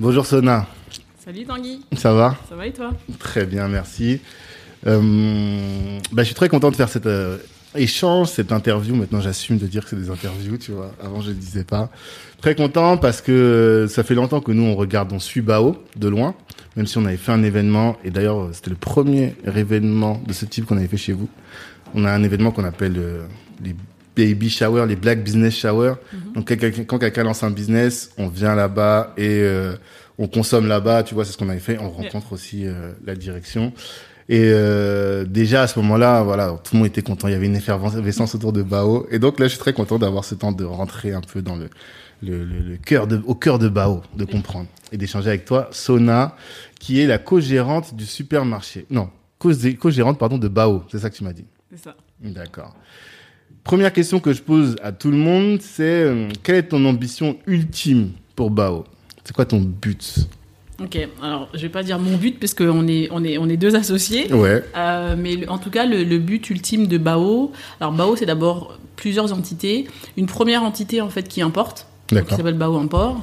Bonjour Sona. Salut Tanguy. Ça va? Ça va et toi? Très bien, merci. Euh, bah, je suis très content de faire cet euh, échange, cette interview. Maintenant, j'assume de dire que c'est des interviews, tu vois. Avant, je ne le disais pas. Très content parce que euh, ça fait longtemps que nous, on regarde, on suit Bao de loin, même si on avait fait un événement. Et d'ailleurs, c'était le premier événement de ce type qu'on avait fait chez vous. On a un événement qu'on appelle euh, les baby shower, les black business shower. Donc, quand quelqu'un- quand quelqu'un lance un business, on vient là-bas et euh, on consomme là-bas. Tu vois, c'est ce qu'on avait fait. On rencontre aussi euh, la direction. Et euh, déjà à ce moment-là, voilà, tout le monde était content. Il y avait une effervescence autour de Bao. Et donc là, je suis très content d'avoir ce temps de rentrer un peu dans le le, le, le cœur de, au cœur de Bao, de comprendre et d'échanger avec toi, Sona, qui est la co-gérante du supermarché. Non, co- co-gérante pardon de Bao. C'est ça que tu m'as dit. C'est ça. D'accord. Première question que je pose à tout le monde, c'est euh, quelle est ton ambition ultime pour Bao? C'est quoi ton but Ok, alors je vais pas dire mon but parce qu'on est, on est, on est deux associés. Ouais. Euh, mais en tout cas, le, le but ultime de Bao, alors Bao c'est d'abord plusieurs entités. Une première entité en fait qui importe, qui s'appelle Bao Import.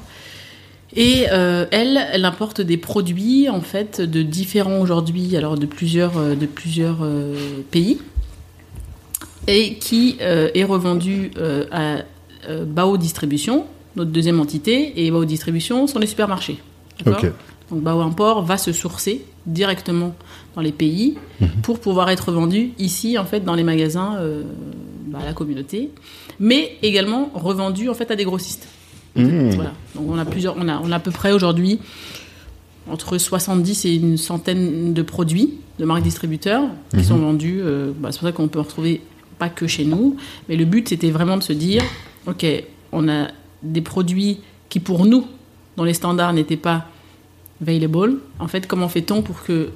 Et euh, elle, elle importe des produits en fait de différents aujourd'hui, alors de plusieurs, euh, de plusieurs euh, pays, et qui est revendu à Bao Distribution, notre deuxième entité, et Bao Distribution sont les supermarchés. Donc Bao Import va se sourcer directement dans les pays Mhm. pour pouvoir être vendu ici en fait dans les magasins euh, bah, à la communauté, mais également revendu en fait à des grossistes. Mmh. Voilà. Donc on a plusieurs, on a, on a à peu près aujourd'hui entre 70 et une centaine de produits de marques distributeurs qui Mhm. sont vendus. euh, bah, c'est pour ça qu'on peut en retrouver pas que chez nous, mais le but c'était vraiment de se dire, ok, on a des produits qui pour nous, dans les standards, n'étaient pas available. En fait, comment fait-on pour que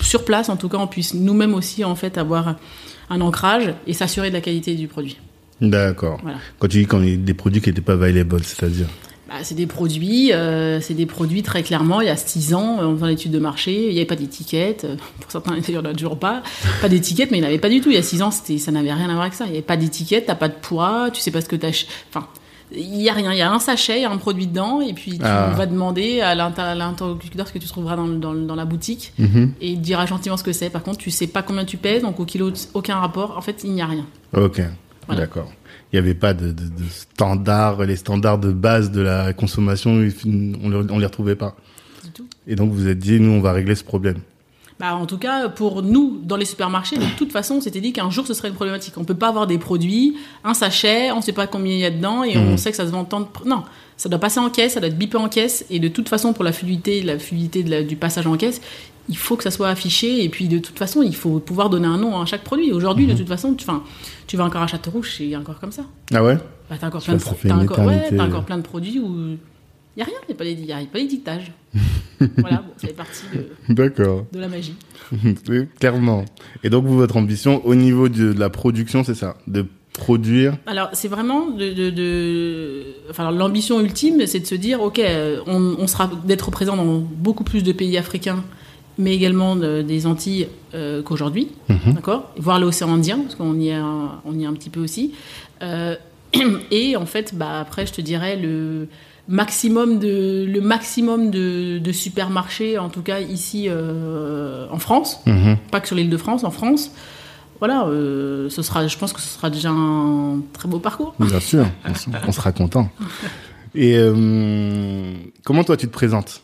sur place, en tout cas, on puisse nous-mêmes aussi en fait avoir un ancrage et s'assurer de la qualité du produit? D'accord. Voilà. Quand tu dis qu'on est des produits qui n'étaient pas available, c'est-à-dire? Bah, c'est des produits, euh, c'est des produits très clairement. Il y a six ans, en faisant l'étude de marché, il n'y avait pas d'étiquette. Euh, Pour certains, il n'y en a toujours pas. Pas d'étiquette, mais il n'y en avait pas du tout. Il y a six ans, ça n'avait rien à voir avec ça. Il n'y avait pas d'étiquette, t'as pas de poids, tu sais pas ce que t'as. Enfin, il n'y a rien. Il y a un sachet, il y a un produit dedans, et puis tu Ah. vas demander à l'inter- à l'interlocuteur ce que tu trouveras dans, la boutique, Mhm. et il dira gentiment ce que c'est. Par contre, tu sais pas combien tu pèses, donc au kilo, aucun rapport. En fait, il n'y a rien. Ok, Voilà. d'accord. Il n'y avait pas de, de, de standards, les standards de base de la consommation, on ne les retrouvait pas. Du tout. Et donc vous vous êtes dit, nous, on va régler ce problème. Bah, en tout cas, pour nous, dans les supermarchés, de toute façon, on s'était dit qu'un jour, ce serait une problématique. On peut pas avoir des produits, un sachet, on sait pas combien il y a dedans, et on sait que ça se vend tant de... Non, ça doit passer en caisse, ça doit être bipé en caisse, et de toute façon, pour la fluidité, la fluidité de la- du passage en caisse, il faut que ça soit affiché, et puis de toute façon, il faut pouvoir donner un nom à chaque produit. Aujourd'hui, de toute façon, tu, vas encore à Châteaurouge, c'est encore comme ça. Ah ouais? Bah, t'as encore, plein de, encore, ouais, t'as encore plein de produits où n'y a rien, il n'y a pas les- a pas l'étiquetage. voilà, bon, ça fait partie de, D'accord. de la magie. Clairement. Et donc vous, votre ambition au niveau de, de la production, c'est ça De produire Alors, c'est vraiment de, de, de- enfin, l'ambition ultime, c'est de se dire, ok, euh, on, on sera d'être présent dans beaucoup plus de pays africains, mais également de- des Antilles euh, qu'aujourd'hui, Mhm. d'accord, voire l'océan Indien, parce qu'on y est, un- on y est un petit peu aussi. Euh, et en fait, bah après, je te dirais le maximum de le maximum de, de supermarchés, en tout cas ici euh, en France, Mhm. pas que sur l'île de France, en France. Voilà, euh, ce sera, je pense que ce sera déjà un très beau parcours. Bien sûr, on sera content. Et euh, comment toi tu te présentes?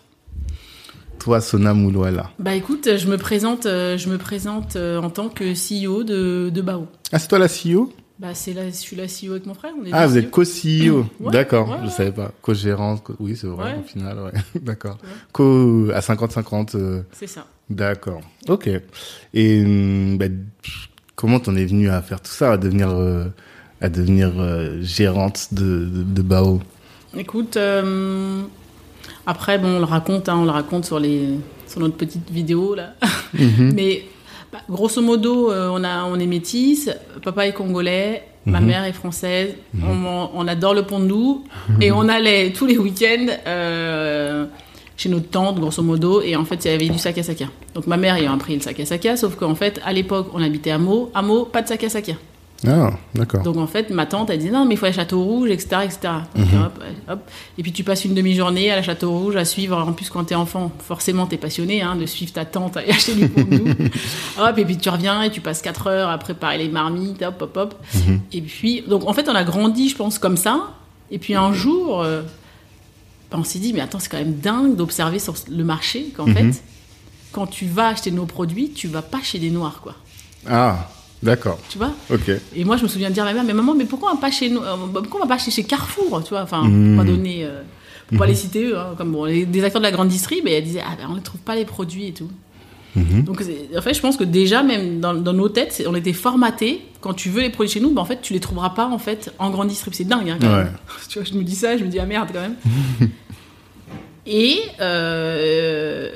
Toi, Sona Moulouala. Bah écoute, je me présente, je me présente en tant que CEO de, de Bao. Ah, c'est toi la CEO Bah c'est là, je suis la CEO avec mon frère. On est Ah, vous êtes CEO. co-CEO. Ouais, D'accord, ouais, je ouais. savais pas. Co-gérante, co- oui, c'est vrai, Ouais. au final, ouais. D'accord. Co à 50-50. euh, C'est ça. D'accord. Ok. Et hum, bah, comment t'en es venu à faire tout ça, à devenir, euh, à devenir euh, gérante de, de, de Bao? Écoute, après, bon, on le raconte, hein, on le raconte sur, les, sur notre petite vidéo, là. Mhm. Mais bah, grosso modo, euh, on, a, on est métis, papa est congolais, ma Mhm. mère est française, on, on adore le pont de nous, et on allait tous les week-ends euh, chez notre tante, grosso modo, et en fait, il y avait du sac à sac. Donc ma mère ayant pris le sac à sac, sauf qu'en fait, à l'époque, on habitait à Meaux, à Meaux, pas de sac à sac. Ah, d'accord. Donc en fait, ma tante, elle disait non, mais il faut aller à Château Rouge, etc. etc. Donc, Mhm. hop, hop. Et puis tu passes une demi-journée à la Château Rouge à suivre. En plus, quand t'es enfant, forcément, t'es passionné hein, de suivre ta tante et acheter du nous. hop, et puis tu reviens et tu passes 4 heures à préparer les marmites, hop, hop, hop. Mhm. Et puis, donc en fait, on a grandi, je pense, comme ça. Et puis un jour, euh, bah, on s'est dit, mais attends, c'est quand même dingue d'observer sur le marché qu'en Mhm. fait, quand tu vas acheter nos produits, tu vas pas chez des noirs, quoi. Ah, d'accord. Tu vois Ok. et moi, je me souviens de dire à ma mère, mais maman, mais pourquoi on va pas chez nous, euh, pourquoi on va pas chez Carrefour, tu vois Enfin, pour pas donner, euh, pour pas les citer eux, hein, comme bon, les- des acteurs de la grande distrib, mais elle disait, ah ben on ne trouve pas les produits et tout. Mhm. Donc, en fait, je pense que déjà, même dans, dans nos têtes, on était formatés. Quand tu veux les produits chez nous, ben, en fait, tu les trouveras pas en fait en grande distrib. C'est dingue, hein, quand Ouais. même. Tu vois, je me dis ça, je me dis ah merde quand même. et euh,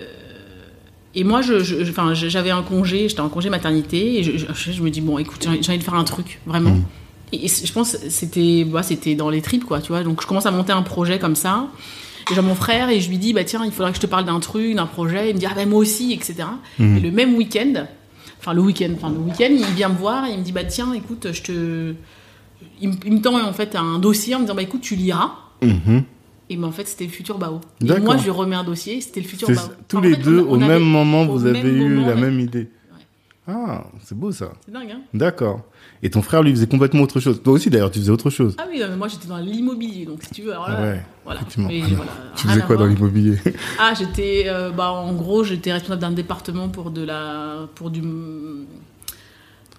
et moi, je, je- je- j'avais un congé, j'étais en congé maternité, et je, me dis bon, écoute, j'ai envie de faire un truc, vraiment. Mhm. Et, je pense que c'était, bah, c'était dans les tripes, quoi, tu vois. Donc je commence à monter un projet comme ça. Et j'ai mon frère et je lui dis, bah tiens, il faudrait que je te parle d'un truc, d'un projet. Il me dit, ah ben moi aussi, etc. Mhm. Et le même week-end, enfin le week-end, enfin le week-end, il vient me voir et il me dit, bah tiens, écoute, je te, il, me- il me tend en fait un dossier en me disant, bah écoute, tu liras. Mhm. Et ben en fait, c'était le futur Bao. Et moi, je lui remets un dossier, c'était le futur Bao. Tous les fait, deux, on au avait- même moment, vous avez eu moment, la mais- même idée. Ah, c'est beau ça. C'est dingue, hein D'accord. Et ton frère, lui, faisait complètement autre chose. Toi aussi, d'ailleurs, tu faisais autre chose. Ah oui, mais moi j'étais dans l'immobilier, donc si tu veux, alors là, ouais, voilà. effectivement. Mais voilà, Tu faisais quoi dans l'immobilier? Ah, j'étais, euh, bah, en gros, j'étais responsable d'un département pour de la, pour du,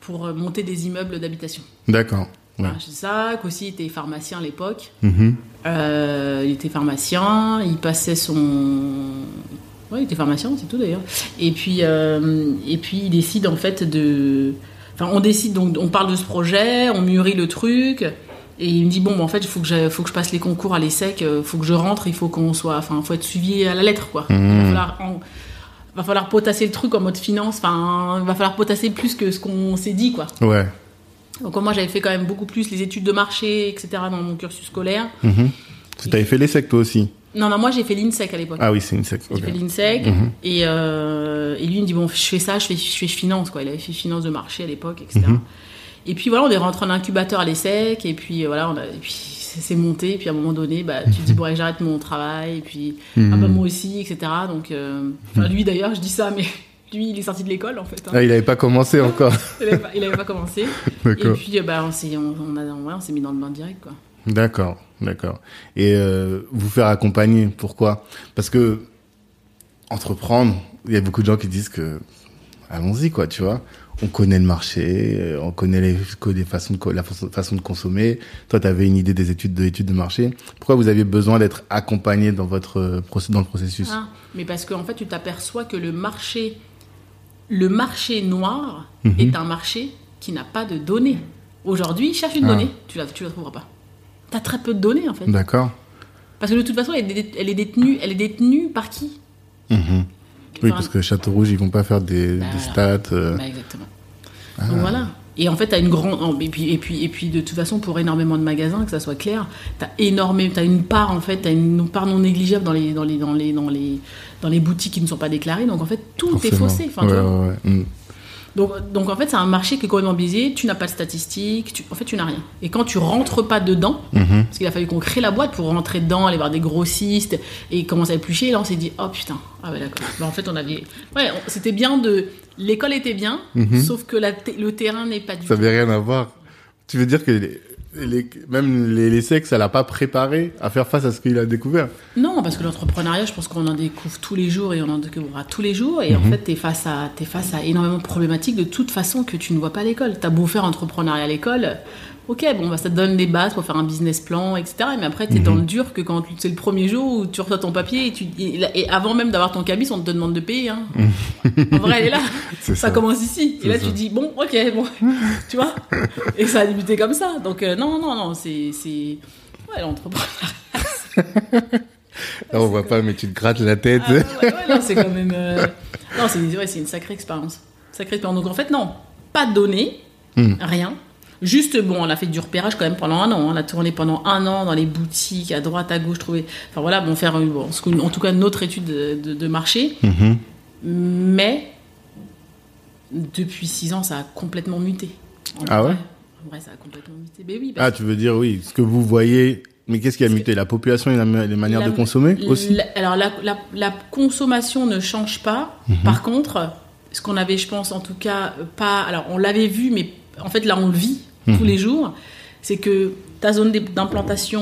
pour euh, monter des immeubles d'habitation. D'accord. Ouais. Ça. Qu'aussi était pharmacien à l'époque. Mhm. Euh, il était pharmacien, il passait son. Ouais, il était pharmacien, c'est tout d'ailleurs. Et puis, euh, et puis il décide en fait de. Enfin, on décide donc, on parle de ce projet, on mûrit le truc. Et il me dit bon, bah, en fait, il faut que je, faut que je passe les concours à l'ESSEC, il faut que je rentre, il faut qu'on soit, enfin, faut être suivi à la lettre, quoi. Il va falloir, va falloir potasser le truc en mode finance. Enfin, il va falloir potasser plus que ce qu'on s'est dit, quoi. Ouais. Donc moi, j'avais fait quand même beaucoup plus les études de marché, etc. dans mon cursus scolaire. Mhm. Tu avais fait l'ESSEC, toi aussi Non, non, moi j'ai fait l'INSEC à l'époque. Ah oui, c'est une sec. J'ai fait l'INSEC Mhm. et, euh, et lui il me dit bon je fais ça, je fais, je fais finance quoi. Il avait fait finance de marché à l'époque, etc. Mhm. Et puis voilà, on est rentré en incubateur à l'ESSEC et puis voilà, on a, et puis c'est monté. Et puis à un moment donné, bah, tu te dis bon j'arrête mon travail et puis ah bah, moi aussi, etc. Donc euh, enfin, lui d'ailleurs, je dis ça, mais lui il est sorti de l'école en fait. hein. Ah, il avait pas commencé encore. Il, avait pas, pas commencé. et puis euh, bah, on s'est on, on a- ouais, on s'est mis dans le bain direct quoi. D'accord, d'accord. Et euh, vous faire accompagner, pourquoi? Parce que entreprendre, il y a beaucoup de gens qui disent que allons-y quoi, tu vois. On connaît le marché, euh, on connaît les, les façons de, la façon de consommer. Toi, tu avais une idée des études de études de marché. Pourquoi vous aviez besoin d'être accompagné dans votre dans le processus? Ah, mais parce qu'en fait, tu t'aperçois que le marché, le marché noir Mhm. est un marché qui n'a pas de données. Aujourd'hui, cherche une Ah. donnée, tu la, tu la trouveras pas. Tu as très peu de données en fait. D'accord. Parce que de toute façon, elle est, dé- elle est détenue, elle est détenue par qui? Mhm. Oui, parce que Château Rouge, ils vont pas faire des, Bah, des stats. euh, Bah, exactement. Ah. Donc voilà. Et en fait, tu as une grande. Et puis, et, puis, et puis, de toute façon, pour énormément de magasins, que ça soit clair, tu as une part, en fait, tu as une part non négligeable dans les, dans, les, dans, les, dans, les, dans les boutiques qui ne sont pas déclarées. Donc en fait, tout est faussé. Enfin, Ouais, tu vois. ouais, ouais. Mm. Donc, donc en fait, c'est un marché qui est complètement biaisé. Tu n'as pas de statistiques. Tu, en fait, tu n'as rien. Et quand tu rentres pas dedans, Mhm. parce qu'il a fallu qu'on crée la boîte pour rentrer dedans, aller voir des grossistes et commencer à éplucher, et là, on s'est dit, oh putain, ah ouais, d'accord. Bah, en fait, on avait. Ouais, c'était bien de. L'école était bien, sauf que la te- le terrain n'est pas du Mhm. Ça tout. avait rien à voir. Tu veux dire que les, les- même les, les sexes, l'a pas préparé à faire face à ce qu'il a découvert Non, parce que l'entrepreneuriat, je pense qu'on en découvre tous les jours et on en découvrira tous les jours. Et en fait, tu es, face à- t'es face à énormément de problématiques de toute façon que tu ne vois pas à l'école. Tu as beau faire entrepreneuriat à l'école, ok, bon, bah, ça te donne des bases pour faire un business plan, etc. Mais après, tu es dans le dur que quand c'est le premier jour où tu reçois ton papier et, tu, et, là- et avant même d'avoir ton cabis, on te demande de payer. Hein. en vrai, elle est là. Ça, ça. commence ici. Et là, ça. tu dis, bon, ok, bon, tu vois. Et ça a débuté comme ça. Donc, euh, non, non, non, c'est. Ouais, l'entrepreneuriat. Là, on voit pas, mais tu te grattes la tête. Ah, ouais, ouais, non, c'est quand même. euh, Non, c'est ouais, c'est une sacrée expérience. Sacrée expérience. Donc en fait, non, pas de données, Hmm. rien. Juste, bon, on a fait du repérage quand même pendant un an. On a tourné pendant un an dans les boutiques, à droite, à gauche, trouver. Enfin voilà, bon, faire, bon, qu'on- en tout cas, notre étude de, de- de marché. Mhm. Mais depuis six ans, ça a complètement muté. En Ah vrai. ouais En vrai, ça a complètement muté. Mais oui, Ah, tu veux dire, oui, ce que vous voyez. Mais qu'est-ce qui a muté? La population et la- les manières La- de consommer La- aussi? alors la, la- la consommation ne change pas. Mhm. Par contre, ce qu'on avait, je pense, en tout cas, pas. Alors on l'avait vu, mais en fait là on le vit Mhm. tous les jours. C'est que ta zone d'im- d'implantation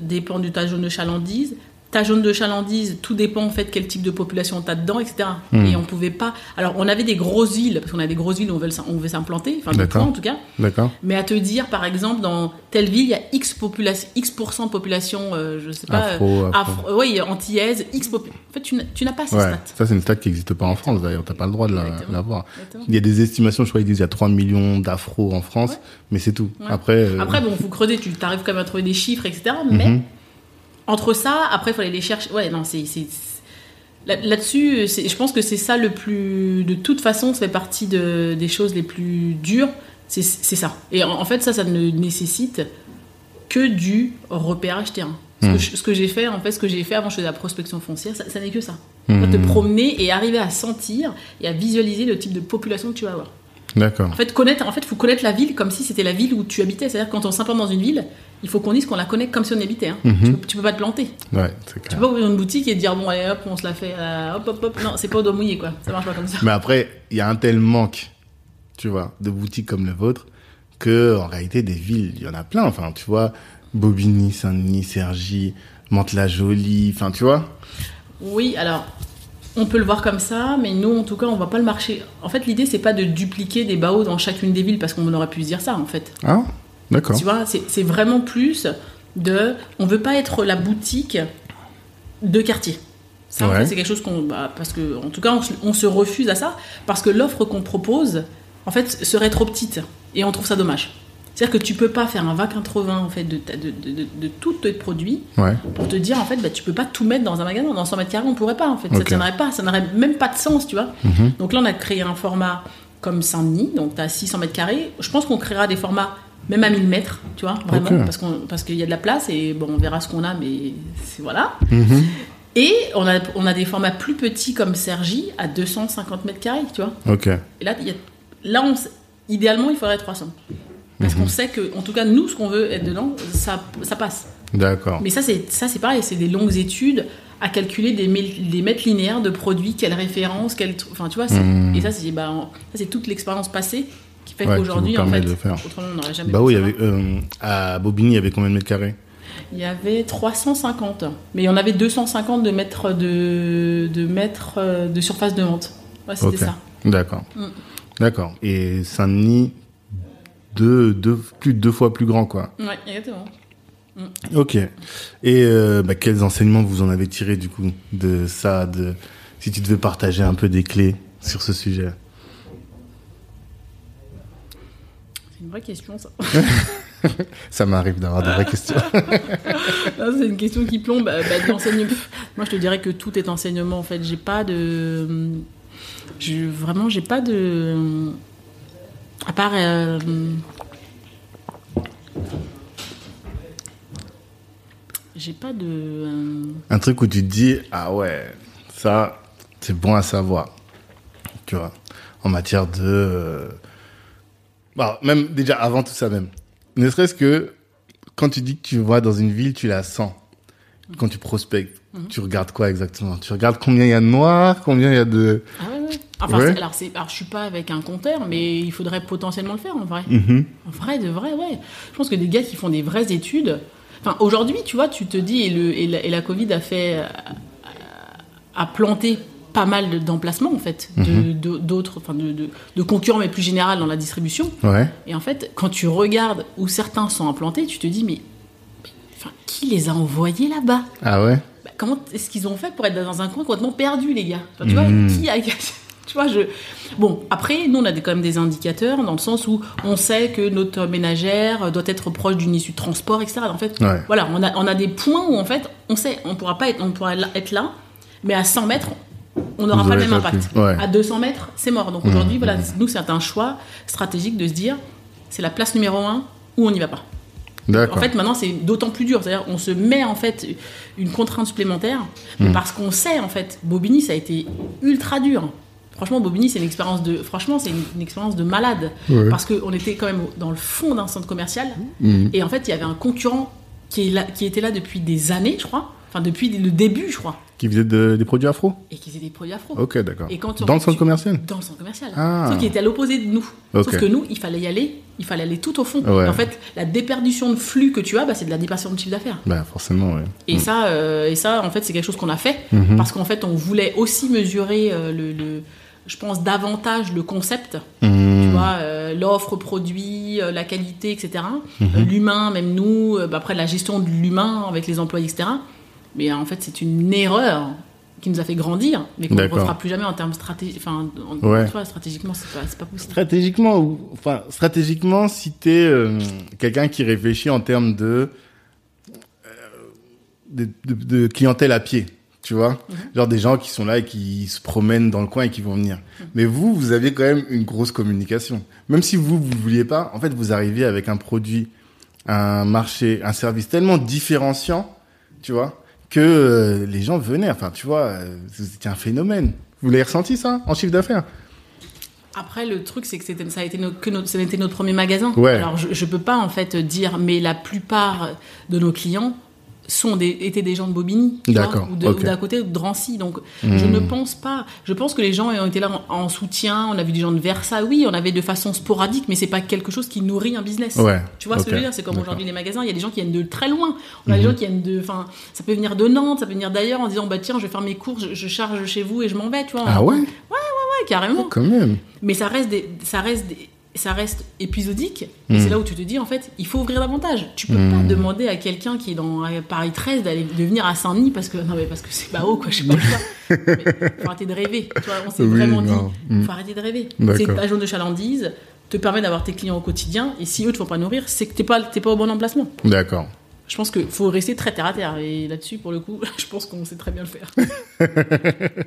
dépend de ta zone de chalandise. Ta zone de chalandise, tout dépend en fait quel type de population tu as dedans, etc. Mhm. Et on pouvait pas. Alors on avait des grosses villes, parce qu'on a des grosses villes où on veut, le- on veut s'implanter, enfin points en tout cas. D'accord. Mais à te dire, par exemple, dans telle ville, il y a X, population, X de population, euh, je sais pas, Afro, euh, afro. afro- oui, antillaise, X En fait, tu n'as- tu n'as pas ces Ouais, stats. ça c'est une stat qui n'existe pas en France d'ailleurs, t'as pas le droit de la- l'avoir. Exactement. Il y a des estimations, je crois qu'ils disent il y a 3 millions d'afro en France, Ouais. mais c'est tout. Ouais. Après, euh, Après, bon, vous creusez, tu arrives quand même à trouver des chiffres, etc. Mais Mhm. Entre ça, après, il faut aller les chercher. Ouais, non, c'est. c'est- c'est- là- Là-dessus, je pense que c'est ça le plus. De toute façon, ça fait partie de- des choses les plus dures. C'est ça. Et en, en fait, ça, ça ne nécessite que du repérage terrain. Ce Hmm. que, ce que j'ai fait, en fait, ce que j'ai fait avant, je faisais la prospection foncière, ça, ça n'est que ça. Mhm. Te promener et arriver à sentir et à visualiser le type de population que tu vas avoir. D'accord. En fait, connaître, en fait, faut connaître la ville comme si c'était la ville où tu habitais. C'est-à-dire quand on s'implante dans une ville, il faut qu'on dise qu'on la connaît comme si on y habitait. hein. Mhm. tu, tu peux pas te planter. Ouais, c'est Tu clair. peux pas ouvrir une boutique et dire bon allez hop on se la fait euh, hop hop hop. Non, c'est pas au doigt mouillé quoi. Ça marche pas comme ça. Mais après, il y a un tel manque, tu vois, de boutiques comme le vôtre, que en réalité, des villes, il y en a plein. Enfin, tu vois, Bobigny, Saint-Denis, Cergy, Mantes-la-Jolie, enfin, tu vois. Oui, alors on peut le voir comme ça, mais nous en tout cas on voit pas le marché. En fait, l'idée c'est pas de dupliquer des baos dans chacune des villes parce qu'on aurait pu se dire ça en fait. Ah, d'accord. Tu vois, c'est vraiment plus de. On veut pas être la boutique de quartier. Ça, en Ouais. fait, c'est quelque chose qu'on. bah, parce que, en tout cas, on, se- on se refuse à ça parce que l'offre qu'on propose, en fait, serait trop petite. Et on trouve ça dommage. C'est-à-dire que tu peux pas faire un 80 en fait de, de, de, de, tous tes produits Ouais. pour te dire en fait bah, tu peux pas tout mettre dans un magasin dans 100 mètres carrés on pourrait pas en fait ça tiendrait pas ça n'aurait même pas de sens tu vois Mhm. donc là on a créé un format comme Saint-Denis donc tu as 600 mètres carrés je pense qu'on créera des formats même à 1000 mètres tu vois vraiment parce qu'on parce qu'il y a de la place et bon on verra ce qu'on a mais c'est voilà Mhm. et on a on a des formats plus petits comme Sergi à 250 mètres carrés tu vois Ok. et là il y a- là on s- idéalement il faudrait 300 parce Mhm. qu'on sait que en tout cas nous ce qu'on veut être dedans ça ça passe D'accord. mais ça, c'est ça, c'est pareil, c'est des longues études à calculer des, mé- des mètres linéaires de produits, quelle référence, quelle, tr- enfin tu vois, c'est- Mhm. et ça, c'est bah, ça, c'est toute l'expérience passée qui fait Ouais, qu'aujourd'hui, en fait, de le faire. autrement, on n'aurait jamais. Bah oui, il y euh, à Bobigny, il y avait combien de mètres carrés? Il y avait 350, mais on avait 250 de mètres de, de mètres euh, de surface de vente. Ouais, c'était ça. D'accord. Mm. D'accord. Et Saint-Denis, deux, deux, plus de deux fois plus grand, quoi. Ouais, exactement. Ok. Et euh, bah, quels enseignements vous en avez tirés du coup de ça de si tu devais partager un peu des clés sur ce sujet? Vraie question, ça. Ça m'arrive d'avoir des vraies questions. C'est une question qui plombe. Bah, bah, de Moi, je te dirais que tout est enseignement. En fait, j'ai pas de. Je, vraiment, j'ai pas de. À part. euh, J'ai pas de. euh, un truc où tu te dis ah ouais ça c'est bon à savoir. Tu vois en matière de euh, bah, même déjà avant tout ça même ne serait-ce que quand tu dis que tu vas dans une ville tu la sens quand tu prospectes tu regardes quoi exactement? Tu regardes combien il y a de noirs combien il y a de Ah ouais, ouais. Enfin, Ouais. c'est- alors, alors, je suis pas avec un compteur, mais il faudrait potentiellement le faire en vrai. Mhm. En vrai, de vrai, ouais. Je pense que des gars qui font des vraies études. Enfin, aujourd'hui, tu vois, tu te dis, et, le, et, la, et la Covid a fait. euh, a planté pas mal de- d'emplacements, en fait, de- de- d'autres, enfin, de, de, de concurrents, mais plus général dans la distribution. ouais Et en fait, quand tu regardes où certains sont implantés, tu te dis, mais. qui les a envoyés là-bas? Ah ouais? Bah, Comment est-ce qu'ils ont fait pour être dans un coin complètement perdu, les gars? Enfin, Tu vois, Mhm. qui a. Tu tu vois, je... Bon, après, nous, on a des, quand même des indicateurs dans le sens où on sait que notre ménagère doit être proche d'une issue de transport, etc. En fait, Ouais. voilà, on a, on a des points où, en fait, on sait, on pourra pas être, on pourra être là, mais à 100 mètres, on n'aura pas le même impact. Ouais. À 200 mètres, c'est mort. Donc aujourd'hui, voilà, nous, c'est un choix stratégique de se dire, c'est la place numéro un où on n'y va pas. En fait, maintenant, c'est d'autant plus dur. C'est-à-dire, on se met en fait une contrainte supplémentaire, mais parce qu'on sait en fait, Bobigny, ça a été ultra dur. Franchement, Bobigny, c'est une expérience de, franchement, c'est une, une expérience de malade, Ouais. parce qu'on était quand même dans le fond d'un centre commercial, et en fait, il y avait un concurrent qui, est là, qui était là depuis des années, je crois, enfin depuis le début, je crois, Qui faisait de- des produits afro et qui faisait des produits afro. Ok, d'accord. Et quand on- Dans le centre commercial Dans le centre commercial. Ah. Sauf qu'il était à l'opposé de nous. Ok. Sauf que nous, il fallait y aller, il fallait aller tout au fond. Ouais. Et en fait, la déperdition de flux que tu as, bah, c'est de la déperdition de chiffre d'affaires. Bah, forcément, ouais. Et ça, euh, et ça, en fait, c'est quelque chose qu'on a fait Mhm. parce qu'en fait, on voulait aussi mesurer euh, le, le- je pense davantage le concept. Mhm. Tu vois, euh, l'offre produit, euh, la qualité, etc. Mhm. Euh, l'humain, même nous, bah, après la gestion de l'humain avec les employés, etc. Mais en fait, c'est une erreur qui nous a fait grandir, mais qu'on ne refera plus jamais en termes stratégiques. Enfin, en- Ouais. tu vois, stratégiquement, c'est pas, pas possible. Stratégiquement, ou- enfin, stratégiquement, si t'es euh, quelqu'un qui réfléchit en termes de, euh, de, de- de clientèle à pied, tu vois, Mhm. genre des gens qui sont là et qui se promènent dans le coin et qui vont venir. Mhm. Mais vous, vous avez quand même une grosse communication. Même si vous, vous vouliez pas, en fait, vous arrivez avec un produit, un marché, un service tellement différenciant, tu vois, que euh, les gens venaient. Enfin, tu vois, euh, c'était un phénomène. Vous l'avez ressenti ça en chiffre d'affaires? Après, le truc, c'est que c'était, ça a été notre, que notre, ça a été notre premier magasin. Ouais. Alors, je, je peux pas en fait dire, mais la plupart de nos clients sont des, étaient des gens de Bobigny, vois, ou, d'à côté de Drancy. Donc, Hmm. je ne pense pas. Je pense que les gens ont été là en, en soutien. On a vu des gens de Versailles, oui, on avait de façon sporadique, mais c'est pas quelque chose qui nourrit un business. Ouais. Tu vois ce que je veux dire? C'est comme aujourd'hui les magasins, il y a des gens qui viennent de très loin. On a des Mhm. gens qui viennent de. Enfin, ça peut venir de Nantes, ça peut venir d'ailleurs en disant, bah tiens, je vais faire mes courses, je, je charge chez vous et je m'en vais, tu vois. Ah ouais, Ouais, carrément. quand même. Mais ça reste, des, ça reste, des- ça reste épisodique. Mm. Et c'est là où tu te dis, en fait, il faut ouvrir davantage. Tu peux pas demander à quelqu'un qui est dans Paris 13 d'aller de venir à Saint-Denis parce que non mais parce que c'est pas haut quoi. Je sais pas quoi. Mais faut arrêter de rêver. Tu vois, on s'est Oui, vraiment non. dit, Mm. faut arrêter de rêver. C'est ta zone de chalandise te permet d'avoir tes clients au quotidien et si eux te font pas nourrir, c'est que t'es pas, t'es pas au bon emplacement. D'accord. Je pense qu'il faut rester très terre à terre et là-dessus pour le coup, je pense qu'on sait très bien le faire.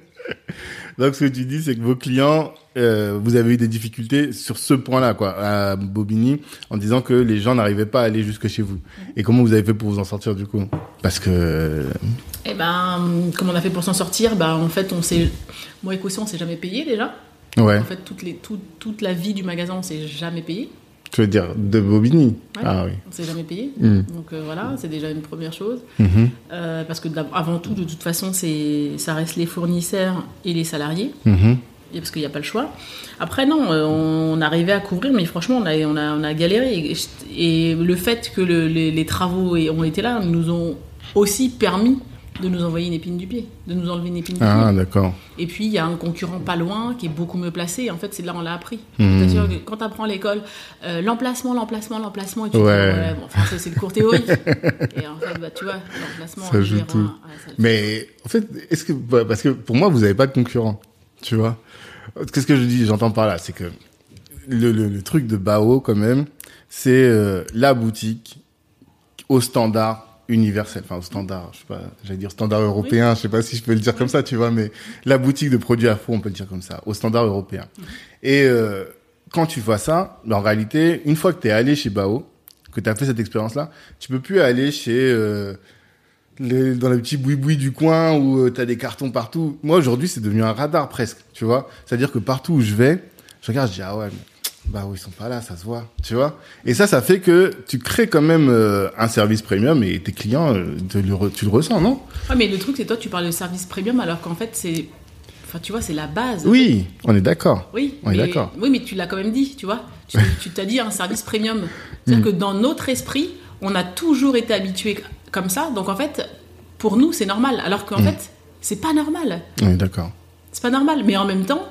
Donc, ce que tu dis, c'est que vos clients, euh, vous avez eu des difficultés sur ce point-là, quoi, à Bobigny, en disant que les gens n'arrivaient pas à aller jusque chez vous. Et comment vous avez fait pour vous en sortir, du coup? Parce que... euh, Et ben, comment on a fait pour s'en sortir Ben en fait, on s'est, moi et Cossi, on s'est jamais payé déjà. Ouais. En fait, toute, les, toute la vie du magasin, on s'est jamais payé. Tu veux dire de Bobigny Ouais. Ah oui. On s'est jamais payé. Mm. Donc euh, voilà, c'est déjà une première chose. Mhm. Euh, parce que avant tout, de toute façon, c'est, ça reste les fournisseurs et les salariés. Mhm. Et parce qu'il n'y a pas le choix. Après, non, euh, on arrivait à couvrir, mais franchement, on a, on a, on a galéré. Et, et le fait que le- les, les travaux aient- ont été là nous ont aussi permis de nous envoyer une épine du pied, de nous enlever une épine du Ah, pied. d'accord. Et puis, il y a un concurrent pas loin qui est beaucoup mieux placé. En fait, c'est là on l'a appris. Mhm. C'est-à-dire que quand tu apprends à l'école, euh, l'emplacement, l'emplacement, l'emplacement, et tu Ouais. dis, ouais, bon, enfin, ça, c'est le cours théorique. et en fait, bah, tu vois, l'emplacement, Ça joue tout. un, ouais, ça- Mais en fait, est-ce que bah, parce que pour moi, vous n'avez pas de concurrent, tu vois Qu'est-ce que je dis J'entends par là, c'est que le, le, le truc de Bao, quand même, c'est euh, la boutique au standard universel, enfin au standard, je sais pas, j'allais dire standard européen, je sais pas si je peux le dire comme ça, tu vois, mais la boutique de produits afro, on peut le dire comme ça, au standard européen. Et euh, quand tu vois ça, en réalité, une fois que tu es allé chez Bao, que tu as fait cette expérience-là, tu peux plus aller chez euh, les- dans le petit boui-boui du coin où tu as des cartons partout. Moi, aujourd'hui, c'est devenu un radar presque, tu vois. C'est-à-dire que partout où je vais, je regarde, je dis, ah ouais, mais, bah oui, ils sont pas là, ça se voit, tu vois. Et ça, ça fait que tu crées quand même euh, un service premium et tes clients, euh, te le re- tu le ressens, non? Ouais, mais le truc, c'est toi, tu parles de service premium alors qu'en fait, c'est. Enfin, tu vois, c'est la base. Oui, on est d'accord. Oui, On est mais, d'accord. Oui, mais tu l'as quand même dit, tu vois. Tu t'as dit un service premium. C'est-à-dire que dans notre esprit, on a toujours été habitué comme ça. Donc en fait, pour nous, c'est normal. Alors qu'en fait, c'est pas normal. On est d'accord. C'est pas normal. Mais en même temps,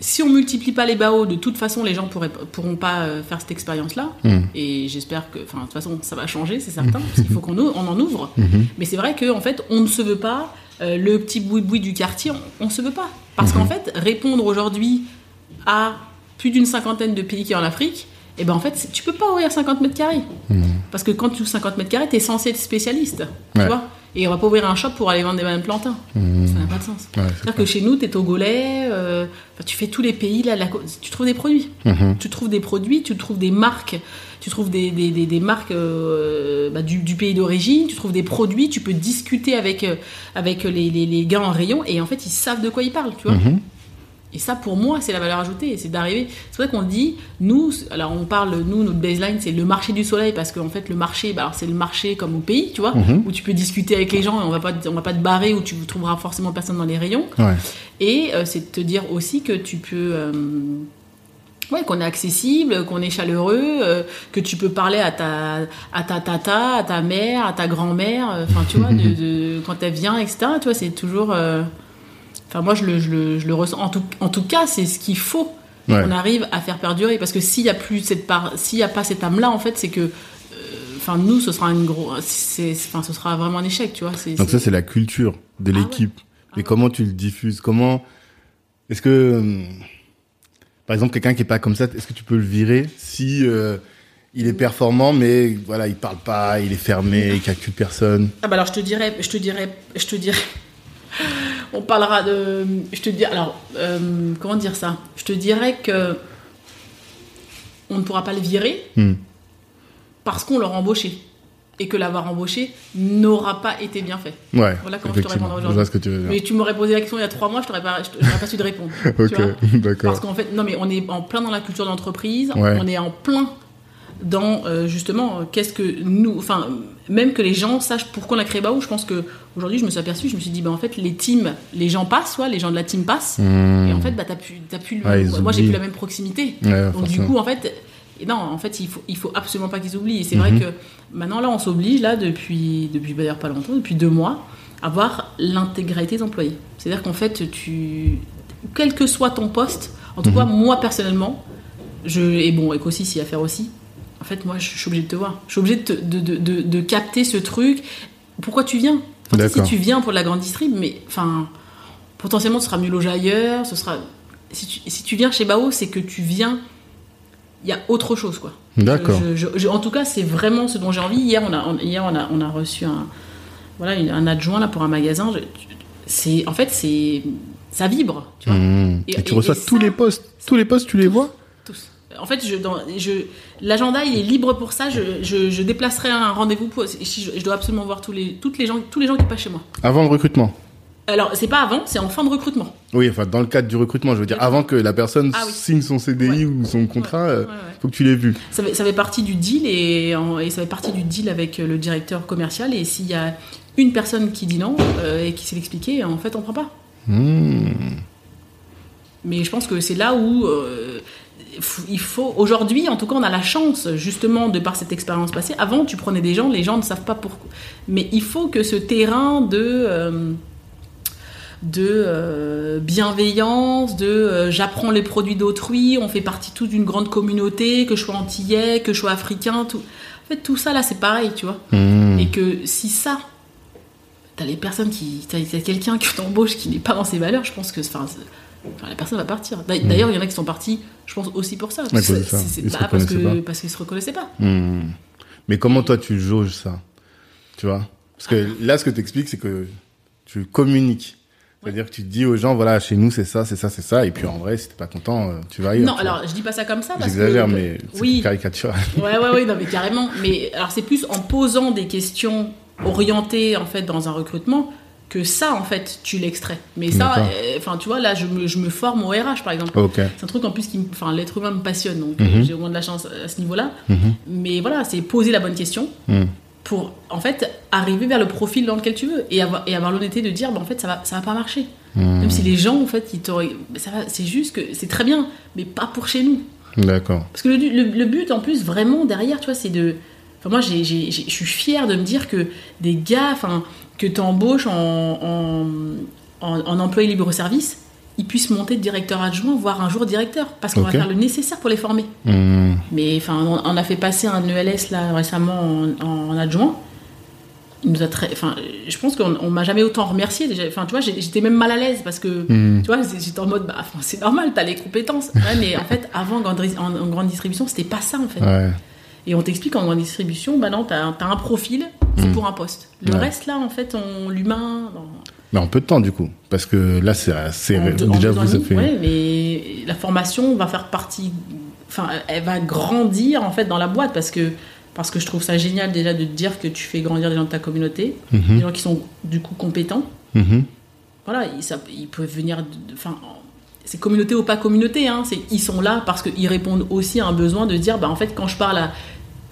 si on multiplie pas les BAO, de toute façon, les gens pourraient, pourront pas euh, faire cette expérience-là. Mm. Et j'espère que, enfin, de toute façon, ça va changer, c'est certain, parce qu'il faut qu'on on en ouvre. Mhm. Mais c'est vrai qu'en fait, on ne se veut pas euh, le petit boui-boui du quartier, on, on se veut pas. Parce qu'en fait, répondre aujourd'hui à plus d'une cinquantaine de pays qui a en Afrique, et ben en fait, tu peux pas ouvrir 50 mètres carrés. Parce que quand tu ouvres 50 mètres carrés, tu es censé être spécialiste. Tu vois Et on va pas ouvrir un shop pour aller vendre des bananes plantains. Ça n'a pas de sens. Ouais, C'est-à-dire que chez nous, tu es togolais, euh, tu fais tous les pays, là, la tu trouves des produits. Mhm. Tu trouves des produits, tu trouves des marques, tu trouves des, des, des, des marques euh, bah, du, du pays d'origine, tu trouves des produits, tu peux discuter avec, euh, avec les, les, les gars en rayon et en fait, ils savent de quoi ils parlent, tu vois. Mhm. Et ça, pour moi, c'est la valeur ajoutée. C'est d'arriver. C'est vrai qu'on dit, nous, alors on parle, nous, notre baseline, c'est le marché du soleil, parce qu'en fait, le marché, bah, c'est le marché comme au pays, tu vois, Mhm. où tu peux discuter avec les gens et on va pas, on va pas te barrer, où tu trouveras forcément personne dans les rayons. Ouais. Et euh, c'est de te dire aussi que tu peux. euh, Ouais, qu'on est accessible, qu'on est chaleureux, euh, que tu peux parler à ta, à ta tata, à ta mère, à ta grand-mère, enfin, tu vois, de, de- quand elle vient, etc. Tu vois, c'est toujours. euh, Enfin, moi, je le, je le, je le ressens. En tout, en tout cas, c'est ce qu'il faut Ouais. qu'on arrive à faire perdurer. Parce que s'il n'y a plus cette part, s'il n'y a pas cette âme-là, en fait, c'est que. euh, Enfin, nous, ce sera une gros. Enfin, ce sera vraiment un échec, tu vois. c'est- Donc ça, c'est la culture de Ah ouais. l'équipe. Ah ouais. comment tu le diffuses? Comment Est-ce que, hum, par exemple, quelqu'un qui est pas comme ça, est-ce que tu peux le virer si euh, il est performant, mais voilà, il parle pas, il est fermé, il calcule personne? Ah bah alors je te dirais, je te dirais, je te dirais. On parlera de. Je te dis. Alors, euh, comment dire ça? Je te dirais que. On ne pourra pas le virer Hmm. parce qu'on l'aura embauché. Et que l'avoir embauché n'aura pas été bien fait. Ouais. Voilà comment je te répondrai aujourd'hui. que tu veux dire. Mais tu m'aurais posé la question il y a trois mois, je t'aurais pas, je pas su de répondre. ok, vois? Parce d'accord. qu'en fait, non, mais on est en plein dans la culture d'entreprise, Ouais. on est en plein dans euh, justement euh, qu'est-ce que nous, enfin, même que les gens sachent pourquoi on a créé Baou. Je pense que aujourd'hui, je me suis aperçu, je me suis dit, bah en fait, les teams, les gens passent, les gens de la team passent, Hmm. et en fait, bah t'as plus, t'as plus, le- Ouais, moi j'ai plus la même proximité. Ouais, Donc du coup, en fait, non, en fait, il faut, il faut absolument pas qu'ils oublient. Et c'est vrai Mhm. que maintenant, là, on s'oblige, là, depuis, depuis bah, d'ailleurs pas longtemps, depuis deux mois, à voir l'intégralité des employés. C'est-à-dire qu'en fait, tu, quel que soit ton poste, en tout Mhm. cas, moi personnellement, je, et bon, et qu'aussi, s'il y a à faire aussi, en fait, moi, je suis obligée de te voir. Je suis obligée de, de, de, capter ce truc. Pourquoi tu viens? Enfin, Si tu viens pour de la grande distrib, mais enfin, potentiellement, tu seras mieux logé ailleurs. Ce sera... si, tu, si tu viens chez Bao, c'est que tu viens. Il y a autre chose, quoi. D'accord. En tout cas, c'est vraiment ce dont j'ai envie. Hier, on a, on- hier, on a, on a reçu un, voilà, un adjoint là, pour un magasin. C'est, en fait, c'est, ça vibre. Tu vois, Hmm. Et- Et, tu et- reçois et tous ça- les postes, tous les postes, tu les vois? En fait, je, l'agenda, il est libre pour ça. Je, je, je déplacerai un rendez-vous. Si je, je dois absolument voir tous les, toutes les gens, tous les gens qui passent chez moi. Avant le recrutement. Alors, c'est pas avant, c'est en fin de recrutement. Oui, enfin dans le cadre du recrutement, je veux dire, avant que la personne Ah oui. signe son CDI Ouais. ou son contrat, euh, Ouais, ouais. faut que tu l'aies vu. Ça fait, ça fait partie du deal et, ça fait partie du deal avec le directeur commercial. Et s'il y a une personne qui dit non euh, et qui sait l'expliquer, en fait, on prend pas. Hmm. Mais je pense que c'est là où euh, il faut. Aujourd'hui, en tout cas, on a la chance, justement, de par cette expérience passée. Avant, tu prenais des gens, les gens ne savent pas pourquoi. Mais il faut que ce terrain de. euh, de euh, bienveillance, de euh, j'apprends les produits d'autrui, on fait partie toute d'une grande communauté, que je sois antillais, que je sois africain, tout. En fait, tout ça là, c'est pareil, tu vois. Hmm. Et que si ça, t'as les personnes qui. T'as t'as quelqu'un qui t'embauche qui n'est pas dans ses valeurs, je pense que. Enfin, enfin, la personne va partir. D'a- D'ailleurs, il y en a qui sont partis, je pense, aussi pour ça. Parce, ça. Ils se parce, reconnaissaient que, pas. parce qu'ils se reconnaissaient pas. Hmm. Mais comment toi tu jauges ça? Tu vois? Parce que là, ce que tu expliques, c'est que tu communiques. C'est-à-dire que tu dis aux gens, voilà, chez nous, c'est ça, c'est ça, c'est ça. Et puis en vrai, si t'es pas content, euh, tu vas ailleurs. Non, tu vois. alors je dis pas ça comme ça. J'exagère, mais c'est Oui. caricatural. Ouais, ouais, ouais, non, mais carrément. Mais alors, c'est plus en posant des questions orientées, en fait, dans un recrutement, que ça, en fait, tu l'extrais. Mais ça, euh, enfin, tu vois, là, je me, je me forme au RH, par exemple. C'est un truc, en plus, qui enfin, l'être humain me passionne, donc Mhm. euh, j'ai au moins de la chance à ce niveau-là. Mhm. Mais voilà, c'est poser la bonne question Hmm. pour, en fait, arriver vers le profil dans lequel tu veux et avoir, et avoir l'honnêteté de dire, bah, en fait, ça va, ça va pas marcher. Hmm. Même si les gens, en fait, ils t'auraient. ça va- C'est juste que c'est très bien, mais pas pour chez nous. D'accord. Parce que le, le- le but, en plus, vraiment, derrière, tu vois, c'est de. Enfin, moi, je suis fière de me dire que des gars, enfin, que tu embauches en, en, en, en employé libre-service, ils puissent monter de directeur adjoint, voire un jour directeur. Parce qu'on va faire le nécessaire pour les former. Hmm. Mais enfin, on, on a fait passer un ELS là récemment en, adjoint. il nous a très, enfin, je pense qu'on on m'a jamais autant remercié. Déjà. Enfin, tu vois, j'étais même mal à l'aise parce que, Mhm. tu vois, j'étais en mode, bah, enfin, c'est normal, t'as les compétences. Ouais, mais en fait, avant, en grande, en, en grande distribution, c'était pas ça, en fait. Ouais. Et on t'explique en distribution, bah non, t'as as un profil, c'est Mhm. pour un poste. Le Ouais. reste, là, en fait, on l'humain. Mais en peu de temps, du coup. Parce que là, c'est Déjà, vous avez fait. ouais, mais la formation va faire partie. Enfin, elle va grandir en fait dans la boîte parce que parce que je trouve ça génial déjà de te dire que tu fais grandir les gens de ta communauté, Mhm. des gens qui sont du coup compétents. Mhm. Voilà, ils, ça- ils peuvent venir. Enfin, c'est communauté ou pas communauté. Hein, ils sont là parce qu'ils répondent aussi à un besoin de dire, bah en fait, quand je parle à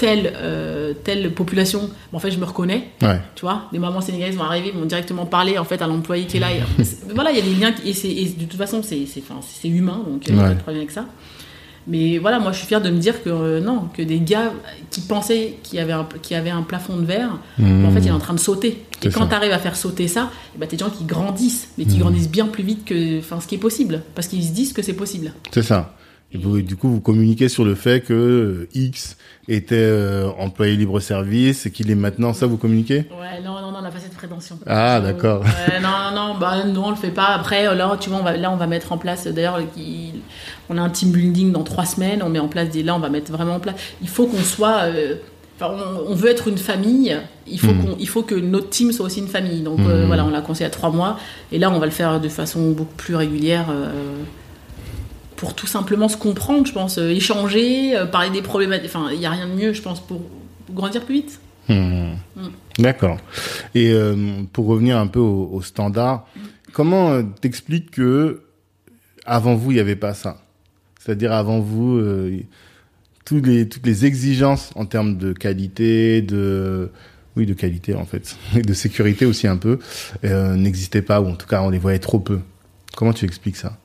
telle euh, telle population, en fait, je me reconnais. Ouais. Tu vois, des mamans sénégalaises vont arriver, vont directement parler en fait à l'employé qui est là. Et, voilà, il y a des liens qui- et, et de toute façon c'est humain, donc il n'y a pas de problème avec ça. Mais voilà, moi je suis fière de me dire que euh, non, que des gars qui pensaient qu'il y avait un, qu'il y avait un plafond de verre, bah, en fait il est en train de sauter. Et quand tu arrives à faire sauter ça, eh ben, des gens qui grandissent, mais qui Mhm. grandissent bien plus vite que ce qui est possible, parce qu'ils se disent que c'est possible. C'est ça. Et vous- du coup, vous communiquez sur le fait que euh, X était euh, employé libre-service et qu'il est maintenant. Ça, vous communiquez? Ouais, non, non, non, on n'a pas cette prétention. Ah, Euh, d'accord. ouais, non, non, non, bah, non, on le fait pas. Après, euh, là, tu vois, on va, là, on va mettre en place. D'ailleurs, il- on a un team building dans trois semaines. On met en place des. Là, on va mettre vraiment en place. Il faut qu'on soit. euh, enfin, on, on veut être une famille. Il faut, qu'on, il faut que notre team soit aussi une famille. Donc euh, Mhm. voilà, on l'a conseillé à trois mois. Et là, on va le faire de façon beaucoup plus régulière. Pour tout simplement se comprendre, je pense, euh, échanger, euh, parler des problématiques. Enfin, il n'y a rien de mieux, je pense, pour, grandir plus vite. Hmm. Mm. D'accord. Et euh, pour revenir un peu au, au standard, comment t'expliques que avant vous il n'y avait pas ça? C'est-à-dire avant vous, euh, les, toutes les exigences en termes de qualité, de oui de qualité en fait, et de sécurité aussi un peu, euh, n'existaient pas ou en tout cas on les voyait trop peu. Comment tu expliques ça?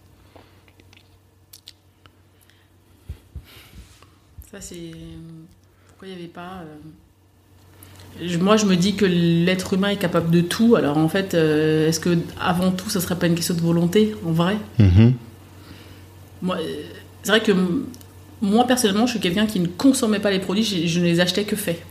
Ça, c'est. Pourquoi il n'y avait pas. euh, Moi, je me dis que l'être humain est capable de tout. Alors, en fait, euh, est-ce que avant tout, ça serait pas une question de volonté, en vrai? Mhm. Moi, euh, c'est vrai que moi, personnellement, je suis quelqu'un qui ne consommait pas les produits, je, je ne les achetais que faits.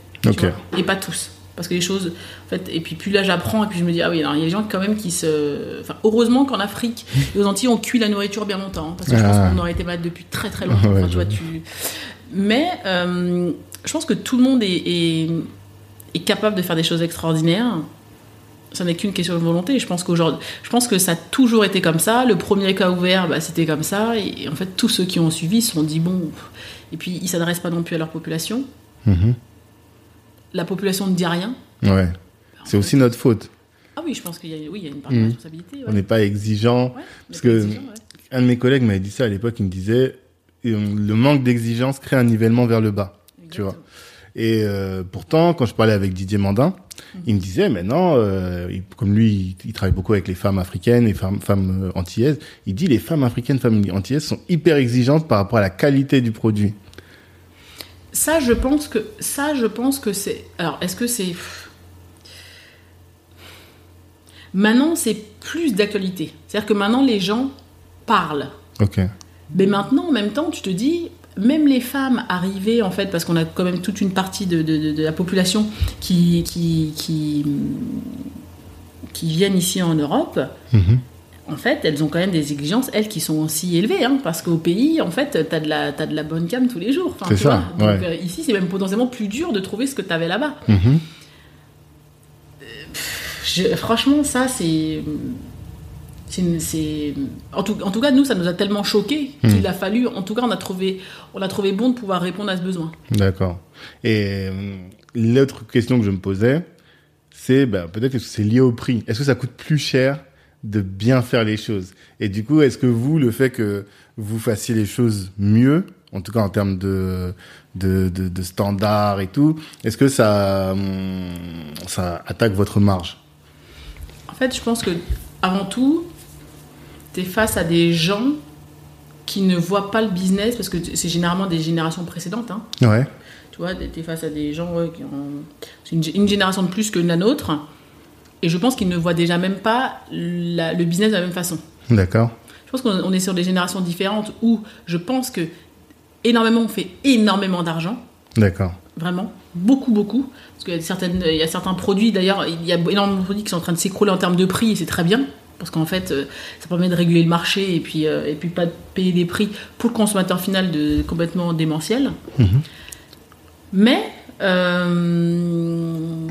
et pas tous. Parce que les choses. En fait, et puis, plus là, j'apprends, et puis je me dis, ah oui, alors, il y a des gens quand même qui se. Enfin, heureusement qu'en Afrique et aux Antilles, on cuit la nourriture bien longtemps. hein, parce que je pense Ah. qu'on aurait été malade depuis très très longtemps. Ouais, Enfin, tu vois, tu... Mais euh, je pense que tout le monde est, est, est capable de faire des choses extraordinaires. Ça n'est qu'une question de volonté. Je pense qu'aujourd'hui, je pense que ça a toujours été comme ça. Le premier cas ouvert, bah, c'était comme ça. Et, et en fait, tous ceux qui ont suivi se sont dit bon. Et puis, ils s'adressent pas non plus à leur population. Mhm. La population ne dit rien. Ouais. C'est aussi notre faute. Ah oui, je pense qu'il y a, oui, il y a une part de Mhm. responsabilité. ouais. On n'est pas exigeant. Ouais, parce que- pas exigeant, ouais. Un de mes collègues m'avait dit ça à l'époque. Il me disait le manque d'exigence crée un nivellement vers le bas. tu vois. Et euh, pourtant, quand je parlais avec Didier Mandin, il me disait maintenant, euh, il- comme lui, il, il travaille beaucoup avec les femmes africaines, les femmes, femmes euh, antillaises, il dit les femmes africaines, femmes antillaises sont hyper exigeantes par rapport à la qualité du produit. Ça, je pense que ça, je pense que c'est. Alors, est-ce que c'est maintenant c'est plus d'actualité. C'est-à-dire que maintenant les gens parlent. Ok. Mais maintenant, en même temps, tu te dis, même les femmes arrivées, en fait, parce qu'on a quand même toute une partie de, de- de- de la population qui, qui, qui, qui viennent ici en Europe, Mhm. en fait, elles ont quand même des exigences, elles, qui sont aussi élevées, hein, parce qu'au pays, en fait, t'as de la, t'as de la bonne cam tous les jours. Enfin, C'est ça, vois. Donc, ouais. euh, ici, c'est même potentiellement plus dur de trouver ce que t'avais là-bas. Mhm. Je- franchement, ça, c'est. C'est En, tout, en tout cas, nous, ça nous a tellement choqué Hmm. qu'il a fallu. En tout cas, on a, trouvé, on a trouvé bon de pouvoir répondre à ce besoin. D'accord. Et euh, l'autre question que je me posais, c'est bah, peut-être est-ce que c'est lié au prix? Est-ce que ça coûte plus cher de bien faire les choses? Et du coup, est-ce que vous, le fait que vous fassiez les choses mieux, en tout cas en termes de de, de, de standards et tout, est-ce que ça hum, ça attaque votre marge? En fait, je pense que avant tout, tu es face à des gens qui ne voient pas le business, parce que c'est généralement des générations précédentes. hein. Ouais. Tu vois, tu es face à des gens ouais, qui ont. C'est une, une génération de plus que la nôtre. Et je pense qu'ils ne voient déjà même pas la- le business de la même façon. D'accord. Je pense qu'on on est sur des générations différentes où je pense que énormément on fait énormément d'argent. D'accord. Vraiment, beaucoup, beaucoup. Parce qu'il y a, certaines, il y a certains produits, d'ailleurs, il y a énormément de produits qui sont en train de s'écrouler en termes de prix, et c'est très bien. Parce qu'en fait, euh, ça permet de réguler le marché et puis, euh, et puis pas de payer des prix pour le consommateur final de, complètement démentiel. Mais, euh,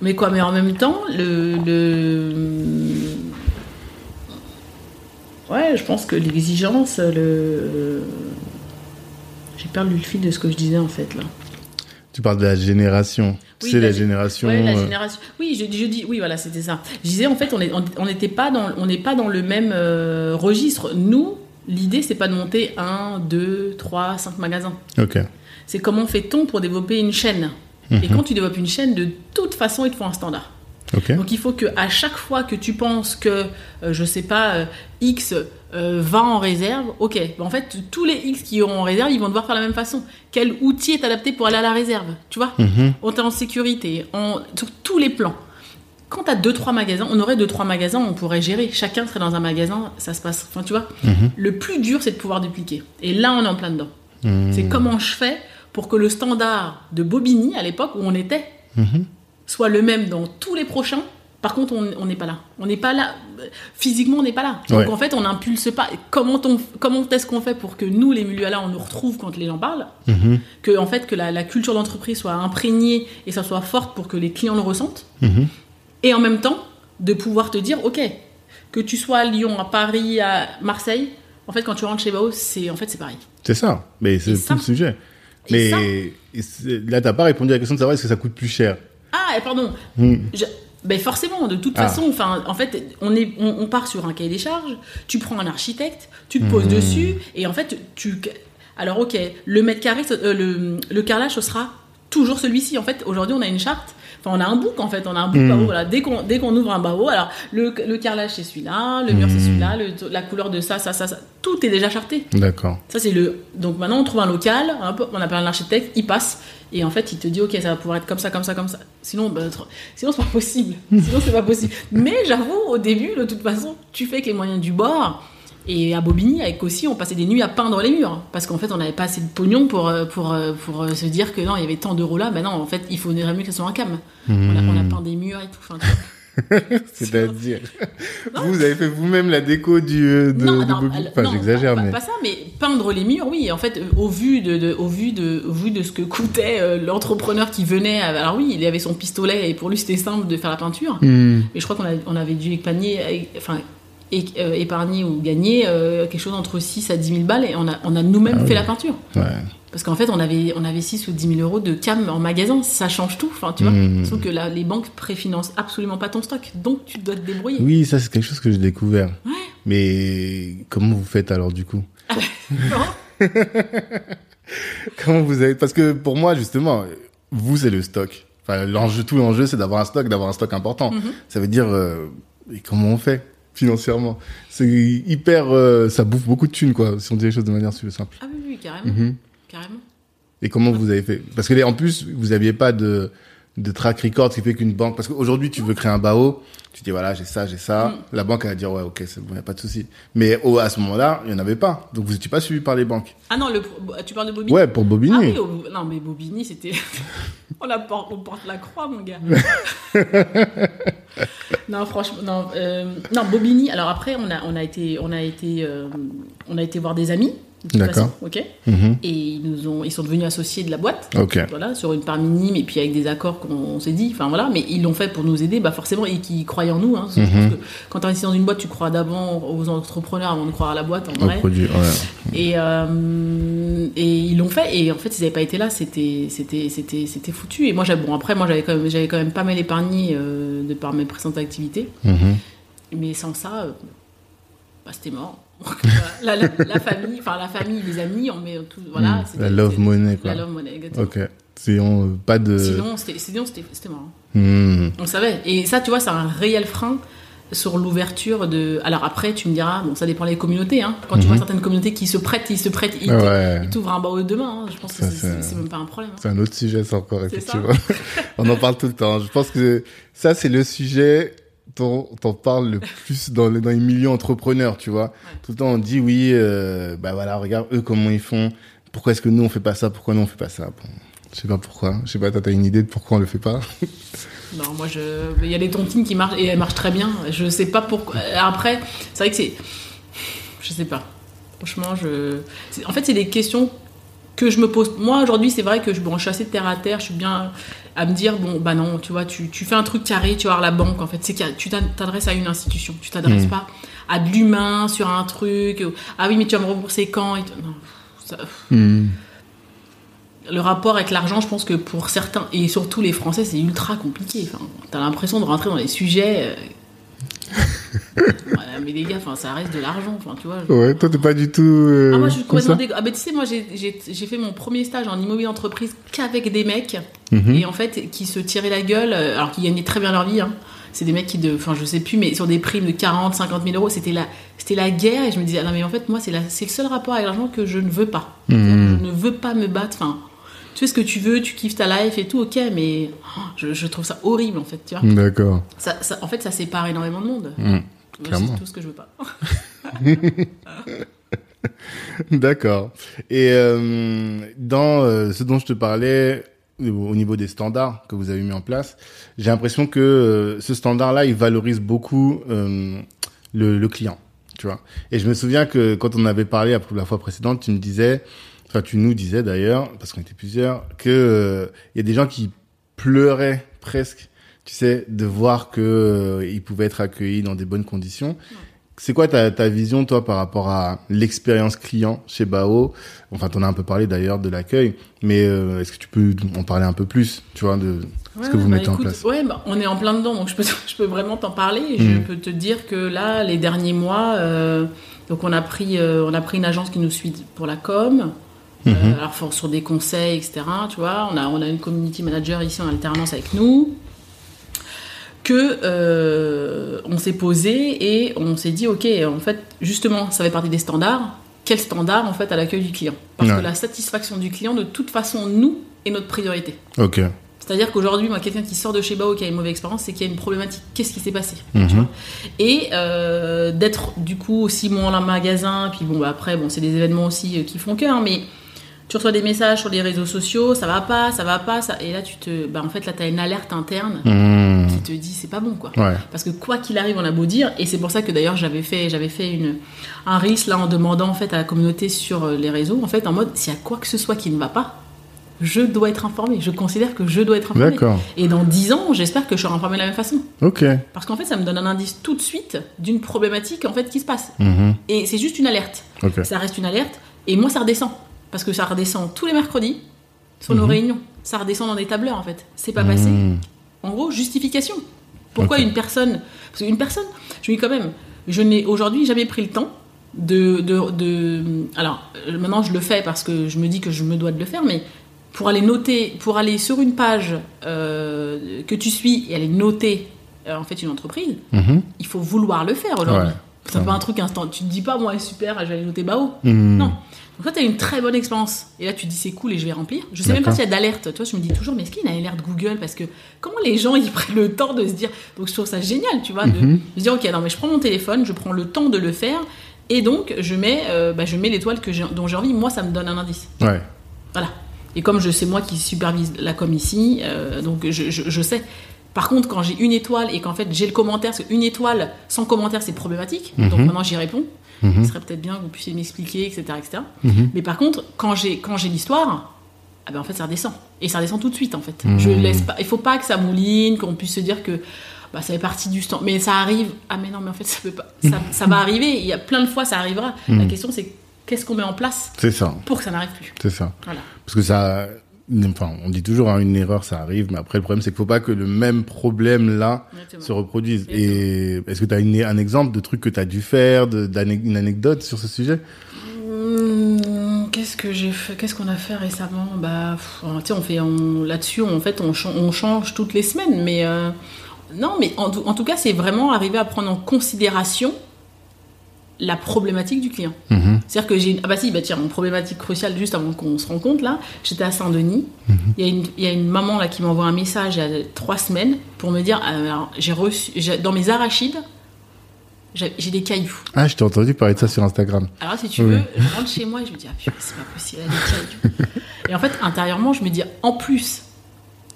mais quoi, mais en même temps, le, le- ouais, je pense que l'exigence, le, j'ai perdu le fil de ce que je disais en fait là. Tu parles de la génération. Oui, c'est la la gé- génération. Ouais, la euh, génération. Oui, je, je dis, oui, voilà, c'était ça. Je disais, en fait, on est- on n'était pas dans, on n'est pas dans le même euh, registre. Nous, l'idée, c'est pas de monter un, deux, trois, cinq magasins. Ok. C'est comment fait-on pour développer une chaîne? Mhm. Et quand tu développes une chaîne, de toute façon, il te faut un standard. Donc il faut que à chaque fois que tu penses que, euh, je sais pas, euh, X euh, va en réserve, ok, en fait, tous les X qui iront en réserve, ils vont devoir faire la même façon. Quel outil est adapté pour aller à la réserve Tu vois? Mhm. On est en sécurité, sur tous les plans. Quand tu as deux, trois magasins, on aurait deux, trois magasins, on pourrait gérer. Chacun serait dans un magasin, ça se passe. Enfin, tu vois, Mhm. le plus dur, c'est de pouvoir dupliquer. Et là, on est en plein dedans. Mhm. C'est comment je fais pour que le standard de Bobigny, à l'époque où on était. Soit le même dans tous les prochains. Par contre, on n'est pas là. On n'est pas là. Physiquement, on n'est pas là. Donc, Ouais. en fait, on n'impulse pas. Comment, on, comment est-ce qu'on fait pour que nous, les là, on nous retrouve quand les gens parlent? Mhm. Que, en fait, que la, la culture d'entreprise soit imprégnée et ça soit forte pour que les clients le ressentent. Mhm. Et en même temps, de pouvoir te dire, OK, que tu sois à Lyon, à Paris, à Marseille, en fait, quand tu rentres chez Bao, c'est en fait, c'est pareil. C'est ça. Mais c'est tout ça. le sujet. Et Mais ça. là, t'as pas répondu à la question de savoir est-ce que ça coûte plus cher. Ah, pardon. Mhm. Je- ben forcément, de toute Ah. façon, enfin, en fait, on, est, on, on part sur un cahier des charges, tu prends un architecte, tu te poses Mmh. dessus, et en fait, tu... Alors ok, le mètre carré, euh, le, le carrelage, ce sera toujours celui-ci. En fait, aujourd'hui, on a une charte, enfin, on a un book, en fait, on a un book Mmh. barreau, voilà. Dès qu'on dès qu'on ouvre un barreau, alors, le, le carrelage, c'est celui-là, le mur, c'est Mmh. celui-là, la couleur de ça, ça, ça, ça, tout est déjà charté. D'accord. Ça, c'est le. Donc maintenant, on trouve un local, on appelle un architecte, il passe, et en fait, il te dit, ok, ça va pouvoir être comme ça, comme ça, comme ça. Sinon, bah, sinon c'est pas possible. Sinon, c'est pas possible. Mais j'avoue, au début, de toute façon, tu fais avec les moyens du bord. Et à Bobigny, avec aussi, on passait des nuits à peindre les murs. Parce qu'en fait, on n'avait pas assez de pognon pour, euh, pour, euh, pour euh, se dire que non, il y avait tant d'euros là. Ben non, en fait, il faudrait mieux que ce soit un cam. On, a, on a peint des murs et tout. Enfin. C'est-à-dire. Vous avez fait vous-même la déco du, euh, de, non, de non, Enfin, j'exagère, pas, mais. pas ça, mais peindre les murs, oui. En fait, au vu de, de- au vu de, au vu de ce que coûtait euh, l'entrepreneur qui venait. Alors oui, il avait son pistolet et pour lui c'était simple de faire la peinture. Mhm. Mais je crois qu'on on avait dû épargner, enfin, é- euh, épargner ou gagner euh, quelque chose entre 6 à 10 000 balles et on a, on a nous-mêmes Ah fait la peinture. Ouais. Parce qu'en fait, on avait, on avait 6 ou 10 000 euros de cam en magasin, ça change tout, enfin, tu vois. Mhm. Sauf que là, les banques préfinancent absolument pas ton stock, donc tu dois te débrouiller. Oui, ça, c'est quelque chose que j'ai découvert. Ouais. Mais comment vous faites alors, du coup? Non Comment? Vous avez Parce que pour moi, justement, vous, c'est le stock. Enfin, l'enjeu, tout l'enjeu, c'est d'avoir un stock, d'avoir un stock important. Mhm. Ça veut dire, euh, et comment on fait? Financièrement C'est hyper, euh, ça bouffe beaucoup de thunes, quoi, si on dit les choses de manière super simple. Ah oui, oui, carrément. Mhm. carrément. Et comment vous avez fait? Parce que en plus, vous aviez pas de de track record qui fait qu'une banque. Parce qu'aujourd'hui, tu veux créer un BAO, tu dis voilà, j'ai ça, j'ai ça. La banque elle va dire ouais, ok, c'est bon, y a pas de souci. Mais au, à ce moment-là, il y en avait pas. Donc vous n'étiez pas suivi par les banques. Ah non, le, tu parles de Bobigny Ouais, pour Bobigny. Ah oui, non mais Bobigny, c'était... on, la porte, on porte la croix, mon gars. non, franchement, non. euh, non, Bobigny, alors après, on a, on a, été, on a, été, euh, on a été voir des amis, D'accord. ok Mhm. Et ils, nous ont, ils sont devenus associés de la boîte. Ok. Voilà, sur une part minime et puis avec des accords qu'on on s'est dit, enfin voilà, mais ils l'ont fait pour nous aider, bah forcément, et qui croyaient en nous. Hein, Je pense Mhm. que quand tu investis dans une boîte, tu crois d'abord aux entrepreneurs avant de croire à la boîte, en Au vrai. produit, ouais. Et, euh, et ils l'ont fait. Et en fait, s'ils n'avaient pas été là, c'était, c'était, c'était, c'était foutu. Et moi, j'avais, bon, après, moi, j'avais quand même, j'avais quand même pas mal épargné euh, de par mes précédentes activités. Mhm. Mais sans ça, euh, bah, c'était mort. La, la- la famille, enfin la famille, les amis, on met tout, voilà. C'était- La love money, quoi. La love money, exactement. Ok. Sinon, euh, pas de. Sinon, c'était, mort. Mhm. On savait. Et ça, tu vois, c'est un réel frein sur l'ouverture de. Alors après, tu me diras, bon, ça dépend des communautés. Hein. Quand tu vois certaines communautés qui se prêtent, ils se prêtent, ils, Mhm. Ouais. t'ouvrent un barreau demain. hein. Je pense que Ça, c'est, c'est- même pas un problème. hein. C'est un autre sujet, ça encore, effectivement. on en parle tout le temps. Je pense que ça, c'est le sujet dont on parle le plus dans les, dans les milieux entrepreneurs, tu vois. Tout le temps, on dit oui, euh, bah voilà, regarde eux comment ils font. Pourquoi est-ce que nous on fait pas ça? Pourquoi nous on fait pas ça? Bon, Je sais pas pourquoi. Je sais pas, t'as une idée de pourquoi on le fait pas? Non, moi, je... il y a les tontines qui marchent et elles marchent très bien. Je sais pas pourquoi. Après, c'est vrai que c'est. Je sais pas. Franchement, je. En fait, c'est des questions que je me pose. Moi, aujourd'hui, c'est vrai que je, bon, je suis assez de terre à terre. Je suis bien à me dire, bon, bah non, tu vois, tu, tu fais un truc carré, tu vas voir la banque, en fait. C'est que tu t'adresses à une institution. Tu t'adresses Mhm. pas à de l'humain sur un truc. Ah oui, mais tu vas me rembourser quand et tout. Non, ça- Hmm. le rapport avec l'argent, je pense que pour certains, et surtout les Français, c'est ultra compliqué. Enfin, t'as l'impression de rentrer dans les sujets. Voilà, mais les gars, ça reste de l'argent. Tu vois. je- Ouais, toi, t'es pas du tout. euh, Ah, moi, je suis complètement Ah, ben, tu sais, moi, j'ai- fait mon premier stage en immobilier d'entreprise qu'avec des mecs, Mhm. et en fait, qui se tiraient la gueule, euh, alors qu'ils gagnaient très bien leur vie. Hein. C'est des mecs qui, de, enfin, je sais plus, mais sur des primes de 40, 50 000 euros, c'était la, c'était la guerre, et je me disais, ah, non, mais en fait, moi, c'est la- c'est le seul rapport avec l'argent que je ne veux pas. Mhm. Je ne veux pas me battre. Enfin, fais ce que tu veux, tu kiffes ta life et tout, ok, mais oh, je, je trouve ça horrible, en fait, tu vois. D'accord. Ça, ça- en fait, ça sépare énormément de monde. Clairement. C'est tout ce que je veux pas. D'accord. Et euh, dans euh, ce dont je te parlais, au au niveau des standards que vous avez mis en place, j'ai l'impression que euh, ce standard-là, il valorise beaucoup le, le client, tu vois. Et je me souviens que quand on avait parlé la fois précédente, tu me disais, enfin tu nous disais d'ailleurs, parce qu'on était plusieurs, que euh, il y a des gens qui pleuraient presque, tu sais, de voir que euh, ils pouvaient être accueillis dans des bonnes conditions. C'est quoi ta, ta vision, toi, par rapport à l'expérience client chez Bao? Enfin, t'en as un peu parlé d'ailleurs de l'accueil, mais euh, est-ce que tu peux en parler un peu plus, tu vois, de ce que vous bah, mettez en place? Ouais, bah, on est en plein dedans, donc je peux, je peux vraiment t'en parler. Et Je Mhm. peux te dire que là, les derniers mois, euh, donc on a pris, euh, on a pris une agence qui nous suit pour la com. Euh, Mhm. alors for- sur des conseils, etc. Tu vois, on a, on a une community manager ici en alternance avec nous. Que euh, on s'est posé et on s'est dit, ok, en fait, justement, ça fait partie des standards. Quel standard en fait à l'accueil du client? Parce Ouais. que la satisfaction du client, de toute façon, nous, est notre priorité. Ok. C'est-à-dire qu'aujourd'hui, moi, quelqu'un qui sort de chez Bao qui a une mauvaise expérience, c'est qu'il y a une problématique. Qu'est-ce qui s'est passé? Mhm. tu vois? Et euh, d'être du coup aussi moins dans le magasin, puis bon, bah, après, bon, c'est des événements aussi euh, qui font cœur, mais tu reçois des messages sur les réseaux sociaux, ça va pas, ça va pas, ça... et là, tu te, bah, en fait, là, t'as une alerte interne Mhm. qui te dit c'est pas bon, quoi. Ouais. Parce que quoi qu'il arrive, on a beau dire, et c'est pour ça que d'ailleurs j'avais fait, j'avais fait une, un risque là en demandant en fait à la communauté sur euh, les réseaux, en fait en mode s'il y a quoi que ce soit qui ne va pas, je dois être informé. Je considère que je dois être informé. D'accord. Et dans 10 ans, j'espère que je serai informé de la même façon. Ok. Parce qu'en fait, ça me donne un indice tout de suite d'une problématique en fait qui se passe. Mhm. Et c'est juste une alerte. Ça reste une alerte, et moi ça redescend. Parce que ça redescend tous les mercredis sur nos Mhm. réunions. Ça redescend dans des tableurs en fait. C'est pas passé. Mhm. En gros, justification. Pourquoi une personne Parce qu'une personne, je me dis quand même, je n'ai aujourd'hui jamais pris le temps de, de, de- Alors, euh, maintenant je le fais parce que je me dis que je me dois de le faire, mais pour aller noter, pour aller sur une page euh, que tu suis et aller noter euh, en fait une entreprise, Mhm. il faut vouloir le faire aujourd'hui. Ouais. C'est pas un truc instant. Tu te dis pas, moi, super, je vais aller noter Bao. Non. Donc toi, tu as une très bonne expérience. Et là, tu te dis, c'est cool et je vais remplir. Je sais même pas s'il y a d'alerte. Toi, je me dis toujours, mais est-ce qu'il y a une alerte Google? Parce que comment les gens, ils prennent le temps de se dire? Donc, je trouve ça génial, tu vois, de, de se dire, ok, non, mais je prends mon téléphone, je prends le temps de le faire. Et donc, je mets, euh, bah, je mets l'étoile dont j'ai envie. Moi, ça me donne un indice. Ouais. Voilà. Et comme je sais moi qui supervise la com ici, euh, donc je, je- je sais. Par contre, quand j'ai une étoile et qu'en fait j'ai le commentaire, parce qu'une étoile sans commentaire c'est problématique, donc Mhm. maintenant j'y réponds. Mhm. Il serait peut-être bien que vous puissiez m'expliquer, etc., etc. Mhm. Mais par contre, quand j'ai quand j'ai l'histoire, ah ben en fait ça redescend et ça redescend tout de suite en fait. Mhm. Je laisse pas, il faut pas que ça mouline, qu'on puisse se dire que bah, ça fait partie du stand. Mais ça arrive. Ah mais non, mais en fait ça peut pas. Ça, ça va arriver. Il y a plein de fois ça arrivera. La Mhm. question c'est qu'est-ce qu'on met en place ça. pour que ça n'arrive plus. C'est ça. Voilà. Parce que ça, enfin, on dit toujours hein, une erreur, ça arrive, mais après le problème c'est qu'il faut pas que le même problème là Exactement. se reproduise. Et est-ce que tu as une, un exemple de truc que tu as dû faire, de, une anecdote sur ce sujet? Hum, Qu'est-ce que j'ai fait Qu'est-ce qu'on a fait récemment? Bah, tu on fait on- là-dessus, en fait, on, chan- on change toutes les semaines, mais euh, non, mais en, en tout cas, c'est vraiment arriver à prendre en considération la problématique du client. Mhm. C'est-à-dire que j'ai une... Ah bah si, bah tiens, une problématique cruciale juste avant qu'on se rencontre là, j'étais à Saint-Denis, il y, a une- il y a une maman là qui m'envoie un message il y a trois semaines pour me dire, ah, alors, j'ai reçu, j'ai- dans mes arachides, j'ai des cailloux. Ah, je t'ai entendu parler de ça sur Instagram. Alors si tu Oui. veux, je rentre chez moi et je me dis, ah putain, c'est pas possible, elle a des cailloux. et en fait, intérieurement, je me dis, en plus,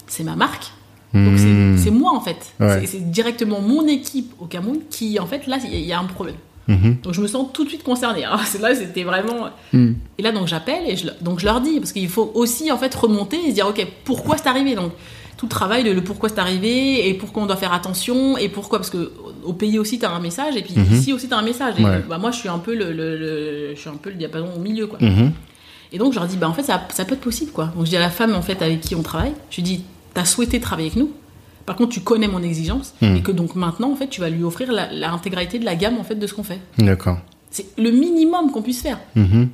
c'est ma marque. Donc c'est- Hmm. c'est moi en fait. Ouais. C'est- C'est directement mon équipe au Cameroun qui, en fait, là, il y, a- il y a un problème. Mhm. Donc je me sens tout de suite concernée. Alors là, c'était vraiment. Hmm. Et là, donc j'appelle et je, donc je leur dis parce qu'il faut aussi en fait remonter et se dire, ok, pourquoi c'est arrivé? Donc tout le travail de le pourquoi c'est arrivé et pourquoi on doit faire attention et pourquoi parce que au pays aussi t'as un message et puis Mhm. ici aussi t'as un message. Et Ouais. bah, moi je suis un peu le, le- le- je suis un peu le diapason au milieu quoi. Mhm. Et donc je leur dis, bah en fait ça, ça peut être possible quoi. Donc je dis à la femme en fait avec qui on travaille, je lui dis, t'as souhaité travailler avec nous? Par contre, tu connais mon exigence Hmm. et que donc maintenant en fait tu vas lui offrir l'intégralité de la gamme en fait de ce qu'on fait. D'accord. C'est le minimum qu'on puisse faire. Mhm.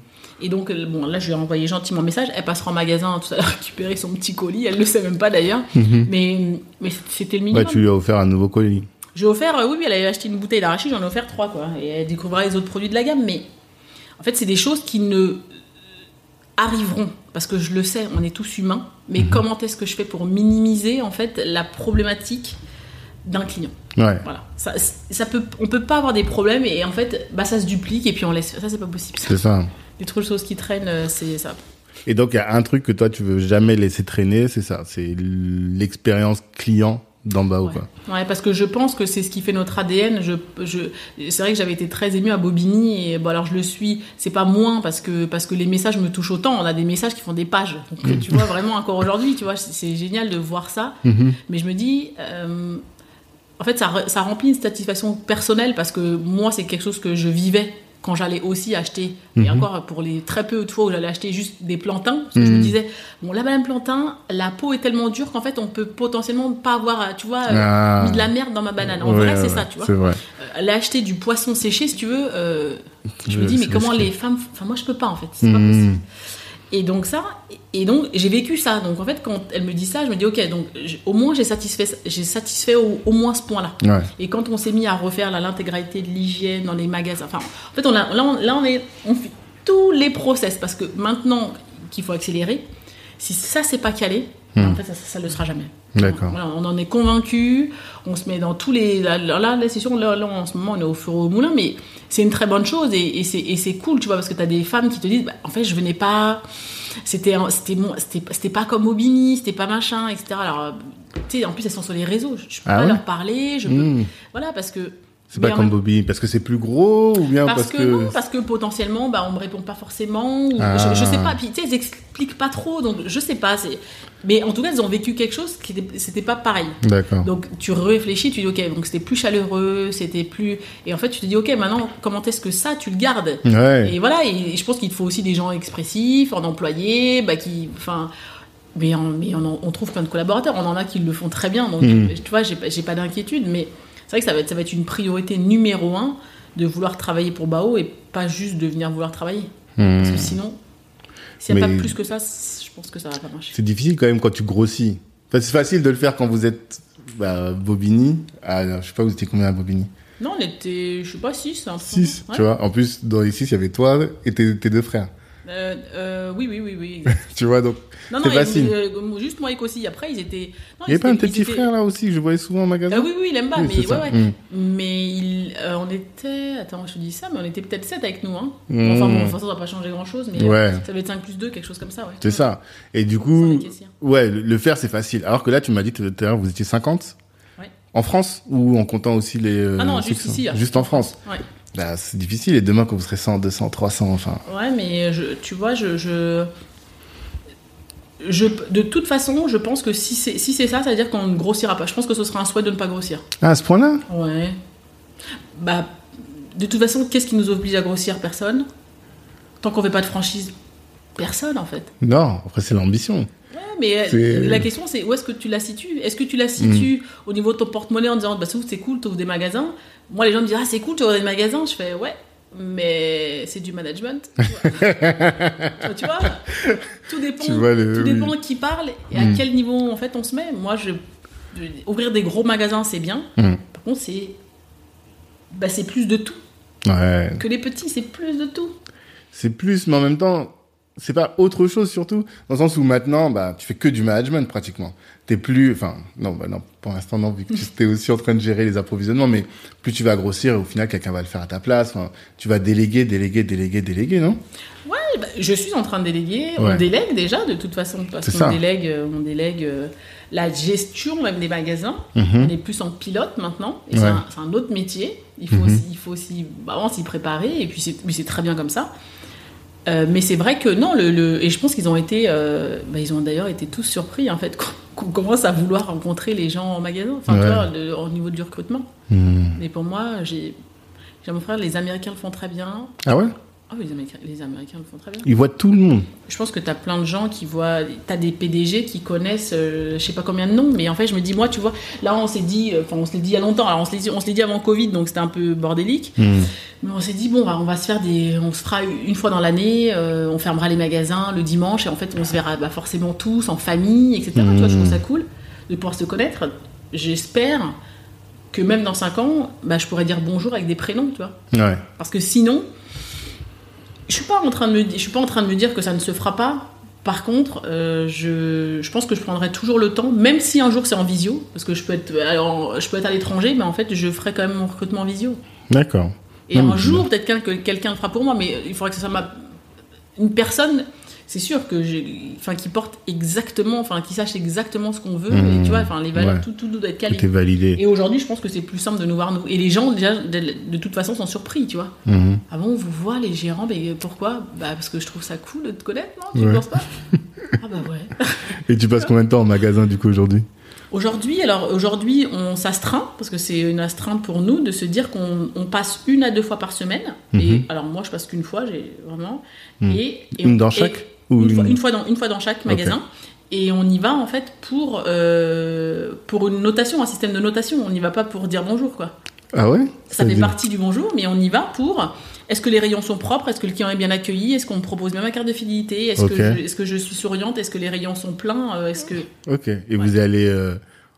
Et donc, euh, bon, là, je lui ai envoyé gentiment un message. Elle passera en magasin tout à l'heure récupérer son petit colis. Elle le sait même pas d'ailleurs. Mhm. Mais, mais c'était le Ouais, minimum. tu lui as offert un nouveau colis. J'ai offert, euh, oui, elle avait acheté une bouteille d'arachide, j'en ai offert trois, quoi. Et elle découvrira les autres produits de la gamme. Mais en fait, c'est des choses qui ne arriveront. Parce que je le sais, on est tous humains. Mais Mhm. comment est-ce que je fais pour minimiser, en fait, la problématique d'un client Ouais. Voilà. Ça, ça peut, on peut pas avoir des problèmes et en fait, bah, ça se duplique et puis on laisse. Ça, c'est pas possible. C'est ça. Les trop de choses qui traînent, euh, c'est ça. Et donc, il y a un truc que toi, tu veux jamais laisser traîner, c'est ça. C'est l'expérience client d'en bas ou Ouais. quoi. Ouais, parce que je pense que c'est ce qui fait notre ADN. Je, je, c'est vrai que j'avais été très émue à Bobigny et bon alors je le suis. C'est pas moins parce que parce que les messages me touchent autant. On a des messages qui font des pages. Donc Mm. tu vois vraiment encore aujourd'hui, tu vois, c'est génial de voir ça. Mhm. Mais je me dis, euh, en fait, ça, ça remplit une satisfaction personnelle parce que moi, c'est quelque chose que je vivais quand j'allais aussi acheter. Et Mhm. encore, pour les très peu de fois où j'allais acheter juste des plantains, parce que je me Mhm. disais, bon, la banane plantain, la peau est tellement dure qu'en fait, on peut potentiellement pas avoir, tu vois, euh, Ah. mis de la merde dans ma banane. En Ouais, vrai, c'est ouais, ça, tu vois. C'est vrai. Euh, aller acheter du poisson séché, si tu veux, euh, je me dis, mais comment les femmes. Enfin, moi, je peux pas, en fait. C'est pas Mhm. possible. Et donc ça, et donc j'ai vécu ça. Donc en fait, quand elle me dit ça, je me dis ok, donc au moins j'ai satisfait, j'ai satisfait au, au moins ce point-là. Ouais. Et quand on s'est mis à refaire l'intégralité de l'hygiène dans les magasins, enfin, en fait, on a, là, on, là, on est, on fait tous les process parce que maintenant qu'il faut accélérer, si ça c'est pas calé, Hmm. en fait, ça, ça, le sera jamais. D'accord. Voilà, on en est convaincu. On se met dans tous les. Là, là, là, c'est sûr, là, là, en ce moment, on est au four au moulin, mais c'est une très bonne chose et, et c'est cool, tu vois, parce que tu as des femmes qui te disent, bah, en fait, je venais pas. C'était c'était mon- c'était c'était pas comme Aubigny, c'était pas machin, etc. Alors, tu sais, en plus, elles sont sur les réseaux. Je, je peux Ah pas leur parler. Je peux, Mhm. Voilà, parce que. C'est pas comme Bobby, parce que c'est plus gros ou bien parce, parce, que, non, parce que potentiellement, bah, on me répond pas forcément. Ou Ah. je, je sais pas. Puis tu sais, ils expliquent pas trop, donc je sais pas. c'est- Mais en tout cas, elles ont vécu quelque chose qui était- c'était pas pareil. D'accord. Donc tu réfléchis, tu dis ok, donc c'était plus chaleureux, c'était plus. Et en fait, tu te dis ok, maintenant, comment est-ce que ça, tu le gardes? Ouais. Et voilà, et je pense qu'il faut aussi des gens expressifs, en employés, bah, qui. Enfin. Mais, on, trouve plein de collaborateurs, on en a qui le font très bien, donc Mm. tu vois, j'ai pas d'inquiétude, mais c'est vrai que ça va, être, ça va être une priorité numéro un de vouloir travailler pour Bao et pas juste de venir vouloir travailler. Parce que Mhm. sinon, s'il n'y a Mais- pas plus que ça, je pense que ça va pas marcher. C'est difficile quand même quand tu grossis. Enfin, c'est facile de le faire quand vous êtes bah, Bobigny. À, je sais pas, vous étiez combien à Bobigny? Non, on était, je sais pas, 6. 6, tu vois. En plus, dans les 6, il y avait toi et tes, tes deux frères. Euh, euh, oui, oui, oui, oui. Tu vois, donc. Et- facile. euh, juste moi et Kossi. Après, ils étaient. Non, Il y avait pas un petit étaient- frère là aussi que je voyais souvent en magasin Ah oui, oui, il aime pas, Oui, mais c'est ouais, ça. ouais. Mm. Mais il, on était. Attends, je te dis ça, mais on était peut-être 7 avec nous. Hein. Mm. Enfin, bon, façon, ça va pas changer grand chose, mais Ouais. ça va être 5 plus 2, quelque chose comme ça, ouais. C'est ça. Et du coup, ouais, le, faire c'est facile. Alors que là, tu m'as dit tout à l'heure, vous étiez 50 Ouais. En France ou en comptant aussi les. Ah non, juste ici. là. Juste en France. Ouais. Bah, c'est difficile. Et demain, quand vous serez 100, 200, 300, enfin. Ouais, mais je, tu vois, je, je, je- de toute façon, je pense que si c'est si c'est ça, ça veut dire qu'on ne grossira pas. Je pense que ce sera un souhait de ne pas grossir. Ah, à ce point-là? Ouais. Bah, de toute façon, qu'est-ce qui nous oblige à grossir? Personne. Tant qu'on fait pas de franchise, personne en fait. Non, après, c'est l'ambition. Ouais, mais euh, C'est- la question c'est où est-ce que tu la situes? Est-ce que tu la situes au niveau de ton porte-monnaie en disant bah c'est cool, tu ouvres des magasins? Moi les gens me disent ah c'est cool, tu ouvres des magasins. Je fais ouais, mais c'est du management. Tu vois, tu vois? Tout dépend, Tu vois le- tout dépend qui parle et à Mm. quel niveau en fait on se met. Moi je, je- ouvrir des gros magasins c'est bien. Mm. Par contre c'est bah, c'est plus de tout Ouais. que les petits, c'est plus de tout. C'est plus, mais en même temps, c'est pas autre chose surtout. Dans le sens où maintenant bah tu fais que du management pratiquement. T'es plus enfin non bah non pour l'instant non vu que tu es aussi en train de gérer les approvisionnements mais plus tu vas grossir au final quelqu'un va le faire à ta place. Enfin, tu vas déléguer déléguer déléguer déléguer non? Ouais bah, je suis en train de déléguer. Ouais. on délègue déjà de toute façon parce qu'on délègue euh, on délègue euh, la gestion même des magasins. Mhm. on est plus en pilote maintenant et c'est Ouais. un, c'est un autre métier. Il faut Mhm. aussi, il faut aussi bah, s'y préparer et puis c'est très bien comme ça Euh, mais c'est vrai que non, le, le- et je pense qu'ils ont été, euh, bah, ils ont d'ailleurs été tous surpris en fait qu'on commence à vouloir rencontrer les gens en magasin, enfin Ouais. vois, le- au niveau du recrutement. Hmm. Mais pour moi, j'ai, j'ai mon frère, les Américains le font très bien. ah ouais? Ah les Américains, les Américains le font très bien. ils voient tout le monde Je pense que tu as plein de gens qui voient, tu as des PDG qui connaissent, euh, je sais pas combien de noms, mais en fait, je me dis, moi, tu vois, là, on s'est dit, euh, enfin, on se l'est dit il y a longtemps, alors on se l'est dit, dit avant Covid, donc c'était un peu bordélique. Hmm. Mais on s'est dit, bon, bah, on va se faire des. On se fera une fois dans l'année, euh, on fermera les magasins le dimanche, et en fait, on se verra bah, forcément tous, en famille, etc. Tu vois, je trouve ça cool de pouvoir se connaître. J'espère que même dans 5 ans, bah, je pourrais dire bonjour avec des prénoms, tu vois. ouais Parce que sinon, je suis pas en train de me, je suis pas en train de me dire que ça ne se fera pas. Par contre, euh, je, je pense que je prendrai toujours le temps, même si un jour c'est en visio, parce que je peux être, alors, je peux être à l'étranger, mais en fait, je ferai quand même mon recrutement en visio. d'accord Et Non, un jour, peut-être quelqu'un que quelqu'un le fera pour moi, mais il faudrait que ça soit ma... une personne. C'est sûr que enfin, qui porte exactement, enfin, qui sache exactement ce qu'on veut, Mmh. et tu vois, enfin, les valeurs, Ouais. tout, tout doit être calé. tout est validé Et aujourd'hui, je pense que c'est plus simple de nous voir nous. Et les gens, déjà, de, de toute façon, sont surpris, tu vois. Mhm. Ah bon, on vous voit les gérants, mais pourquoi? Bah parce que je trouve ça cool de te connaître, non? Tu Ouais. penses pas? Ah bah ouais. et tu passes combien de temps en magasin du coup aujourd'hui? Aujourd'hui, alors aujourd'hui, on s'astreint parce que c'est une astreinte pour nous de se dire qu'on on passe une à deux fois par semaine. Et Mhm. alors moi, je passe qu'une fois, j'ai vraiment. Mhm. Et, et Une dans chaque? Ou une, fois, une- une fois dans une fois dans chaque magasin. Et on y va en fait pour euh, pour une notation, un système de notation. On n'y va pas pour dire bonjour quoi. ah ouais? Ça fait partie du bonjour, mais on y va pour est-ce que les rayons sont propres? Est-ce que le client est bien accueilli? Est-ce qu'on me propose bien ma carte de fidélité? Est-ce que, je- est-ce que je suis souriante Est-ce que les rayons sont pleins? Euh, Est-ce que Ok. Et vous allez euh,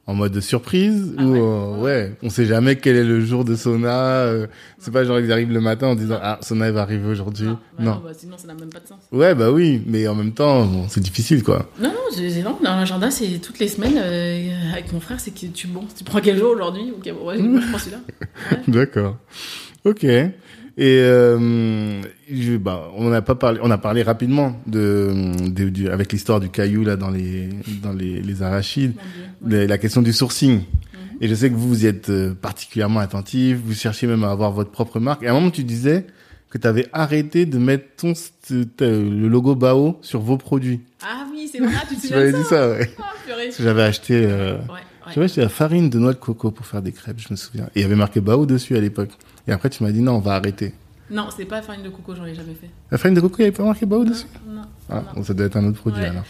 en mode de surprise Ah ou ouais. euh, ouais, on sait jamais quel est le jour de Sona. euh, c'est pas genre ils arrivent le matin en disant ah il va arriver aujourd'hui. non, bah non. non, bah sinon ça n'a même pas de sens. Ouais bah oui, mais en même temps bon, c'est difficile quoi. Non, non, c'est non, dans l'agenda, c'est toutes les semaines euh, avec mon frère, c'est que tu bon, tu prends quel jour aujourd'hui bon, ouais, je prends celui-là. D'accord. Ok. Et euh, je- bah, on n'a pas parlé, on a parlé rapidement de, de- du- avec l'histoire du caillou là dans les dans les, les arachides, la, la question du sourcing. Mhm. Et je sais que vous vous y êtes euh, particulièrement attentif, vous cherchez même à avoir votre propre marque. Et à un moment tu disais que tu avais arrêté de mettre ton ta- le logo Bao sur vos produits. Ah oui, c'est vrai, tu te souviens de dit ça ça, ouais. Ah, purée. Parce que j'avais acheté, euh, Ouais, ouais. j'ai la farine de noix de coco pour faire des crêpes, je me souviens. Et il y avait marqué Bao dessus à l'époque. Et après tu m'as dit non, on va arrêter. Non, c'est pas farine de coco, j'en ai jamais fait. La farine de coco, il n'y avait pas marqué Bao dessus Non, Ah, non. ça doit être un autre produit Ouais. alors.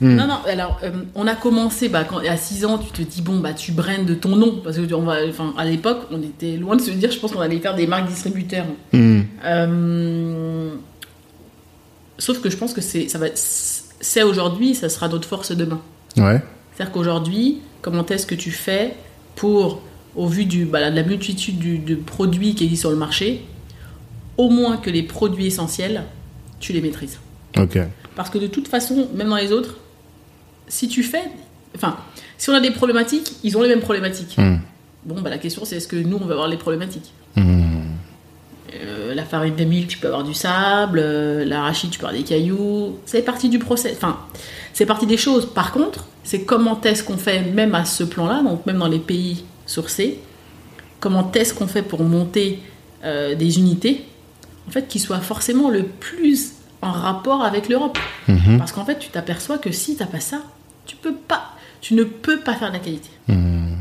Hmm. Non, non, alors, euh, on a commencé, bah, quand, à 6 ans, tu te dis, bon, bah, tu de ton nom, parce que, on va, à l'époque, on était loin de se dire, je pense qu'on allait faire des marques distributeurs. Hmm. Euh, Sauf que je pense que c'est, ça va, c'est aujourd'hui, ça sera notre force demain. Ouais. C'est-à-dire qu'aujourd'hui, comment est-ce que tu fais pour, au vu du, bah, de la multitude du- de produits qui existent sur le marché, au moins que les produits essentiels, tu les maîtrises. Ok. Parce que de toute façon, même dans les autres, si tu fais. Enfin, si on a des problématiques, ils ont les mêmes problématiques. Hmm. Bon, bah, la question, c'est est-ce que nous, on va avoir les problématiques Hmm. Euh, La farine de mil, tu peux avoir du sable. euh, L'arachide, tu peux avoir des cailloux. C'est partie du process. Enfin, c'est partie des choses. Par contre, c'est comment est-ce qu'on fait, même à ce plan-là, donc même dans les pays sourcés, comment est-ce qu'on fait pour monter euh, des unités, en fait, qui soient forcément le plus en rapport avec l'Europe. Mhm. Parce qu'en fait, tu t'aperçois que si t'as pas ça, tu peux pas, tu ne peux pas faire de la qualité. Hmm.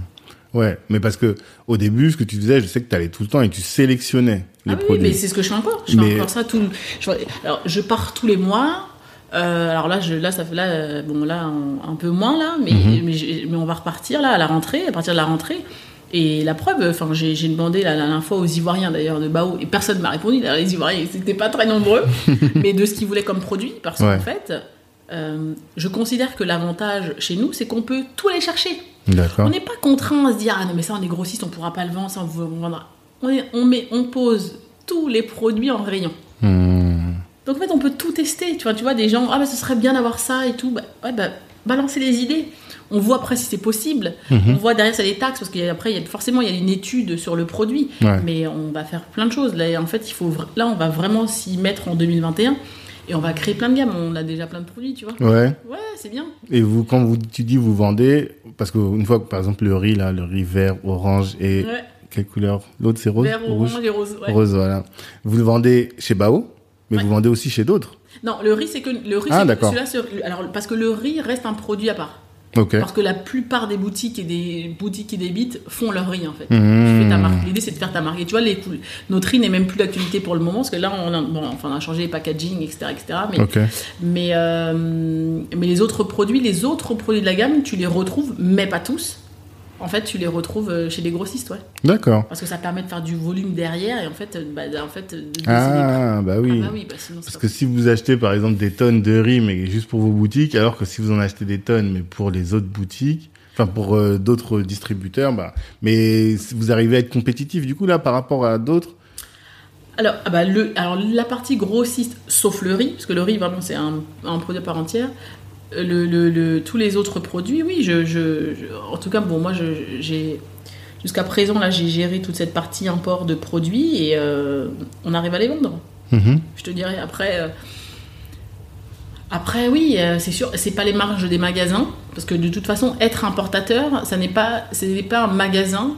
Ouais, mais parce que au début, ce que tu faisais, je sais que tu allais tout le temps et tu sélectionnais les ah oui, oui, produits. mais c'est ce que je fais encore. Je fais Mais- encore ça tout. Je, alors, je pars tous les mois. Euh, alors là, je, là, ça fait là, euh, bon là, un, un peu moins là, mais, Mhm. mais, mais on va repartir là à la rentrée, à partir de la rentrée. Et la preuve, enfin, j'ai demandé la, dernière fois aux Ivoiriens d'ailleurs de Bao et personne m'a répondu. Les Ivoiriens, ils n'étaient pas très nombreux, mais de ce qu'ils voulaient comme produit, parce Ouais. qu'en fait, euh, je considère que l'avantage chez nous, c'est qu'on peut tout aller chercher. On n'est pas contraint à se dire ah non mais ça on est grossiste on pourra pas le vendre ça on vous vendra. On, est- on met on pose tous les produits en rayon. Hmm. Donc en fait on peut tout tester. Tu vois, tu vois des gens, ah bah ce serait bien d'avoir ça et tout. Bah, ouais, bah, balancer les idées. On voit après si c'est possible. Mhm. On voit derrière ça les taxes parce qu'après il y a forcément il y a une étude sur le produit. Ouais. Mais on va faire plein de choses. Là, en fait, il faut là on va vraiment s'y mettre en 2021 et on va créer plein de gammes. On a déjà plein de produits, tu vois. Ouais. Ouais, c'est bien. Et vous, quand vous, tu dis vous vendez, parce qu'une fois que, par exemple, le riz, là, le riz vert, orange et Ouais. quelle couleur? L'autre, c'est rose? Vert, Rouge? et rose. ouais. Rose, voilà. Vous le vendez chez Bao, mais Ouais. vous vendez aussi chez d'autres. Non, le riz c'est que le riz Ah, que alors parce que le riz reste un produit à part. Ok. Parce que la plupart des boutiques et des boutiques qui débitent font leur riz en fait. Mmh. L'idée c'est de faire ta marque. Et tu vois, les, notre riz n'est même plus d'actualité pour le moment parce que là on a, bon, enfin, on a changé les packaging, etc. etc. mais mais, euh, mais les autres produits, les autres produits de la gamme, tu les retrouves, mais pas tous. En fait, tu les retrouves euh, chez les grossistes, ouais. D'accord. Parce que ça permet de faire du volume derrière et en fait, euh, bah, en fait de baisser les prix. Ah, bah oui. Ah bah oui, bah sinon Parce que si vous achetez par exemple des tonnes de riz, mais juste pour vos boutiques, alors que si vous en achetez des tonnes, mais pour les autres boutiques, enfin pour euh, d'autres distributeurs, bah, mais vous arrivez à être compétitif du coup là par rapport à d'autres? Alors, ah bah, le, alors, la partie grossiste, sauf le riz, parce que le riz, vraiment, c'est un, un produit à part entière. Le, le- le- tous les autres produits, oui, je, je- je- en tout cas, bon, moi, j'ai jusqu'à présent, là, j'ai géré toute cette partie import de produits et euh, on arrive à les vendre. Mhm. Je te dirais, après, euh, après oui, euh, c'est sûr, c'est pas les marges des magasins, parce que de toute façon, être importateur, ça n'est pas, ce n'est pas un magasin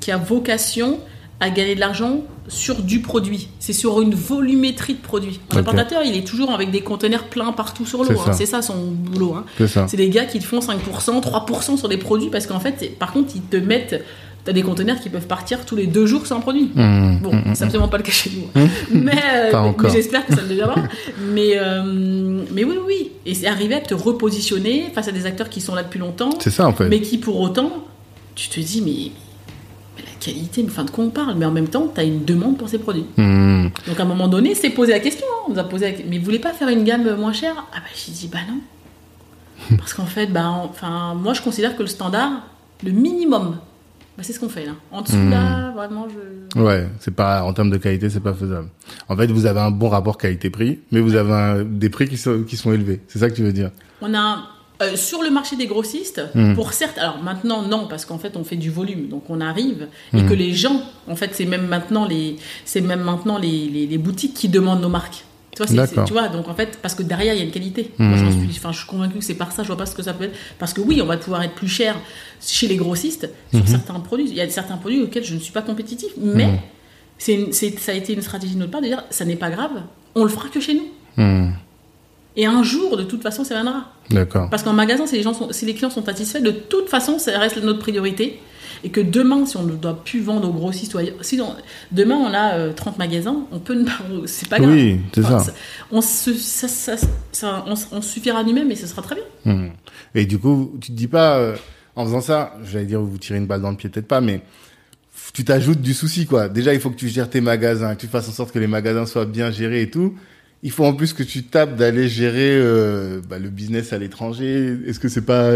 qui a vocation à gagner de l'argent sur du produit. C'est sur une volumétrie de produits. Un importateur, il est toujours avec des conteneurs pleins partout sur l'eau. C'est hein. ça. C'est ça son boulot. hein. C'est ça. C'est des gars qui te font 5%, 3% sur des produits, parce qu'en fait, par contre, ils te mettent. T'as des conteneurs qui peuvent partir tous les deux jours sans produit. Mhm. Bon, c'est absolument pas le cas chez nous. Mais, euh, Pas mais- mais j'espère que ça le deviendra. mais, euh, mais oui, oui. Et c'est arriver à te repositionner face à des acteurs qui sont là depuis longtemps, C'est ça en fait. mais qui pour autant, tu te dis, mais, qualité, mais enfin de quoi on parle Mais en même temps, tu as une demande pour ces produits. Mhm. Donc à un moment donné, c'est posé la question. hein. On nous a posé la... Mais vous voulez pas faire une gamme moins chère? Ah bah j'ai dit, bah non. Parce qu'en fait, bah, enfin, moi je considère que le standard, le minimum, bah, c'est ce qu'on fait là. En dessous Hmm. là, vraiment, je... Ouais, c'est pas en termes de qualité, c'est pas faisable. En fait, vous avez un bon rapport qualité-prix, mais vous avez un- des prix qui sont qui sont élevés. C'est ça que tu veux dire? On a euh, sur le marché des grossistes, Hmm. pour certes, alors maintenant non, parce qu'en fait on fait du volume, donc on arrive Hmm. et que les gens, en fait c'est même maintenant les, c'est même maintenant les, les, les boutiques qui demandent nos marques. Tu vois, tu vois, donc en fait parce que derrière il y a une qualité. Hmm. Moi, j'en suis, enfin je suis convaincue que c'est par ça, je vois pas ce que ça peut être, parce que oui on va pouvoir être plus cher chez les grossistes Hmm. sur certains produits. Il y a certains produits auxquels je ne suis pas compétitif, mais Hmm. c'est, une- c'est- ça a été une stratégie de notre part de dire ça n'est pas grave, on le fera que chez nous. Et un jour, de toute façon, ça viendra. D'accord. Parce qu'en magasin, si les, gens sont, si les clients sont satisfaits, de toute façon, ça reste notre priorité. Et que demain, si on ne doit plus vendre aux grossistes, si on- demain on a euh, 30 magasins, on peut ne pas. C'est pas grave. Oui, c'est Enfin, ça. on, se, ça, ça- ça- on, s- on suffira nous-mêmes et ce sera très bien. Mhm. Et du coup, tu te dis pas, euh, en faisant ça, j'allais dire vous tirez une balle dans le pied, peut-être pas, mais tu t'ajoutes du souci, quoi. Déjà, il faut que tu gères tes magasins, que tu fasses en sorte que les magasins soient bien gérés et tout. Il faut en plus que tu tapes d'aller gérer euh, bah, le business à l'étranger. Est-ce que c'est pas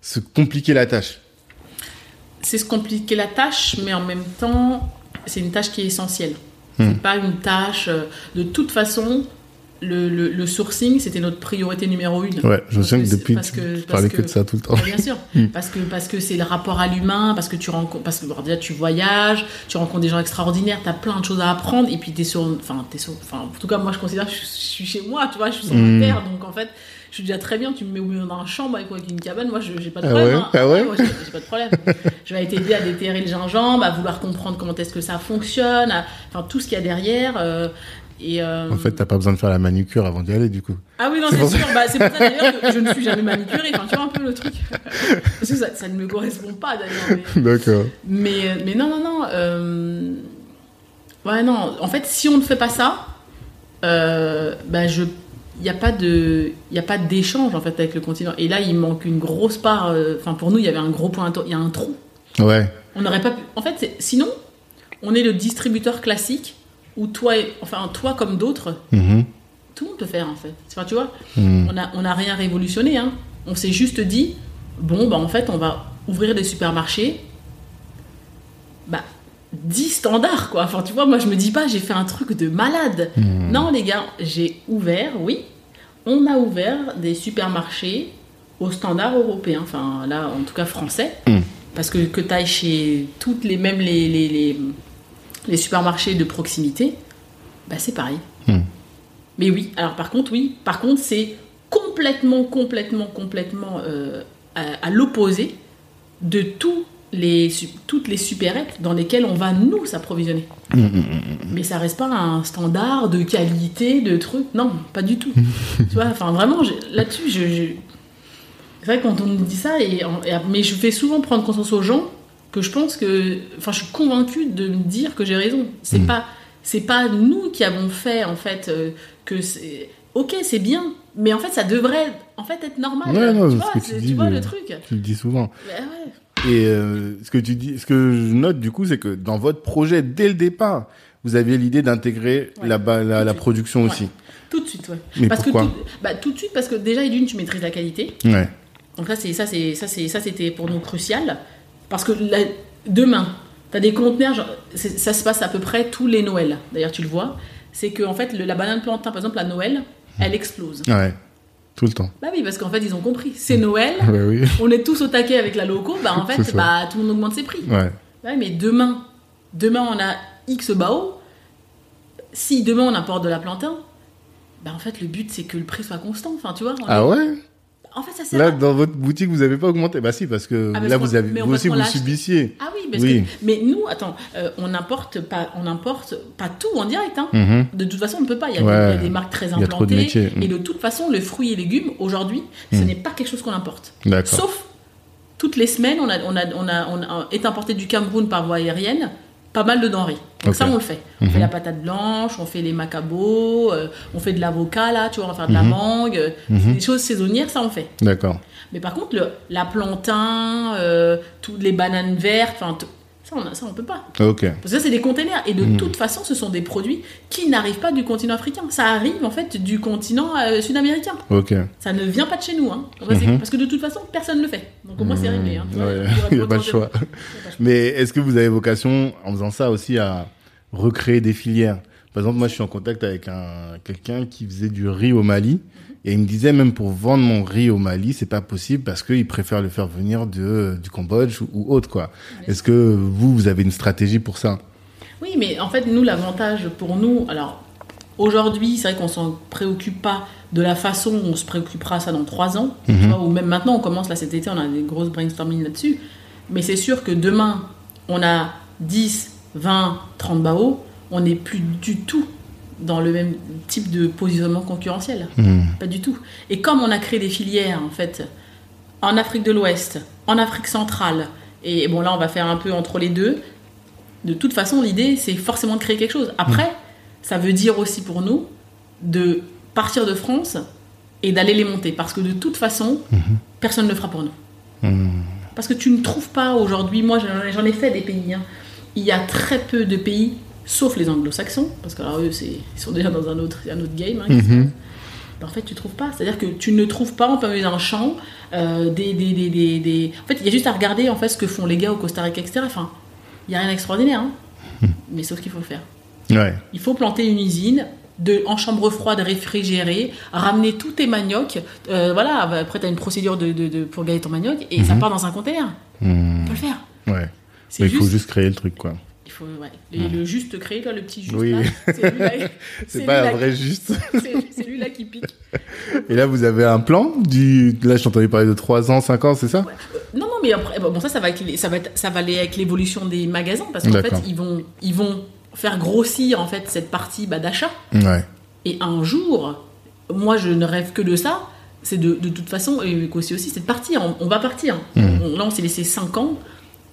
se compliquer la tâche? C'est se compliquer la tâche, mais en même temps, c'est une tâche qui est essentielle. Hmm. C'est pas une tâche. euh, De toute façon, le, le- le sourcing, c'était notre priorité numéro une. Ouais, je me souviens que depuis, parce tu, que- tu parlais que que- de ça tout le temps. Bien sûr, parce que parce que c'est le rapport à l'humain, parce que tu rencontres, parce que bon, déjà tu voyages, tu rencontres des gens extraordinaires, tu as plein de choses à apprendre, et puis tu es sur, enfin t'es sur, enfin en tout cas moi je considère que je, je suis chez moi, tu vois, je suis sur Mm. ma terre, donc en fait je suis déjà très bien. Tu me mets au milieu d'un chambre avec, avec une cabane, moi je j'ai pas de Ah problème. ouais? hein. Ah ouais? Moi, j'ai j'ai pas de problème. je vais t'aider à déterrer le gingembre, à vouloir comprendre comment est-ce que ça fonctionne, à- enfin tout ce qu'il y a derrière. euh, et euh, En fait, t'as pas besoin de faire la manucure avant d'y aller, du coup. ah oui, non, C'est sûr. Bah, c'est pour ça d'ailleurs que je ne suis jamais manicurée. Enfin, tu vois un peu le truc. Parce que ça, ça ne me correspond pas d'ailleurs. Mais, D'accord. mais, mais non, non, non. euh, Ouais, non. En fait, si on ne fait pas ça, euh, bah, je. Il n'y a pas de, il y a pas d'échange en fait avec le continent. Et là, il manque une grosse part. euh, Enfin, pour nous, il y avait un gros point. Il y a un trou. Ouais. On n'aurait pas pu. En fait, sinon, on est le distributeur classique où toi, enfin toi comme d'autres, Mhm. tout le monde peut faire en fait. Enfin, tu vois, Mhm. on n'a on a rien révolutionné. Hein. On s'est juste dit, bon, bah, en fait, on va ouvrir des supermarchés. Bah, 10 standards, quoi. Enfin, tu vois, moi, je me dis pas, j'ai fait un truc de malade. Hmm. Non, les gars, j'ai ouvert, oui, on a ouvert des supermarchés aux standards européens, enfin, là, en tout cas français. Parce que que tu ailles chez toutes les, même les, les, les, les supermarchés de proximité, bah, c'est pareil. Hmm. Mais oui, alors par contre, oui, par contre, c'est complètement, complètement, complètement euh, à, à l'opposé de tous les, toutes les supérettes dans lesquelles on va nous s'approvisionner. Mais ça reste pas un standard de qualité, de trucs. Non, pas du tout. tu vois, enfin vraiment, là-dessus, je, je- c'est vrai que quand on me dit ça, et- mais je fais souvent prendre conscience aux gens que je pense que, enfin, je suis convaincue de me dire que j'ai raison. C'est Mm. pas, c'est pas nous qui avons fait en fait euh, que c'est. Ok, c'est bien, mais en fait, ça devrait en fait être normal. Ouais, non, tu vois, que tu vois le- truc. Tu le dis souvent. Ouais. Et euh, ce que tu dis, ce que je note du coup, c'est que dans votre projet, dès le départ, vous aviez l'idée d'intégrer Ouais. la, la, production aussi. Tout de suite, ouais. Mais parce pourquoi que tout, bah, tout de suite, parce que déjà, et d'une, tu maîtrises la qualité. Ouais. Donc là, c'est ça, c'est ça, c'est ça, c'était pour nous crucial, parce que demain, tu as des conteneurs, ça se passe à peu près tous les Noëls. D'ailleurs, tu le vois, c'est que en fait, le- la banane plantain, par exemple, à Noël, elle explose. Ouais. Tout le temps. Bah oui, parce qu'en fait, ils ont compris. C'est Noël, Ouais, oui. on est tous au taquet avec la loco, bah en fait, bah tout le monde augmente ses prix. Ouais. Ouais, mais demain, demain on a X bao. Si demain on importe de la plantain, bah en fait le but c'est que le prix soit constant. Enfin, tu vois. on Ah est- ouais? En fait, ça sert. Là, à- dans votre boutique, vous avez pas augmenté Bah si, parce que Ah, là, vous avez, vous aussi, vous subissiez. Ah oui, parce Oui. que. Mais nous, attends, euh, on n'importe pas, on importe pas tout en direct. Hein. Mhm. De toute façon, on ne peut pas. Il y a, Ouais. des, il y a des marques très Il y a trop de implantées. Mm. Et de toute façon, le fruit et légumes aujourd'hui, ce n'est pas quelque chose qu'on importe. D'accord. Sauf toutes les semaines, on, a, on, a, on, a, on a- est importé du Cameroun par voie aérienne, pas mal de denrées. Donc ça, on le fait. On Mhm. fait la patate blanche, on fait les macabos, euh, on fait de l'avocat, là, tu vois, on va faire de la Mhm. mangue. Mhm. Des choses saisonnières, ça, on fait. D'accord. Mais par contre, le, la plantain, euh, toutes les bananes vertes, enfin, ça, on, a- ça, on peut pas. Parce que ça, c'est des containers. Et de Mhm. toute façon, ce sont des produits qui n'arrivent pas du continent africain. Ça arrive, en fait, du continent euh, sud-américain. Ça ne vient pas de chez nous. Hein. Mhm. Parce que de toute façon, personne ne le fait. Donc au moins, c'est réglé. Hein. Ouais, il n'y a pas le choix. Mais est-ce que vous avez vocation, en faisant ça aussi, à recréer des filières? Par exemple, moi, je suis en contact avec un quelqu'un qui faisait du riz au Mali. Et il me disait, même pour vendre mon riz au Mali, c'est pas possible parce qu'il préfère le faire venir de, du Cambodge ou, ou autre, quoi. Est-ce que vous, vous avez une stratégie pour ça? Oui, mais en fait, nous, l'avantage pour nous, alors aujourd'hui, c'est vrai qu'on s'en préoccupe pas de la façon où on se préoccupera ça dans trois ans, tu Mhm. vois, ou même maintenant, on commence là cet été, on a des grosses brainstorming là-dessus. Mais c'est sûr que demain, on a 10, 20, 30 bao, on n'est plus du tout dans le même type de positionnement concurrentiel. Hmm. Pas du tout. Et comme on a créé des filières, en fait, en Afrique de l'Ouest, en Afrique centrale, et bon, là, on va faire un peu entre les deux. De toute façon, l'idée, c'est forcément de créer quelque chose. Après, ça veut dire aussi pour nous de partir de France et d'aller les monter. Parce que de toute façon, personne ne le fera pour nous. Hmm. Parce que tu ne trouves pas aujourd'hui, moi j'en ai- j'en ai fait des pays, hein. il y a très peu de pays, sauf les anglo-saxons, parce que alors eux, ils sont déjà dans un autre, un autre game. hein, Mhm. Ben, en fait, tu trouves pas. C'est-à-dire que tu ne trouves pas en plein milieu d'un champ euh, des, des, des, des, En fait, il y a juste à regarder en fait ce que font les gars au Costa Rica, etc. Enfin, il n'y a rien d'extraordinaire, hein. mais sauf qu'il faut le faire. Ouais. Il faut planter une usine de, en chambre froide réfrigérée, ramener tous tes maniocs. euh, voilà, après, tu as une procédure de, de- de- pour galer ton manioc et ça part dans un container. Hmm. On peut le faire. Ouais. Mais il faut juste créer le truc, quoi. Il faut, ouais. Et le juste toi, le petit juste. Oui. là, c'est pas un vrai qui- juste. C'est c'est lui-là qui pique. Et là, vous avez un plan du, là, je t'entendais parler de 3 ans, 5 ans, c'est ça? Non, non, mais après, bon, ça, ça va, avec les- ça va, être- ça va aller avec l'évolution des magasins parce qu'en fait, ils vont, ils vont faire grossir en fait cette partie bah, d'achat. Ouais. Et un jour, moi, je ne rêve que de ça. C'est de, de toute façon, et aussi aussi, c'est de partir. On, on va partir. On- là, on s'est laissé 5 ans.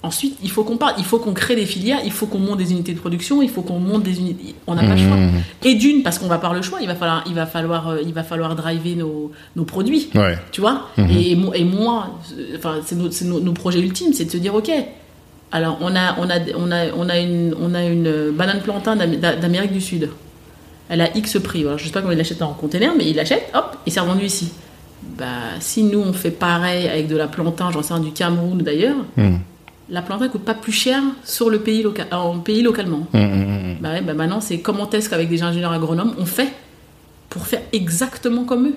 Ensuite, il faut qu'on parte. Il faut qu'on crée des filières. Il faut qu'on monte des unités de production. Il faut qu'on monte des unités. On n'a pas le choix. Mhm. Et d'une, parce qu'on va par le choix. Il va falloir, il va falloir, euh, il va falloir driver nos, nos produits. Ouais. Tu vois Mhm. et, mo- et moi, euh, enfin, c'est nos, nos- nos projets ultimes, c'est de se dire, ok, alors on a, on a, on a, on a, une, on a une banane plantain d'Am- d'A- d'Amérique du Sud. Elle a X prix. Je sais pas comment il l'achète en container, mais il l'achète, hop, et c'est revendu ici. Bah, si nous on fait pareil avec de la plantain, j'en sais rien, du Cameroun d'ailleurs, Hmm. La plantain coûte pas plus cher sur le pays local, en pays localement. Hum, hum, hum. Bah ouais, bah maintenant, c'est comment est-ce qu'avec des ingénieurs agronomes, on fait pour faire exactement comme eux.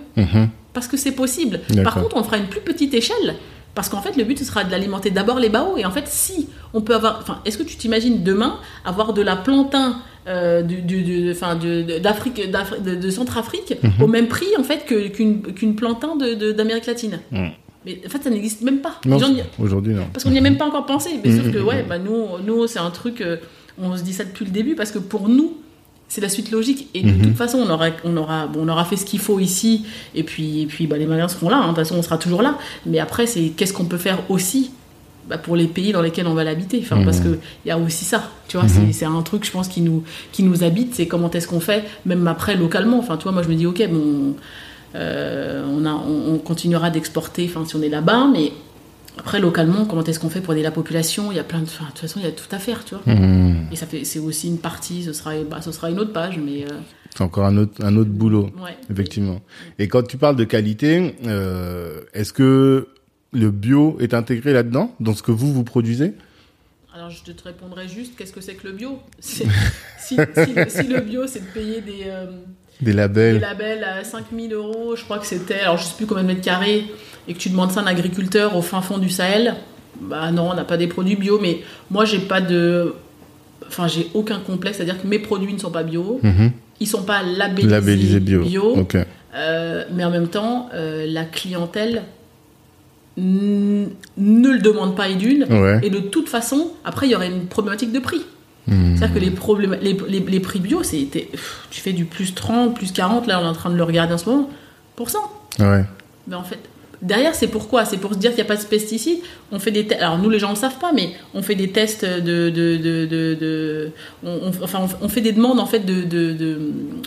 Parce que c'est possible. Par contre, on fera une plus petite échelle. Parce qu'en fait, le but, ce sera de l'alimenter d'abord les baos. Et en fait, si on peut avoir. Enfin, est-ce que tu t'imagines demain avoir de la plantain euh, du, du- d'Afrique, d'Afri- de, de Centrafrique au même prix, en fait, que- qu'une, plantain de- d'Amérique latine? Mm. Mais en fait, ça n'existe même pas. Non, aujourd'hui, non. parce qu'on n'y a même pas encore pensé. Mais Mhm, sauf que, mhm, ouais, bah, nous, nous c'est un truc. euh, on se dit ça depuis le début parce que pour nous, c'est la suite logique. Et de Mhm. toute façon, on aura, on, aura, bon, on aura fait ce qu'il faut ici. Et puis, et puis bah, les Maliens seront là. hein. De toute façon, on sera toujours là. Mais après, c'est qu'est-ce qu'on peut faire aussi bah, pour les pays dans lesquels on va l'habiter? Enfin, Mhm. Parce qu'il y a aussi ça. Tu vois, c'est- c'est un truc, je pense, qui nous, qui nous habite. C'est comment est-ce qu'on fait, même après, localement. Enfin, tu vois, moi, je me dis, ok, bon. Euh, on, a, on, on continuera d'exporter enfin, si on est là-bas, mais après, localement, comment est-ce qu'on fait pour aider la population? Il y a plein de. enfin, de toute façon, il y a tout à faire, tu vois. Mhm. Et ça fait, c'est aussi une partie, ce sera, bah, ce sera une autre page, mais euh, C'est encore un autre, un autre boulot. ouais. Effectivement. Et quand tu parles de qualité, euh, est-ce que le bio est intégré là-dedans, dans ce que vous, vous produisez? Alors, je te répondrai juste, qu'est-ce que c'est que le bio? Si, si, le- si le bio, c'est de payer des, euh, Des des labels labels à 5000 euros, je crois que c'était, alors je sais plus combien de mètres carrés, et que tu demandes ça à un agriculteur au fin fond du Sahel, bah non, on n'a pas des produits bio, mais moi, j'ai pas de. Enfin, j'ai aucun complexe, c'est-à-dire que mes produits ne sont pas bio, Mhm. ils sont pas labellisés, Labellisé bio. Euh, mais en même temps, euh, la clientèle ne le demande pas et d'une. Ouais. Et de toute façon, après, il y aurait une problématique de prix. Mhm. C'est-à-dire que les, problèmes, les, les, les prix bio, c'était, tu fais du plus 30, plus 40, là on est en train de le regarder en ce moment, pour cent. Ouais. Mais en fait, derrière, c'est pourquoi C'est pour se dire qu'il n'y a pas de pesticides. On fait des Alors, nous, les gens ne le savent pas, mais on fait des tests de. de, de, de, de- on, on- enfin, on, fait des demandes, en fait, de. de, de-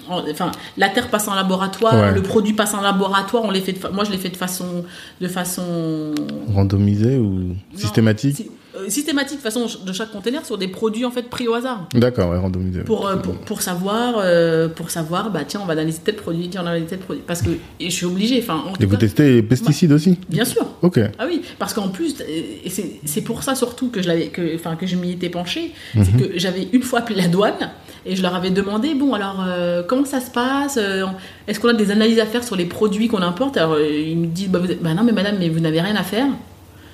en- enfin, la terre passe en laboratoire, Ouais. le produit passe en laboratoire. On les fait moi, je l'ai fait de façon. De façon Randomisé ou systématique? Euh, systématique, de façon, de chaque conteneur, sur des produits, en fait, pris au hasard. D'accord, ouais, randomisé. Pour, euh, pour, pour savoir, euh, pour savoir, bah tiens, on va analyser tel produit, tiens, on va analyser tel produit. Parce que et je suis obligée, enfin, en Et vous cas, testez les pesticides aussi? Bien sûr. Ok. Ah oui, parce qu'en plus, euh, et c'est c'est pour ça surtout que je l'avais, que, enfin, que je m'y étais penchée, Mhm. c'est que j'avais une fois appelé la douane et je leur avais demandé, bon alors, euh, comment ça se passe Euh, Est-ce qu'on a des analyses à faire sur les produits qu'on importe? Alors euh, ils me disent, bah, vous bah non mais madame, mais vous n'avez rien à faire.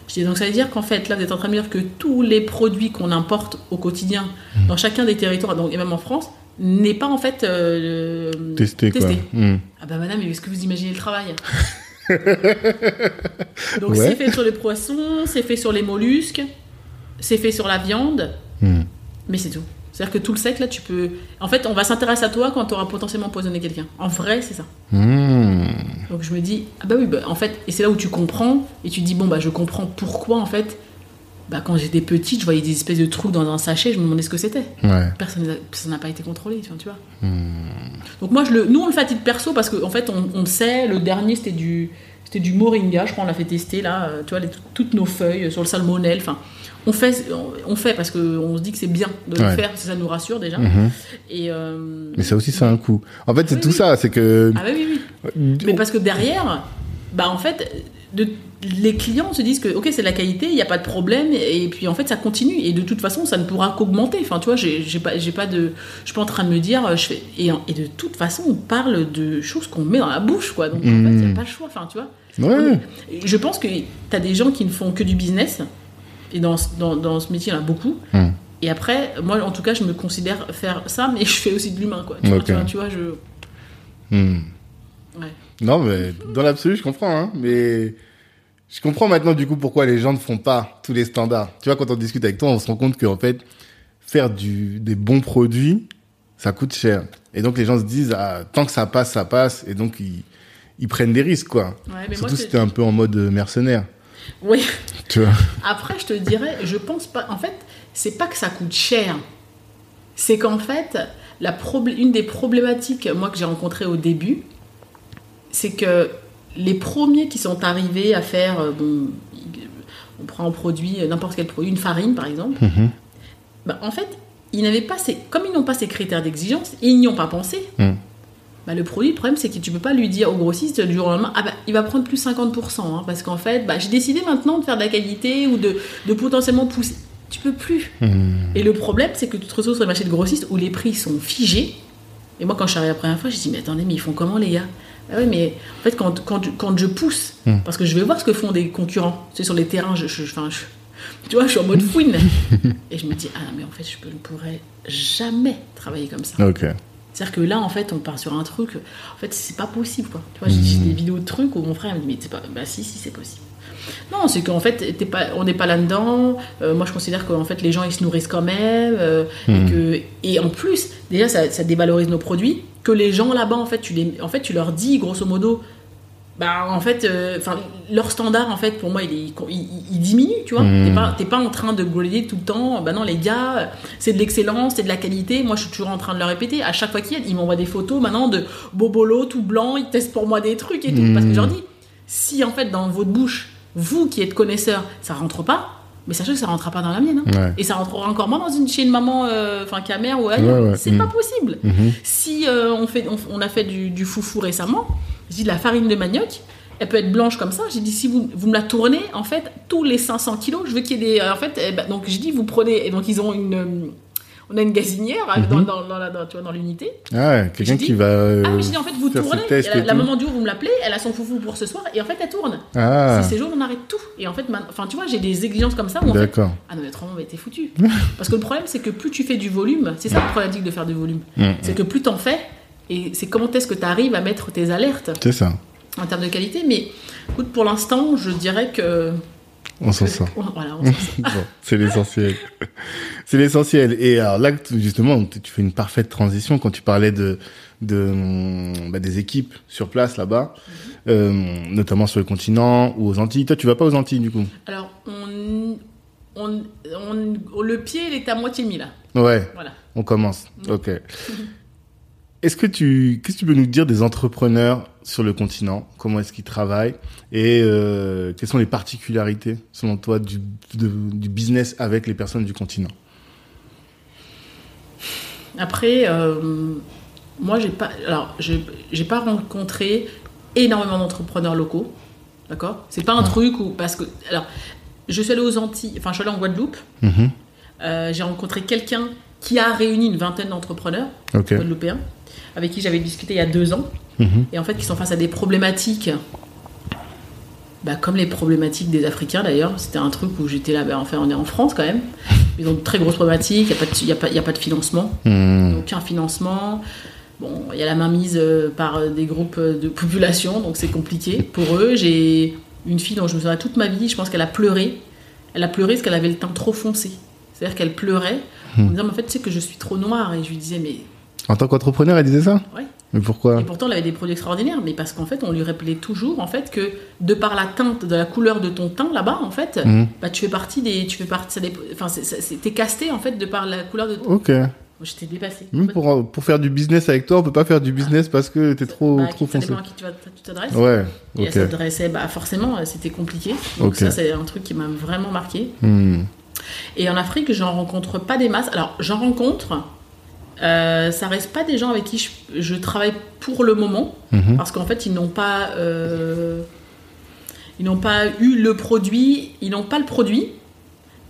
Je dis donc ça veut dire qu'en fait là vous êtes en train de me dire que tous les produits qu'on importe au quotidien Mhm. dans chacun des territoires, donc, et même en France, n'est pas en fait euh, Testé, quoi. Mhm. ah bah madame, est-ce que vous imaginez le travail Donc Ouais. c'est fait sur les poissons, c'est fait sur les mollusques, c'est fait sur la viande, Mhm. mais c'est tout. C'est-à-dire que tout le sec, là, tu peux... En fait, on va s'intéresser à toi quand tu auras potentiellement poisonné quelqu'un. En vrai, c'est ça. Mhm. Donc je me dis, ah bah oui, bah, en fait, et c'est là où tu comprends, et tu te dis, bon, bah je comprends pourquoi, en fait, bah, quand j'étais petite, je voyais des espèces de trucs dans un sachet, je me demandais ce que c'était. Ouais. Personne ça n'a pas été contrôlé, tu vois. Hmm. Donc moi, je le, nous, on le fait à titre perso parce qu'en en fait, on, on le sait, le dernier, c'était du, c'était du moringa, je crois, on l'a fait tester, là, euh, tu vois, les- toutes nos feuilles sur le salmonelle, enfin, on fait, on, on fait parce qu'on se dit que c'est bien de le Ouais. faire, ça nous rassure déjà. Mhm. Et, euh, Mais ça aussi, c'est un coût. En fait, c'est Oui, tout oui. ça. C'est que. Ah bah oui, oui. Mais parce que derrière, bah en fait, de, les clients se disent que ok c'est de la qualité, il n'y a pas de problème, et puis en fait ça continue et de toute façon ça ne pourra qu'augmenter. Enfin tu vois, j'ai pas, j'ai pas de, je suis pas en train de me dire, euh, je fais et, de toute façon on parle de choses qu'on met dans la bouche quoi, donc en fait il n'y a Mm. pas le choix. Enfin tu vois, Ouais. je pense que tu as des gens qui ne font que du business et dans, ce- dans, dans ce métier il y en a beaucoup. Mm. Et après, moi en tout cas je me considère faire ça, mais je fais aussi de l'humain quoi. Tu, vois, tu vois, tu vois, je Hmm. ouais. Non, mais dans l'absolu, je comprends. Hein, mais je comprends maintenant du coup pourquoi les gens ne font pas tous les standards. Tu vois, quand on discute avec toi, on se rend compte qu'en fait, faire du, des bons produits, ça coûte cher. Et donc les gens se disent, ah, tant que ça passe, ça passe. Et donc ils, ils prennent des risques, quoi. Ouais, mais moi, Surtout je- si t'es un peu en mode mercenaire. Oui. Tu vois. Après, je te dirais, je pense pas. En fait, c'est pas que ça coûte cher. C'est qu'en fait, la une des problématiques, moi, que j'ai rencontrées au début, c'est que les premiers qui sont arrivés à faire. euh, bon, on prend un produit, euh, n'importe quel produit, une farine par exemple, Mhm. bah, en fait, ils n'avaient pas ces, comme ils n'ont pas ces critères d'exigence, ils n'y ont pas pensé. Mm. Bah, le produit, le problème, c'est que tu peux pas lui dire au grossiste du jour au lendemain, ah bah, il va prendre plus 50%, hein, parce qu'en fait, bah, j'ai décidé maintenant de faire de la qualité ou de, de potentiellement pousser. Tu peux plus. Hmm. Et le problème, c'est que tu te retrouves sur les marchés de grossistes où les prix sont figés. Et moi, quand je suis arrivée la première fois, je dis, mais attendez, mais ils font comment, les gars? Ah oui, mais en fait, quand, quand, quand je pousse, Hmm. parce que je vais voir ce que font des concurrents, tu sais, sur les terrains, je, je, enfin, je- tu vois, je suis en mode fouine. et je me dis, ah, mais en fait, je ne pourrais jamais travailler comme ça. Ok. C'est-à-dire que là, en fait, on part sur un truc. En fait, c'est pas possible, quoi. Tu vois, j'ai j'ai des vidéos de trucs où mon frère me dit, mais c'est pas. Bah, si, si, c'est possible. Non, c'est qu'en fait, pas, on n'est pas là-dedans. Euh, moi, je considère qu'en fait, les gens, ils se nourrissent quand même. euh, et, que, et en plus, déjà, ça, ça dévalorise nos produits. Que les gens là-bas, en fait, tu les, en fait, tu leur dis, grosso modo, bah, en fait, euh, enfin, leur standard, en fait, pour moi, il, est- il, il- il diminue, tu vois. Mhm. T'es pas, t'es pas en train de grader tout le temps. Bah non, les gars, c'est de l'excellence, c'est de la qualité. Moi, je suis toujours en train de le répéter. À chaque fois qu'il y a, ils m'envoient des photos maintenant de bobolo tout blanc. Ils testent pour moi des trucs et tout. Parce que je leur dis, si en fait, dans votre bouche, vous qui êtes connaisseur, ça rentre pas, mais sachez que ça rentrera pas dans la mienne. hein. Ouais. Et ça rentrera encore moins dans une, chez une maman, euh, enfin, qui a mère ou ailleurs. Ouais, ouais. C'est pas possible. Mhm. Si euh, on, fait, on, on a fait du, du foufou récemment, j'ai dit de la farine de manioc, elle peut être blanche comme ça. J'ai dit si vous, vous me la tournez, en fait, tous les 500 kilos, je veux qu'il y ait des. euh, en fait, eh ben, donc j'ai dit vous prenez. Et donc ils ont une. Euh, on a une gazinière euh, dans, dans, dans, la- dans- tu vois, dans l'unité. Ah quelqu'un qui va. euh, ah oui, j'ai dit en fait vous tournez. la, la maman du jour, vous me l'appelez, elle a son foufou pour ce soir et en fait elle tourne. Ah, Si ces jours on arrête tout. Et en fait, enfin tu vois, j'ai des exigences comme ça d'accord. ah non mais autrement mais t'es foutu. Parce que le problème c'est que plus tu fais du volume, c'est ça le problématique de faire du volume. Mhm. C'est que plus t'en fais, et c'est comment est-ce que tu arrives à mettre tes alertes C'est ça. en termes de qualité. Mais écoute, pour l'instant, je dirais que. On s'en sort. on- Voilà, on s'en sort. Bon, c'est l'essentiel. c'est l'essentiel. Et alors là, justement, tu fais une parfaite transition quand tu parlais de, de hum, bah, des équipes sur place là-bas, euh, notamment sur le continent ou aux Antilles. Toi, tu vas pas aux Antilles du coup Alors, on, on, on- le pied, il est à moitié mis là. Ouais, Voilà. on commence. Ok. Est-ce que tu, qu'est-ce que tu peux nous dire des entrepreneurs sur le continent? Comment est-ce qu'ils travaillent? Et euh, quelles sont les particularités, selon toi, du, de- du business avec les personnes du continent? Après, euh, moi, j'ai pas. Alors, j'ai j'ai pas rencontré énormément d'entrepreneurs locaux. D'accord? C'est pas un truc où. Parce que. Alors, je suis allée aux Antilles. Enfin, je suis allée en Guadeloupe. Mhm. Euh, j'ai rencontré quelqu'un qui a réuni une vingtaine d'entrepreneurs guadeloupéens avec qui j'avais discuté il y a deux ans. Mhm. et en fait qui sont face à des problématiques bah, comme les problématiques des Africains d'ailleurs. C'était un truc où j'étais là, bah, enfin on est en France quand même. Ils ont de très grosses problématiques, il n'y a, pas de- y a, pas- y a pas de financement, Mhm. aucun financement. Bon, il y a la mainmise euh, par euh, des groupes euh, de population, donc c'est compliqué pour eux. J'ai une fille dont je me souviens toute ma vie, je pense qu'elle a pleuré. Elle a pleuré parce qu'elle avait le teint trop foncé. C'est-à-dire qu'elle pleurait en me disant, mais en fait, tu sais que je suis trop noire. Et je lui disais, mais En tant qu'entrepreneur, elle disait ça Ouais. Mais pourquoi Et pourtant, elle avait des produits extraordinaires, mais parce qu'en fait, on lui rappelait toujours en fait que de par la teinte, de la couleur de ton teint là-bas, en fait, Mhm. bah tu fais partie des, tu fais partie, ça dép- enfin, t'es casté en fait de par la couleur de. ton... Ok. J'étais dépassée. Même pour, pour faire du business avec toi, on peut pas faire du business parce que t'es trop, Bah, trop ça foncé. dépend à qui tu t'adresses. Ouais, Et elle s'adressait, bah forcément, c'était compliqué. Donc ça, c'est un truc qui m'a vraiment marqué. Hmm. Et en Afrique, j'en rencontre pas des masses. Alors, j'en rencontre. Euh, ça reste pas des gens avec qui je, je travaille pour le moment, Mhm. parce qu'en fait, ils n'ont pas, euh, ils n'ont pas eu le produit, ils n'ont pas le produit,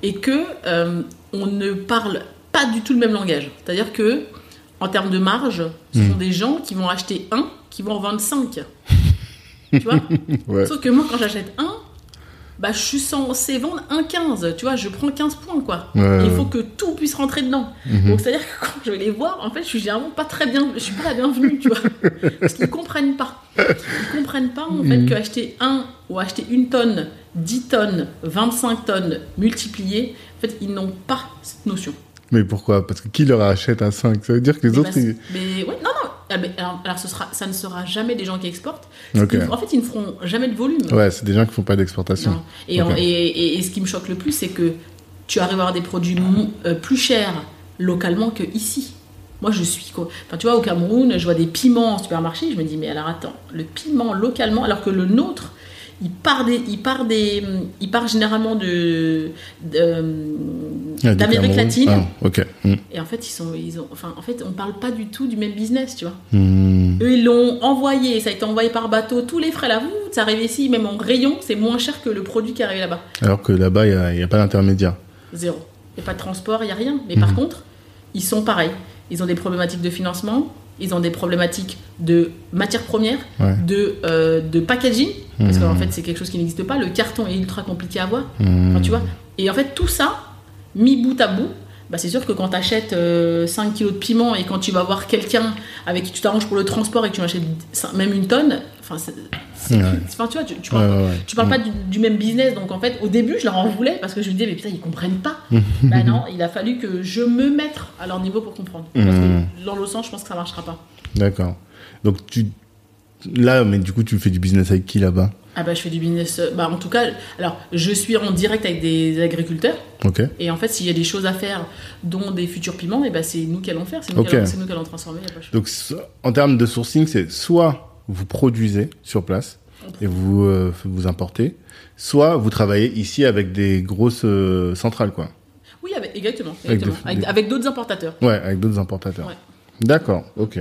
et que euh, on ne parle pas du tout le même langage. C'est-à-dire que, en termes de marge, ce sont des gens qui vont acheter un, qui vont en vendre cinq. tu vois? Ouais. Sauf que moi, quand j'achète un, bah, je suis censé vendre un 15. Tu vois, je prends 15 points, quoi. Ouais, il faut que tout puisse rentrer dedans. Mhm. Donc, c'est-à-dire que quand je vais les voir, en fait, je suis généralement pas très bien. Je suis pas la bienvenue, tu vois. Parce qu'ils comprennent pas. Ils comprennent pas, en fait, Mhm. qu'acheter un ou acheter une tonne, 10 tonnes, 25 tonnes multipliées, en fait, ils n'ont pas cette notion. Mais pourquoi? Parce que qui leur achète à 5 Ça veut dire que les Mais, autres. ils- mais ouais, non, non. Ah, alors, alors ce sera, ça ne sera jamais des gens qui exportent. En fait, ils ne feront jamais de volume. Ouais, c'est des gens qui font pas d'exportation. Et, Ok. en- et, et- et ce qui me choque le plus, c'est que tu arrives à avoir des produits euh, plus chers localement que ici. Moi, je suis quoi Enfin, tu vois, au Cameroun, je vois des piments en supermarché, je me dis, mais alors attends, le piment localement, alors que le nôtre, il part des, il part des, il part généralement de, Ah, d'Amérique latine. Ah, ok. Hmm. Et en fait, ils sont, ils ont, enfin, en fait, on parle pas du tout du même business, tu vois. Hmm. Eux, ils l'ont envoyé, ça a été envoyé par bateau, tous les frais là, vous, ça arrive ici, même en rayon, c'est moins cher que le produit qui arrive là-bas. Alors que là-bas, il n'y a, pas d'intermédiaire. Zéro. Il n'y a pas de transport, il n'y a rien. Mais Mhm. par contre, ils sont pareils. Ils ont des problématiques de financement, ils ont des problématiques de matières premières, Ouais. de, euh, de packaging, parce Mhm. qu'en fait, c'est quelque chose qui n'existe pas. Le carton est ultra compliqué à avoir. Enfin, tu vois Et en fait, tout ça, mis bout à bout, bah, c'est sûr que quand tu achètes 5 kilos de piment et quand tu vas voir quelqu'un avec qui tu t'arranges pour le transport et que tu achètes même une tonne, enfin. Enfin, tu vois, tu, parles, ouais, ouais. tu parles pas du, du même business. Donc en fait, au début, je leur en voulais parce que je me disais, mais putain, ils comprennent pas. bah non, il a fallu que je me mette à leur niveau pour comprendre. Parce que dans l'autre sens, je pense que ça marchera pas. D'accord. Donc, tu. Là, mais du coup, tu fais du business avec qui là-bas? Ah bah je fais du business. euh, Bah en tout cas, alors je suis en direct avec des agriculteurs. Ok. Et en fait, s'il y a des choses à faire, dont des futurs piments, et ben c'est nous qui allons faire, c'est nous, qui allons- c'est nous qui allons transformer. Donc, en termes de sourcing, c'est soit vous produisez sur place et vous euh, vous importez, soit vous travaillez ici avec des grosses euh, centrales, quoi. Oui, avec- exactement. Avec exactement. d'autres importateurs. Ouais, avec d'autres importateurs. Ouais. D'accord, ok.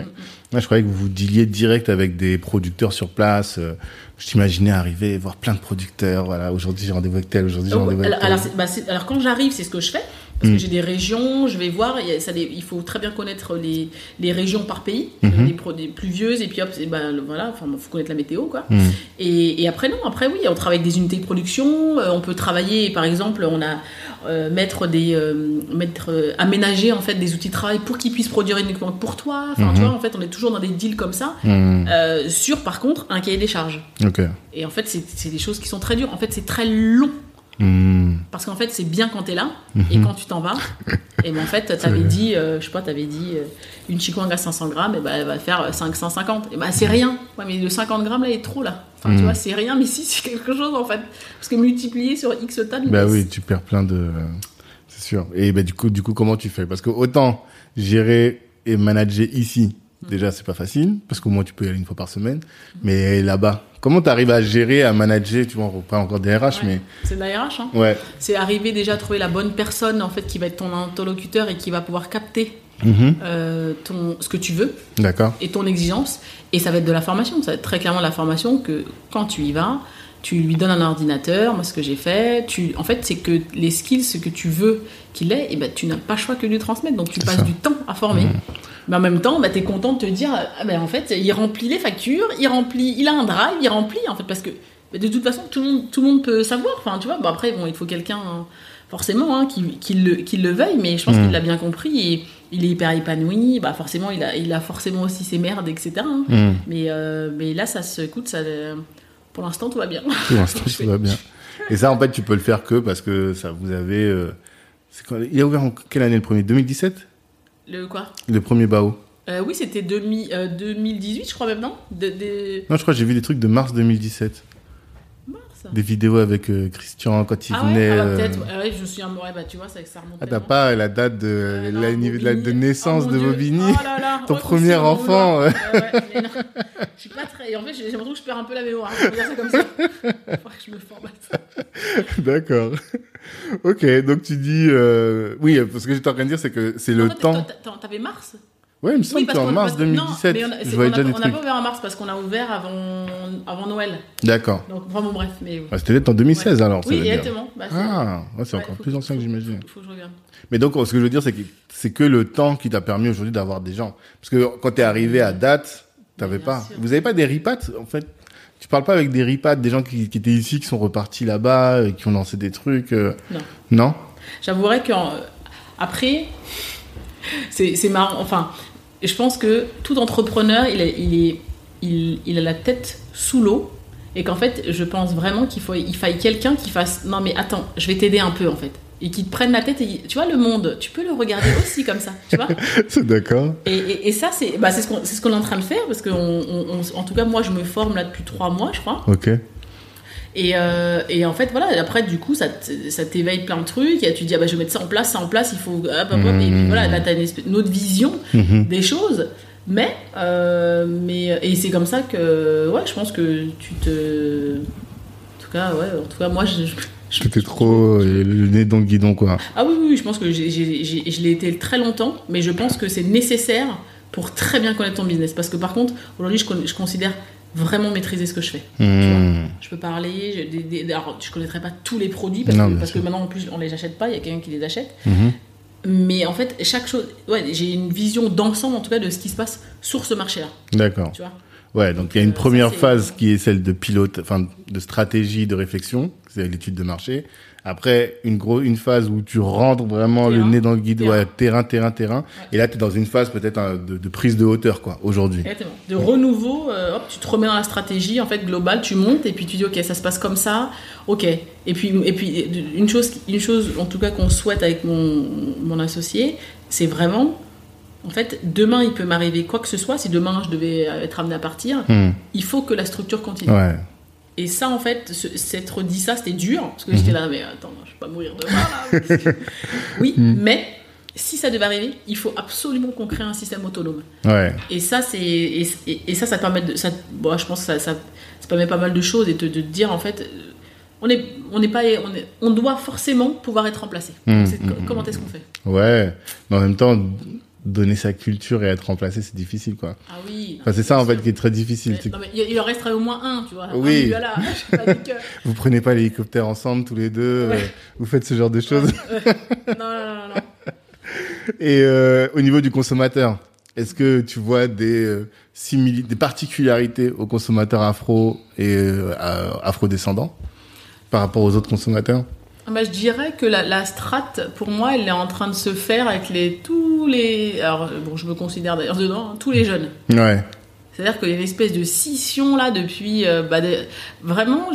Je croyais que vous vous dealiez direct avec des producteurs sur place. euh, je t'imaginais arriver et voir plein de producteurs. Voilà, aujourd'hui j'ai rendez-vous avec tel, aujourd'hui j'ai Euh, rendez-vous avec tel. alors, bah, alors, quand j'arrive, c'est ce que je fais. Parce Mm. que j'ai des régions, je vais voir, ça, les- il faut très bien connaître les, les régions par pays, Mhm. les, pro- des pluvieuses, et puis hop, bah, le- voilà, enfin, faut connaître la météo, quoi. Hmm. Et, et après, non, après, oui, on travaille avec des unités de production, euh, on peut travailler, par exemple, on a euh, mettre des, euh, mettre, euh, aménager en fait des outils de travail pour qu'ils puissent produire uniquement pour toi. Enfin, tu Mhm. vois, en fait, on est toujours dans des deals comme ça, euh, sur par contre un cahier des charges. Et en fait, c'est des choses qui sont très dures. En fait, c'est très long. Hmm, Parce qu'en fait, c'est bien quand t'es là, et quand tu t'en vas, et ben en fait, t'avais dit, euh, je sais pas, t'avais dit euh, une chikwang à 500 grammes, et ben elle va faire 550. Et ben c'est rien. Ouais, mais le 50 grammes là, est trop là. Enfin, tu Mhm. vois, c'est rien, mais si, c'est quelque chose en fait. Parce que multiplier sur X tonnes, Bah oui, tu perds plein de. euh, C'est sûr. Et bah du coup, du coup, comment tu fais? Parce que autant gérer et manager ici, déjà c'est pas facile, parce qu'au moins tu peux y aller une fois par semaine. Mais là-bas, comment tu arrives à gérer, à manager Tu vois, on reprend encore des RH, Ouais. c'est de la RH. Hein. mais ouais. C'est arriver déjà à trouver la bonne personne en fait qui va être ton interlocuteur et qui va pouvoir capter Mhm. euh, ton, ce que tu veux. D'accord. et ton exigence. Et ça va être de la formation. Ça va être très clairement de la formation que quand tu y vas, tu lui donnes un ordinateur, moi ce que j'ai fait. Tu, en fait, c'est que les skills, ce que tu veux qu'il ait, et ben, tu n'as pas le choix que de lui transmettre. Donc tu passes ça. du temps à former. Mais en même temps, bah, tu es content de te dire, ah, ben, en fait, il remplit les factures, il remplit, il a un drive, il remplit, en fait, parce que bah, de toute façon, tout le monde, tout le monde peut savoir. Enfin, tu vois, bon, après, bon, il faut quelqu'un, hein, forcément, hein, qui, qui le, qui le veuille, mais je pense Mm. qu'il l'a bien compris et il est hyper épanoui. Bah, forcément, il a, il a forcément aussi ses merdes, etc. hein. Hmm. Mais, euh, mais là, ça se écoute, ça, euh, pour l'instant, tout va bien. Pour l'instant, tout va bien. Et ça, en fait, tu peux le faire que parce que ça, vous avez. euh, quand- Il a ouvert en quelle année le premier? 2017 Le quoi? Le premier Bao Euh, Oui, c'était 2000, euh, 2018, je crois même, non? De, de- Non, je crois que j'ai vu des trucs de mars 2017. Des vidéos avec euh, Christian quand il Ah venait. ouais, ah bah, euh, peut-être. Ouais, ouais, je me souviens, ouais, bah, tu vois, ça, ça remonte. Ah, t'as pas la date de, la, la- de naissance Oh, de. Bobigny Oh là là, Ton premier enfant, ouais, ouais. Je suis pas très. En fait, j'ai l'impression que je perds un peu la mémoire. Je vais dire ça comme ça. Faut que je me formate. D'accord. ok, donc tu dis... euh, Oui, parce que j'étais en train de dire, c'est que c'est le fait, temps... t'a- t'a- T'avais mars? Ouais, il me semble Oui, qu'en mars parce que- non, 2017, mais on je voyais on a déjà des On n'a pas ouvert en mars parce qu'on a ouvert avant, avant Noël. D'accord. Donc, vraiment, bref. Mais... Ah, C'était peut-être en 2016 alors, ça Oui, veut dire. exactement. Bah, Ah, ouais, c'est Ouais, encore plus ancien que j'imagine. faut- faut que je regarde. Mais donc, ce que je veux dire, c'est que c'est que le temps qui t'a permis aujourd'hui d'avoir des gens. Parce que quand t'es arrivé à date, t'avais pas. sûr. Vous avez pas des ripats, en fait? Tu parles pas avec des ripats, des gens qui, qui étaient ici, qui sont repartis là-bas, euh, qui ont lancé des trucs euh, Non. Non? J'avouerais qu'après, c'est c'est marrant. Enfin, je pense que tout entrepreneur, il, est- il, est, il, il a la tête sous l'eau. Et qu'en fait, je pense vraiment qu'il faut, il faille quelqu'un qui fasse Non, mais attends, je vais t'aider un peu en fait. Et qui te prenne la tête. Et, tu vois, le monde, tu peux le regarder aussi comme ça. Tu vois C'est d'accord. Et, et- et ça, c'est bah, ce qu'on ce qu'on est en train de faire. Parce que, on- on- on- en tout cas, moi, je me forme là depuis trois mois, je crois. Ok. Et, euh, et en fait, voilà, après, du coup, ça, t'éveille plein de trucs. Et tu dis, ah bah, je vais mettre ça en place, ça en place, il faut. hop, hop, hop. Et puis voilà, là, t'as une, une autre vision Mhm. des choses. Mais, euh, mais et c'est comme ça que, ouais, je pense que tu te. tout cas, ouais, en tout cas, moi, je. je- J'étais trop euh, le nez dans le guidon, quoi. Ah oui, oui, oui, je pense que j'ai- j'ai- je l'ai été très longtemps, mais je pense que c'est nécessaire pour très bien connaître ton business. Parce que par contre, aujourd'hui, je, je considère vraiment maîtriser ce que je fais. Hmm. Je peux parler, je, des, des- alors, je connaîtrai pas tous les produits parce, Non, que, parce que maintenant en plus on les achète pas, il y a quelqu'un qui les achète. Mhm. Mais en fait, chaque chose, ouais, j'ai une vision d'ensemble en tout cas de ce qui se passe sur ce marché-là, D'accord. tu vois. Ouais, donc il y a une Euh, première phase qui est celle de pilote, enfin de stratégie, de réflexion, c'est l'étude de marché. Après, une gros, une phase où tu rentres vraiment le nez dans le guide, Terrain. ouais, terrain, terrain, terrain. Et là, tu es dans une phase peut-être hein, de, de prise de hauteur, quoi, aujourd'hui. Exactement. De renouveau, euh, hop, tu te remets dans la stratégie en fait globale, tu montes et puis tu dis ok ça se passe comme ça, ok. Et puis et puis une chose, une chose en tout cas qu'on souhaite avec mon, mon associé, c'est vraiment en fait demain il peut m'arriver quoi que ce soit. Si demain je devais être amené à partir, Hmm. il faut que la structure continue. Ouais. Et ça, en fait, s'être dit ça, c'était dur. Parce que j'étais là, mais attends, je vais pas mourir de faim, là. qu'est-ce que- oui, mais si ça devait arriver, il faut absolument qu'on crée un système autonome. Ouais. Et ça, c'est et, et- et ça, ça permet de ça. Bon, je pense que ça, ça, ça permet pas mal de choses et de, dire en fait, euh, on est on n'est pas on, est, on doit forcément pouvoir être remplacé. Mmh, mmh, comment est-ce qu'on fait? Ouais. Mais en même temps, donner sa culture et être remplacé, c'est difficile, quoi. Ah oui. Enfin, c'est ça, en fait, qui est très difficile. Mais- non, il en resterait au moins un, tu vois. Oui. Un, voilà, que- Vous prenez pas l'hélicoptère ensemble, tous les deux, Ouais. euh, vous faites ce genre de choses. non, non, non, non. Et euh, au niveau du consommateur, est-ce que tu vois des euh, simili- des particularités aux consommateurs afro et afro-descendants par rapport aux autres consommateurs? Bah, je dirais que la, la strat, pour moi, elle est en train de se faire avec les, tous les. Alors, bon, je me considère d'ailleurs dedans, hein, tous les jeunes. Ouais. C'est-à-dire qu'il y a une espèce de scission là depuis. euh, bah, vraiment,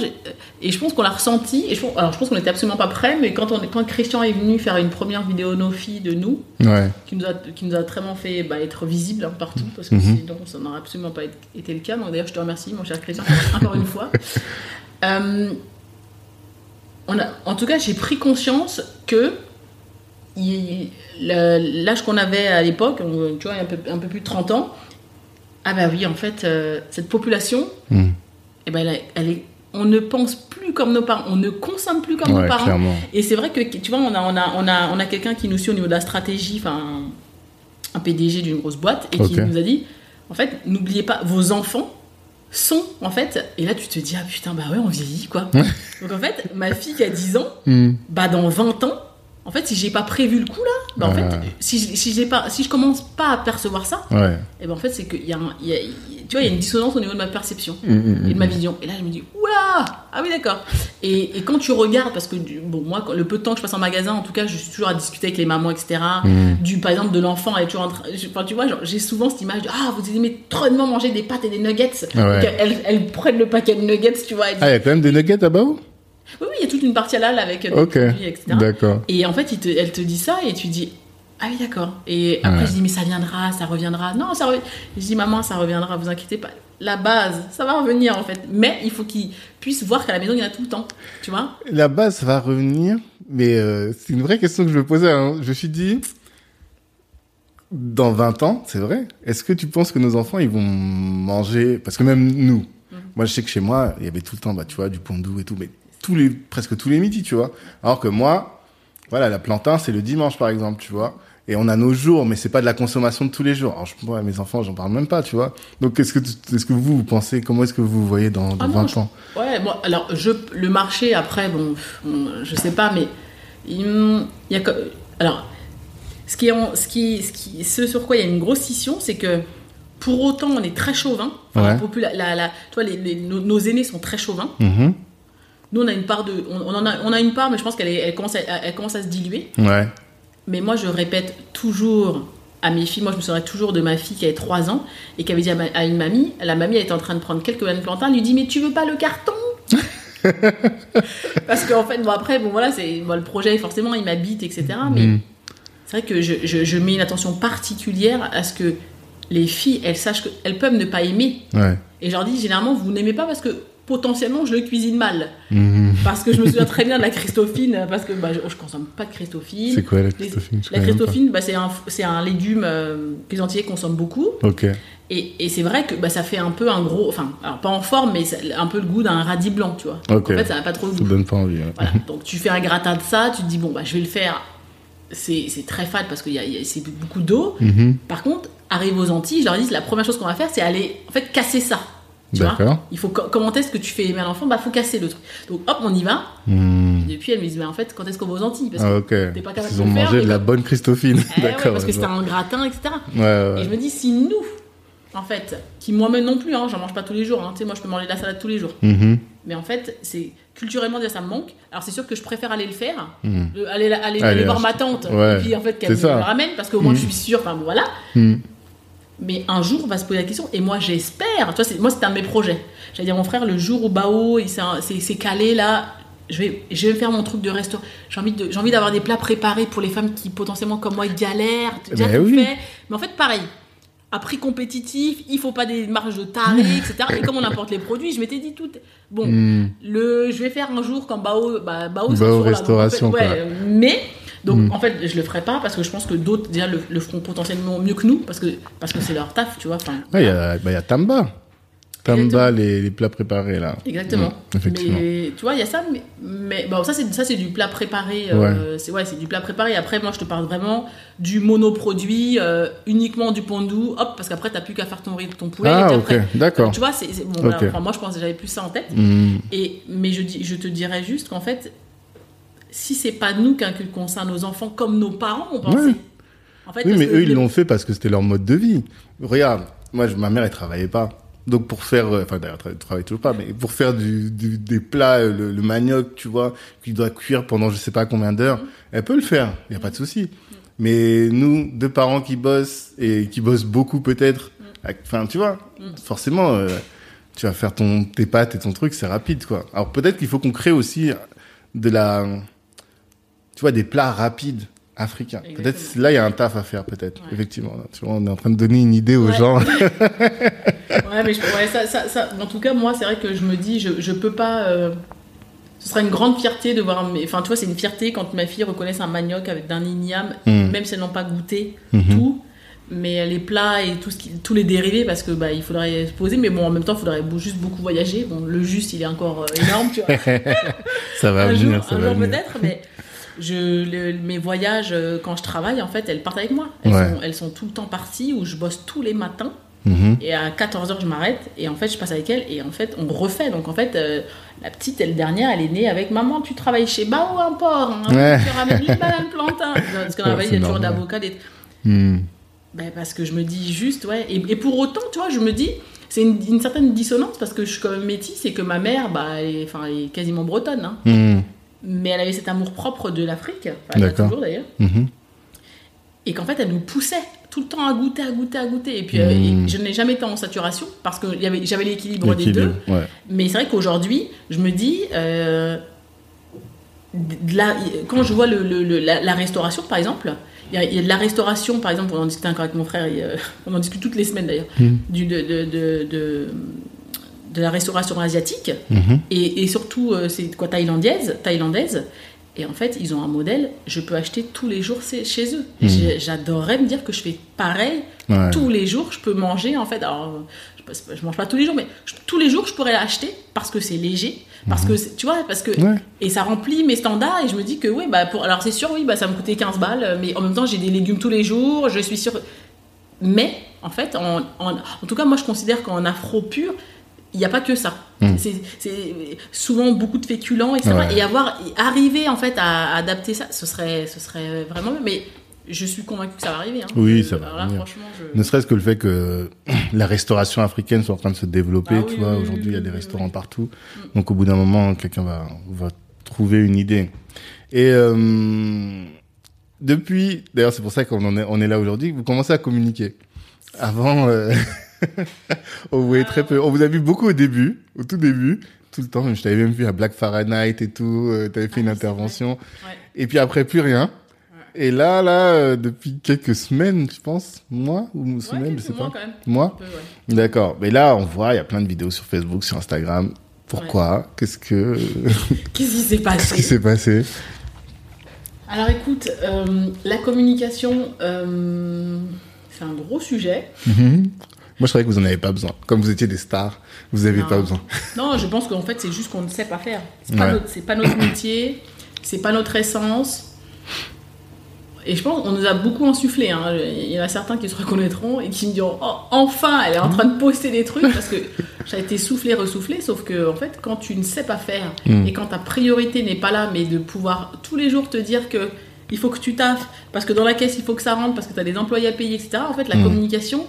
et je pense qu'on l'a ressenti. Et je pense, alors, je pense qu'on n'était absolument pas prêts, mais quand, on, quand Christian est venu faire une première vidéo Nofi de nous, Ouais. qui nous a, qui nous a très fait bah, être visible hein, partout, parce que Mhm. sinon ça n'aurait absolument pas été- été le cas. Donc d'ailleurs, je te remercie, mon cher Christian, encore une fois. Euh, on a, en tout cas, j'ai pris conscience que il- l'âge qu'on avait à l'époque, tu vois, un peu, un peu plus de 30 ans, ah bah oui, en fait, euh, cette population, eh ben, elle, est- elle est, on ne pense plus comme nos parents, on ne consomme plus comme nos parents. clairement. Et c'est vrai que, tu vois, on a, on a, on a, on a quelqu'un qui nous suit au niveau de la stratégie, enfin, un PDG d'une grosse boîte, et qui nous a dit, en fait, n'oubliez pas, vos enfants sont, en fait, et là tu te dis, ah putain, bah ouais, on vieillit, quoi. Donc en fait, ma fille qui a 10 ans, Hmm. bah dans 20 ans, en fait, si j'ai pas prévu le coup là, bah en Ouais. fait, si, je- si, j'ai pas, si je commence pas à percevoir ça, Ouais. et ben en fait, c'est qu'il y a, un- y a- tu vois, il y a une dissonance au niveau de ma perception Hmm, hmm, et de ma vision. Et là, je me dis, oula Ah oui, d'accord. Et, et quand tu regardes, parce que bon, moi, le peu de temps que je passe en magasin, en tout cas, je suis toujours à discuter avec les mamans, etc. Du, par exemple, de l'enfant, elle est toujours en train. Enfin, tu vois, j'ai souvent cette image de Ah, vous aimez trop manger des pâtes et des nuggets. Ah ouais. Donc, elles, elles prennent le paquet de nuggets, tu vois. Ah, il y a quand même des nuggets là-bas oui, oui, il y a toute une partie à l'al avec euh, des Ok. produits, etc. D'accord. Et en fait, il te- elle te dit ça et tu dis Ah oui, d'accord. Et après, Ouais. je dis Mais ça viendra, ça reviendra. Non, ça revient. Je dis Maman, ça reviendra, vous inquiétez pas. La base, ça va revenir en fait. Mais il faut qu'il puisse voir qu'à la maison, il y en a tout le temps. Tu vois La base va revenir, mais euh, c'est une vraie question que je me posais. hein. Je me suis dit, dans 20 ans, c'est vrai, est-ce que tu penses que nos enfants, ils vont manger Parce que même nous, moi je sais que chez moi, il y avait tout le temps, bah, tu vois, du pondou et tout, mais tous les, presque tous les midis, tu vois. Alors que moi, voilà, la plantain, c'est le dimanche, par exemple, tu vois. Et on a nos jours, mais c'est pas de la consommation de tous les jours. Alors, je, moi, mes enfants, j'en parle même pas, tu vois. Donc, qu'est-ce que, est-ce que vous, vous pensez, comment est-ce que vous voyez dans, dans Ah non, 20 je- ans? Ouais, bon, alors je, le marché après, bon, on- je sais pas, mais il, il y a. Alors, ce, qui est en- ce, qui, ce, qui, ce sur quoi il y a une grosse scission, c'est que pour autant, on est très chauvin. Enfin, Ouais. la la- la- toi, les, les- nos, nos aînés sont très chauvins. Mhm. Nous, on a une part de, on, on en a, on a une part, mais je pense qu'elle elle commence, à, elle commence à se diluer. Ouais. Mais moi, je répète toujours à mes filles, moi, je me souviens toujours de ma fille qui avait 3 ans et qui avait dit à, ma- à une mamie, la mamie, elle était en train de prendre quelques bananes plantains, elle lui dit, mais tu veux pas le carton? Parce qu'en fait, bon, après, bon, voilà, c'est bon, le projet, forcément, il m'habite, etc. Mais Mhm. c'est vrai que je, je- je mets une attention particulière à ce que les filles, elles sachent qu'elles peuvent ne pas aimer. Ouais. Et je leur dis, généralement, vous n'aimez pas parce que potentiellement, je le cuisine mal. Mhm. Parce que je me souviens très bien de la Christophine, parce que bah, je, je consomme pas de Christophine. C'est quoi la Christophine? La Christophine, bah, c'est un, légume euh, que les Antillais consomment beaucoup. Et, et c'est vrai que bah, ça fait un peu un gros, enfin, alors pas en forme, mais ça- un peu le goût d'un radis blanc, tu vois. En fait, ça n'a pas trop le Ça goût. donne pas envie. ouais. Voilà. Donc tu fais un gratin de ça, tu te dis bon bah je vais le faire. C'est très fade parce qu'il y a, y a- c'est beaucoup d'eau. Mhm. Par contre, arrive aux Antilles, je leur dis la première chose qu'on va faire, c'est aller en fait casser ça. D'accord. Il faut co- comment est-ce que tu fais aimer l'enfant Bah faut casser le truc. Donc hop, on y va. Hmm. Et puis elle me dit mais en fait quand est-ce qu'on va aux Antilles Parce Ah, que ok. t'es pas capable Ils de ont le faire, mangé de la bonne Christophine. Eh ouais, parce que c'était un gratin, etc. Ouais, ouais, Et je me dis si nous, en fait, qui moi-même non plus, hein, j'en mange pas tous les jours. Hein, tu sais, moi je peux manger de la salade tous les jours. Mhm. Mais en fait, c'est culturellement déjà ça me manque. Alors c'est sûr que je préfère aller le faire, Mhm. le- aller, aller, voir ach- ma tante, et puis en fait qu'elle me le ramène parce qu'au moins Mhm. je suis sûre. Enfin bon, voilà. Mais un jour on va se poser la question et moi j'espère. Tu vois, c'est- moi c'était un de mes projets. J'allais dire mon frère le jour où Bao il s'est c'est c'est calé là. Je vais, je vais faire mon truc de restaurant. J'ai envie de, j'ai envie d'avoir des plats préparés pour les femmes qui potentiellement comme moi galèrent. Déjà Ben oui. fait. Mais en fait pareil. À prix compétitif, il faut pas des marges de taré, etc. Et comme on importe les produits, je m'étais dit tout. Bon, Hmm. le, je vais faire un jour quand Bao, bah, Bao, c'est Bao toujours là, donc, restauration, en fait, ouais, quoi. mais donc Mm. en fait, je le ferai pas parce que je pense que d'autres déjà le, le feront potentiellement mieux que nous parce que parce que c'est leur taf, tu vois. Enfin, Ouais, il y a, bah, y a Tamba. Tamba, les, les plats préparés, là. Exactement. Mm, effectivement. Mais tu vois, il y a ça, mais, mais bon, ça c'est ça c'est du plat préparé. euh, C'est ouais, c'est du plat préparé. Après, moi, je te parle vraiment du monoproduit, euh, uniquement du pondou. Hop, parce qu'après, t'as plus qu'à faire ton riz, ton poulet. et Ah, ok, après, d'accord. Tu vois, c'est bon. voilà, Ok. enfin, moi, je pense que j'avais plus ça en tête. Hmm. Et mais je dis, je te dirais juste qu'en fait, si c'est pas nous qui inculquons ça à nos enfants comme nos parents ont pensé. Ouais. En fait, Oui, mais eux, ils l'ont fait parce que c'était leur mode de vie. Regarde, moi, je- ma mère, elle travaillait pas. Donc, pour faire, euh, enfin, d'ailleurs, elle travaille toujours pas, mais pour faire du, du- des plats, euh, le, le manioc, tu vois, qui doit cuire pendant je sais pas combien d'heures, elle peut le faire. Il y a pas de souci. Mais nous, deux parents qui bossent et qui bossent beaucoup peut-être, enfin, tu vois, forcément, euh, tu vas faire ton, tes pâtes et ton truc, c'est rapide, quoi. Alors, peut-être qu'il faut qu'on crée aussi de la, tu vois, des plats rapides africains. Peut-être là, il y a un taf à faire, peut-être. Ouais. Effectivement. Tu vois, on est en train de donner une idée aux Ouais. gens. Ouais, mais je- ouais, ça, ça, ça- en tout cas, moi, c'est vrai que je me dis, je, je peux pas. euh, ce serait une grande fierté de voir. Enfin, tu vois, c'est une fierté quand ma fille reconnaisse un manioc avec d'un igname, Mm. même si elles n'ont pas goûté Mhm. tout. Mais les plats et tout ce qui, tous les dérivés, parce que bah, il faudrait se poser, mais bon, en même temps, il faudrait juste beaucoup voyager. Bon, le juste, il est encore euh, énorme, tu vois. ça va un venir, jour, ça un va jour peut-être, mais je, le- mes voyages, euh, quand je travaille, en fait, elles partent avec moi. Elles, Ouais. sont, elles sont tout le temps parties, où je bosse tous les matins. Mhm. Et à 14h, je m'arrête. Et en fait, je passe avec elle. Et en fait, on refait. Donc, en fait, euh, la petite, elle dernière, elle est née avec Maman, tu travailles chez Bao, un port. Hein, Ouais. Tu ramènes les bananes plantain. Parce qu'en Ouais, il y a toujours d'avocats. Des... Hmm. Ben, parce que je me dis juste, ouais. Et, et pour autant, tu vois, je me dis, c'est une, une certaine dissonance parce que je suis quand même métisse et que ma mère, bah, elle est, est quasiment bretonne. hein. Hmm. Mais elle avait cet amour propre de l'Afrique. Enfin, toujours d'ailleurs. Mhm. Et qu'en fait, elle nous poussait tout le temps à goûter, à goûter, à goûter. Et puis, euh, Mm. et je n'ai jamais été en saturation parce que j'avais l'équilibre des deux. Ouais. Mais c'est vrai qu'aujourd'hui, je me dis, euh, de la- quand je vois le, le- le- la, la restauration, par exemple, il y, a, il y a de la restauration, par exemple, on en discutait encore avec mon frère, et, euh, on en discute toutes les semaines d'ailleurs, de, de, de, de- la restauration asiatique, Mhm. et, et surtout, euh, c'est quoi, thaïlandaise, thaïlandaise. Et en fait, ils ont un modèle, je peux acheter tous les jours chez eux. J'ai- J'adorerais me dire que je fais pareil Ouais. tous les jours, je peux manger en fait. Alors, je, je mange pas tous les jours, mais je- tous les jours, je pourrais l'acheter parce que c'est léger, parce que c'est- tu vois, parce que Mhm. Ouais. et ça remplit mes standards et je me dis que oui, bah pour alors c'est sûr, oui, bah ça me coûtait 15 balles, mais en même temps j'ai des légumes tous les jours, je suis sûre. Mais en fait, en, en, en tout cas, moi je considère qu'en afro pur, il n'y a pas que ça. Mm. C'est souvent beaucoup de féculents, etc. Ouais. Et avoir et arriver en fait à, adapter ça, ce serait, ce serait vraiment. mieux. Mais je suis convaincue que ça va arriver. hein. Oui, Je- ça va là, franchement, je- Ne serait-ce que le fait que la restauration africaine soit en train de se développer, Ah tu oui, vois, oui, aujourd'hui il y a des restaurants partout. Donc au bout d'un moment, quelqu'un va, va trouver une idée. Et euh, depuis, d'ailleurs c'est pour ça qu'on en est, on est là aujourd'hui, vous commencez à communiquer. Avant, euh, on voyait très peu. On vous a vu beaucoup au début, au tout début, tout le temps. Je t'avais même vu à Black Fahrenheit et tout. Euh, t'avais fait Ah une intervention. Ouais. Et puis après, plus rien. Et là, là, euh, depuis quelques semaines, je pense, mois ou Ouais, semaines, je quelques sais mois, pas. Moi ouais. D'accord. Mais là, on voit, il y a plein de vidéos sur Facebook, sur Instagram. Pourquoi? Qu'est-ce que Qu'est-ce qui s'est qu'est-ce qui passé? s'est passé? Alors écoute, euh, la communication, euh, c'est un gros sujet. Mhm. Moi, je croyais que vous en avez pas besoin. Comme vous étiez des stars, vous avez Non. pas besoin. Non, je pense qu'en fait, c'est juste qu'on ne sait pas faire. C'est pas, Ouais. notre- c'est pas notre métier, c'est pas notre essence. Et je pense qu'on nous a beaucoup insufflé. hein. Il y en a certains qui se reconnaîtront et qui me diront Oh, enfin, elle est en train de poster des trucs parce que j'ai été soufflé, ressoufflé. Sauf que, en fait, quand tu ne sais pas faire Mm. et quand ta priorité n'est pas là, mais de pouvoir tous les jours te dire que il faut que tu taffes, parce que dans la caisse, il faut que ça rentre, parce que tu as des employés à payer, etc. En fait, la Mm. communication,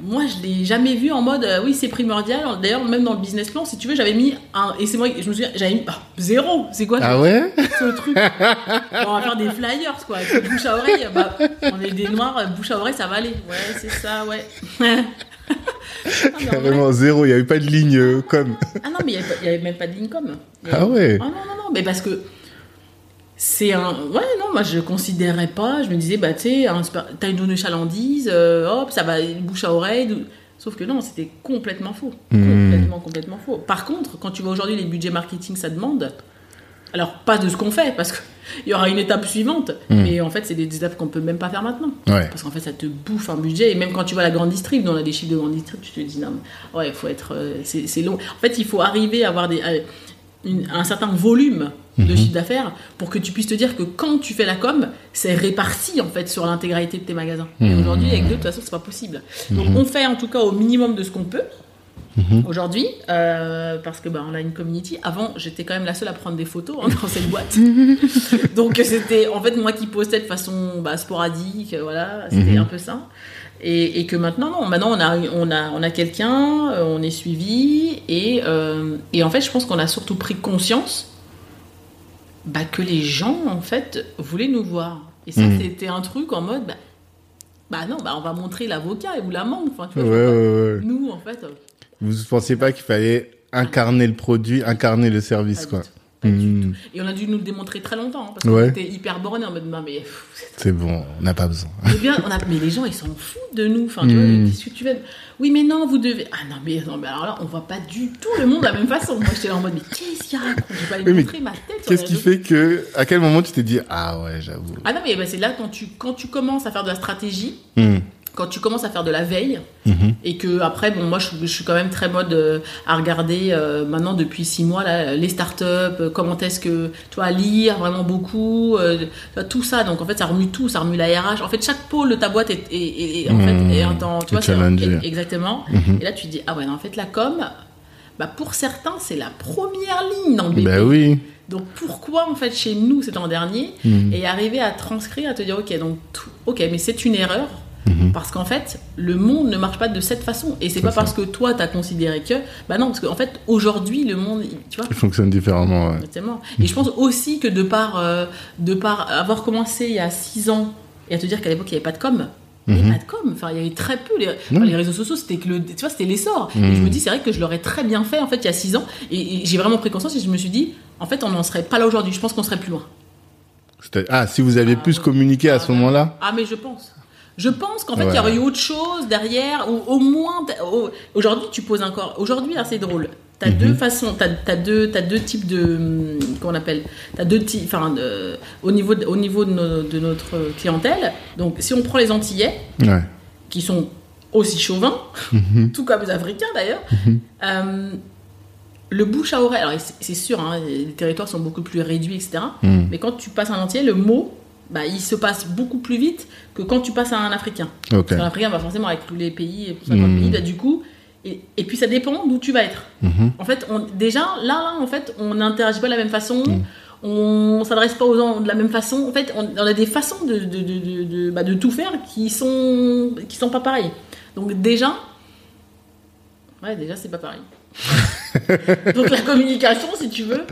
moi, je l'ai jamais vu en mode euh, oui, c'est primordial. D'ailleurs, même dans le business plan, si tu veux, j'avais mis un. Et c'est moi, je me souviens, j'avais mis ah, zéro. C'est quoi Ah ouais? ce truc? Bon, On va faire des flyers, quoi. Avec bouche à oreille, bah, on est des noirs, euh, bouche à oreille, ça va aller. Ouais, c'est ça, ouais. Ah, Carrément zéro, il n'y avait pas de ligne euh, com. ah non, mais il n'y avait, même pas de ligne com. Y Ah avait- ouais Ah non, non, non, mais parce que c'est un. Ouais, non, moi je considérais pas. Je me disais, bah tu sais, un super- t'as une donnée chalandise, euh, hop, ça va bouche à oreille. Sauf que non, c'était complètement faux. Hmm. Complètement, complètement faux. Par contre, quand tu vois aujourd'hui les budgets marketing, ça demande. Alors, pas de ce qu'on fait, parce qu'il y aura une étape suivante, Hmm. mais en fait, c'est des étapes qu'on peut même pas faire maintenant. Ouais. Parce qu'en fait, ça te bouffe un budget. Et même quand tu vois la grande distrib, dont on a des chiffres de grande distrib, tu te dis, non, mais ouais, il faut être. euh, c'est long. En fait, il faut arriver à avoir des, une- un certain volume de Mhm. chiffre d'affaires pour que tu puisses te dire que quand tu fais la com, c'est réparti en fait sur l'intégralité de tes magasins. Et Mhm. aujourd'hui, avec deux, de toute façon, c'est pas possible. Donc, on fait en tout cas au minimum de ce qu'on peut. Mhm. Aujourd'hui, euh, parce que bah, on a une community. Avant, j'étais quand même la seule à prendre des photos hein, dans cette boîte. Donc c'était en fait moi qui postais de façon bah, sporadique, voilà, c'était Mhm. un peu ça. Et, et que maintenant, non, maintenant on a, on a, on a quelqu'un, euh, on est suivi, et, euh, et en fait, je pense qu'on a surtout pris conscience bah, que les gens, en fait, voulaient nous voir. Et ça, Mhm. c'était un truc en mode, bah, bah non, bah, on va montrer l'avocat ou l'amende. Enfin, tu vois, ouais, ouais. Nous, en fait, euh, Vous pensiez pas qu'il fallait incarner le produit, incarner le service, quoi. tout, pas du Hmm, tout. Et on a dû nous le démontrer très longtemps, hein, parce qu'on Ouais. était hyper borné en mode, non, mais C'est bon, on n'a pas besoin. C'est bien, on a, mais les gens ils s'en foutent de nous. Enfin, Mm. vois, qu'est-ce que tu veux? Oui, mais non, vous devez. Ah non, mais, non, mais alors là, on voit pas du tout le monde de la même façon. Moi, j'étais là en mode, mais qu'est-ce qu'il raconte? Je vais pas lui Oui, montrer ma tête. Qu'est-ce qui fait que, à quel moment tu t'es dit, ah ouais, j'avoue. Ah non, mais bah, c'est là quand tu, quand tu commences à faire de la stratégie, Hmm, quand tu commences à faire de la veille, mhm. et que après, bon, moi, je, je suis quand même très mode euh, à regarder euh, maintenant depuis six mois là, les startups, euh, comment est-ce que, à lire vraiment beaucoup, tout ça. Donc en fait, ça remue tout, ça remue la RH. En fait, chaque pôle de ta boîte est, est- est- est- en Mmh, fait, est un temps, tu est vois, c'est- exactement. Mhm. Et là, tu te dis, ah ouais, non, en fait, la com, bah, pour certains, c'est la première ligne dans le. Ben oui. Donc pourquoi en fait chez nous c'était en dernier Mhm. et arriver à transcrire, à te dire ok donc tout- ok mais c'est une erreur Mhm. parce qu'en fait le monde ne marche pas de cette façon et c'est pas ça. parce que toi t'as considéré que bah non parce qu'en fait aujourd'hui le monde tu vois Il fonctionne différemment, ouais. Exactement. Et je pense aussi que de par, euh, de par avoir commencé il y a 6 ans et à te dire qu'à l'époque il n'y avait pas de com, il n'y Mhm. avait pas de com. Enfin, il y avait très peu. Les, enfin, les réseaux sociaux, c'était que le, tu vois, c'était l'essor. Et Mhm. je me dis, c'est vrai que je l'aurais très bien fait en fait il y a 6 ans. Et, et j'ai vraiment pris conscience et je me suis dit, en fait, on n'en serait pas là aujourd'hui. Je pense qu'on serait plus loin. Ah, si vous aviez Ah, plus communiqué à Ah, ce moment-là Ah, mais je pense. Je pense qu'en fait, il Ouais. y aurait eu autre chose derrière, ou au moins. au- Aujourd'hui, tu poses encore. Aujourd'hui, hein, c'est drôle. T'as Mhm. deux façons, t'as as deux, deux types de. hum, Comment on appelle T'as deux types. Enfin, de- au niveau, de, au niveau de, notre clientèle. Donc, si on prend les Antillais, Ouais. qui sont aussi chauvins, Mhm. tout comme les Africains d'ailleurs, euh, le bouche à oreille. Alors, c'est sûr, hein, les territoires sont beaucoup plus réduits, etc. Hmm. Mais quand tu passes un entier, le mot, bah, il se passe beaucoup plus vite que quand tu passes à un Africain. Ok. Parce qu'un Africain, bah, forcément, avec tous les pays, et 50 pays, bah, du coup, et, et puis ça dépend d'où tu vas être. Mhm. En fait, on, déjà, là, là, en fait, on n'interagit pas de la même façon, Mhm. on s'adresse pas aux gens de la même façon. En fait, on, on a des façons de, de, de, de, de- bah, de tout faire qui sont, qui sont pas pareilles. Donc, déjà, ouais, déjà, c'est pas pareil. Donc la communication, si tu veux,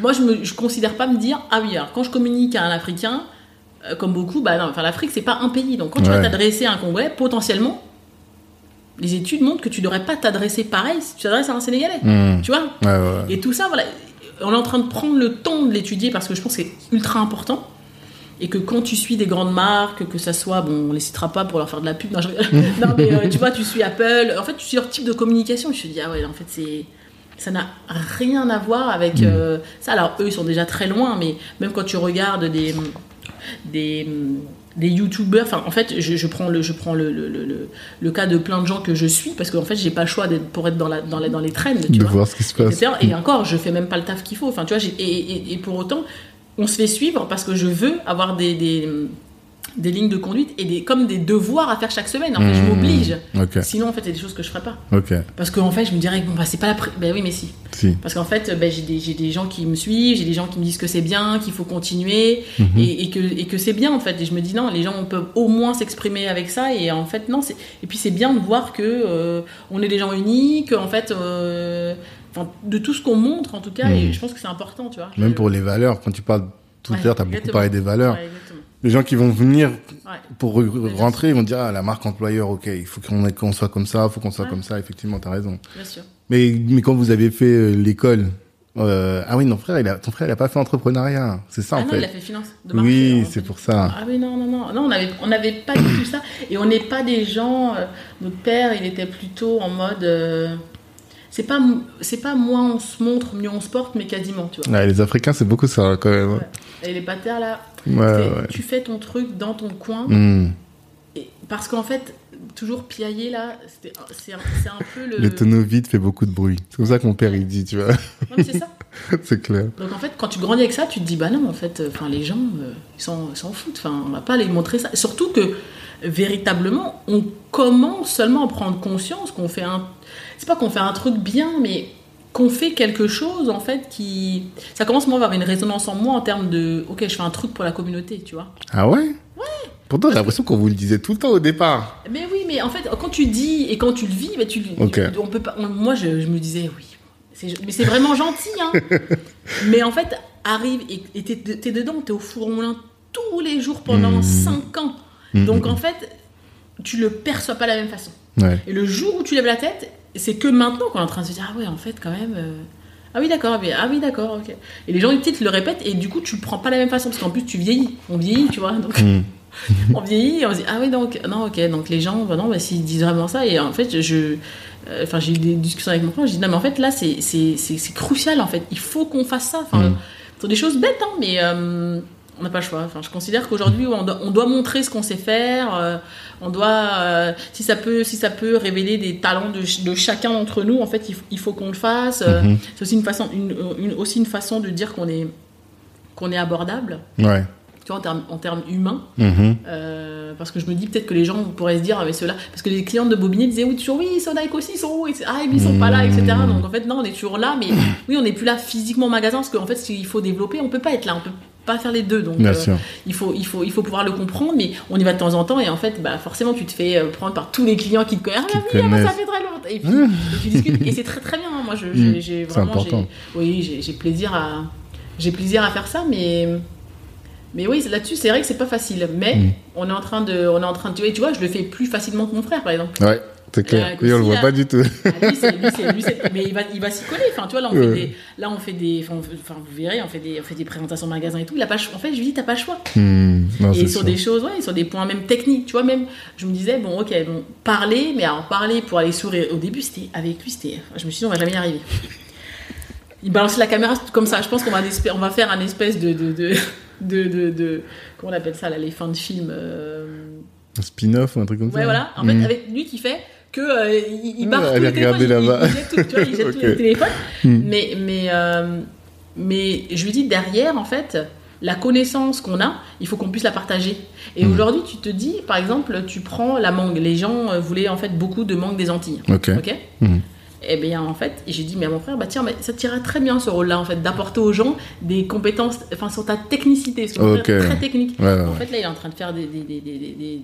moi je je considère pas me dire ah oui alors quand je communique à un Africain euh, comme beaucoup bah non enfin l'Afrique c'est pas un pays donc quand tu vas t'adresser à un Congolais potentiellement les études montrent que tu devrais pas t'adresser pareil si tu t'adresses à un Sénégalais Hmm. tu vois Ouais, ouais. et tout ça voilà on est en train de prendre le temps de l'étudier parce que je pense que c'est ultra important et que quand tu suis des grandes marques, que ça soit, bon, on les citera pas pour leur faire de la pub, non, je non mais euh, tu vois, tu suis Apple, en fait, tu suis leur type de communication, je te dis, ah ouais, en fait, c'est. Ça n'a rien à voir avec euh, ça. Alors, eux, ils sont déjà très loin, mais même quand tu regardes des. Des, des youtubeurs. Enfin, en fait, je, je prends, le, je prends le, le, le, le cas de plein de gens que je suis parce qu'en fait, j'ai pas le choix d'être, pour être dans, la, dans, les, dans les trends. Tu de vois. voir ce qui se passe. etc. Et encore, je fais même pas le taf qu'il faut. Enfin, tu vois, j'ai- et, et- et pour autant, on se fait suivre parce que je veux avoir des, des, des lignes de conduite et des, comme des devoirs à faire chaque semaine. En fait, je Mmh. m'oblige. Sinon, en fait, il y a des choses que je ferais pas. Parce qu'en fait, je me dirais, bon, bah, c'est pas la. Ben oui, mais si. si. Parce qu'en fait, ben, j'ai des, des gens qui me suivent, j'ai des gens qui me disent que c'est bien, qu'il faut continuer Mhm. et, et que, et que c'est bien en fait. Et je me dis non, les gens peuvent au moins s'exprimer avec ça et en fait non. Et puis c'est bien de voir que euh, on est des gens unis, que en fait, euh, enfin, de tout ce qu'on montre en tout cas, et je pense que c'est important, tu vois. Même Je- pour les valeurs, quand tu parles tout à l'heure, tu as beaucoup parlé des valeurs. Ouais. Les gens qui vont venir Ouais. pour re- rentrer, ils vont dire, ah, la marque employeur, ok, il faut qu'on soit comme ça, il faut qu'on soit Ouais. comme ça, effectivement, tu as raison. Bien sûr. Mais, mais quand vous avez fait euh, l'école, euh, ah oui, non, frère, il a, ton frère, il a pas fait entrepreneuriat. C'est ça, ah en non, fait. il a fait finance. De marché, oui, c'est pour ça. Ah oui, non, non, non. Non, on n'avait on avait pas du tout ça. Et on n'est pas des gens. euh, notre père, il était plutôt en mode. euh, c'est pas, c'est pas moins on se montre, mieux on se porte, mais quasiment, tu vois. Ouais, les Africains, c'est beaucoup ça, quand même. Ouais. Et les patères, là, Ouais, c'est- ouais. tu fais ton truc dans ton coin. Hmm. Et, parce qu'en fait, toujours piailler, là, c'est un, un peu le. Le tonneau vide fait beaucoup de bruit. C'est comme ça que mon père, il dit, tu vois. C'est ça. c'est clair. Donc en fait, quand tu grandis avec ça, tu te dis bah non, en fait, euh, enfin les gens, euh, ils s'en ils s'en foutent. Enfin, on va pas les montrer ça. Surtout que véritablement, on commence seulement à prendre conscience qu'on fait un. C'est pas qu'on fait un truc bien, mais qu'on fait quelque chose en fait qui. Ça commence moi à avoir une résonance en moi en termes de ok, je fais un truc pour la communauté, tu vois. Ah ouais? Ouais. Pourtant, j'ai l'impression qu'on vous le disait tout le temps au départ. Mais oui, mais en fait, quand tu dis et quand tu le vis, bah, tu, Ok. on peut pas. on- moi, je, je me disais oui. c'est- Mais c'est vraiment gentil, hein. mais en fait, arrive et t'es dedans, t'es au four au moulin tous les jours pendant Mhm. 5 ans. Mhm. Donc en fait, tu le perçois pas de la même façon. Ouais. Et le jour où tu lèves la tête, c'est que maintenant qu'on est en train de se dire ah ouais, en fait, quand même. euh, Ah oui, d'accord, ah oui, d'accord, ok. Et les gens, ils te le répètent, et du coup, tu le prends pas de la même façon, parce qu'en plus, tu vieillis. On vieillit, tu vois. Donc, Hmm. on vieillit et on se dit ah oui donc non ok donc les gens bah non bah, s'ils disent vraiment ça et en fait je euh, enfin j'ai eu des discussions avec mon frère je dis non mais en fait là c'est crucial en fait il faut qu'on fasse ça enfin Mm. ce sont des choses bêtes hein mais euh, on n'a pas le choix enfin je considère qu'aujourd'hui on doit, on doit montrer ce qu'on sait faire euh, on doit euh, si ça peut si ça peut révéler des talents de, ch- de chacun d'entre nous en fait il, faut- il faut qu'on le fasse Euh, Mhm. c'est aussi une façon une, une- aussi une façon de dire qu'on est qu'on est abordable Ouais. tu vois en termes en termes humains Mhm. parce que je me dis peut-être que les gens pourraient se dire, ah, mais ceux-là, parce que les clients de Bobigny disaient, oui, toujours, oui, Sonic aussi, ils sont où Ah, ils sont pas là, etc. Mmh. Donc en fait, non, on est toujours là, mais oui, on n'est plus là physiquement au magasin, parce qu'en fait, s'il faut développer, on peut pas être là, on peut pas faire les deux. Donc euh, il, faut, il, faut, il faut pouvoir le comprendre, mais on y va de temps en temps, et en fait, bah, forcément, tu te fais euh, prendre par tous les clients qui te connaissent. Ah, oui, ça fait très longtemps. Et puis, et tu discutes, et c'est très très bien. hein. Moi, je, j'ai- Mmh. vraiment. Oui, j'ai plaisir à. J'ai plaisir à faire ça, mais. Mais oui, là-dessus, c'est vrai que c'est pas facile. Mais Mm. on est en train de, on est en train de, tu vois, tu vois, je le fais plus facilement que mon frère, par exemple. Ouais, c'est clair. Oui, on le voit là- pas du tout. Ah, lui, lui, lui, mais il va, il va s'y coller. Enfin, tu vois, là, on fait des, là, on fait des, enfin, vous verrez, on fait des, on fait des présentations magasins et tout. Il a pas, en fait, je lui dis, t'as pas le choix. Hmm. Non, et sur des choses, ouais, sur des points même techniques, tu vois, même, je me disais, bon, ok, bon, parler, mais alors parler pour aller sourire. Au début, c'était avec lui, c'était, je me suis dit, on va jamais y arriver. Il balance la caméra comme ça. Je pense qu'on va, on va faire un espèce de, de, de, de, comment on appelle ça, là, les fins de film. euh, Un spin-off ou un truc comme ça Ouais, voilà. En Hmm. fait, avec lui qui fait que euh, il, il barre Ah, il-. Il, jette tout, tu vois, il jette les téléphones. Hmm. Mais, mais, euh, mais je lui dis derrière, en fait, la connaissance qu'on a, il faut qu'on puisse la partager. Et Hmm. aujourd'hui, tu te dis, par exemple, tu prends la mangue. Les gens euh, voulaient en fait beaucoup de mangue des Antilles. Ok. Ok? Hmm. Et bien en fait, j'ai dit mais à mon frère, bah tiens, mais ça t'irait très bien ce rôle-là en fait, d'apporter aux gens des compétences, enfin sur ta technicité, parce que mon Ok. frère est très technique. Ouais, ouais, En fait là, il est en train de faire des, des, des, des,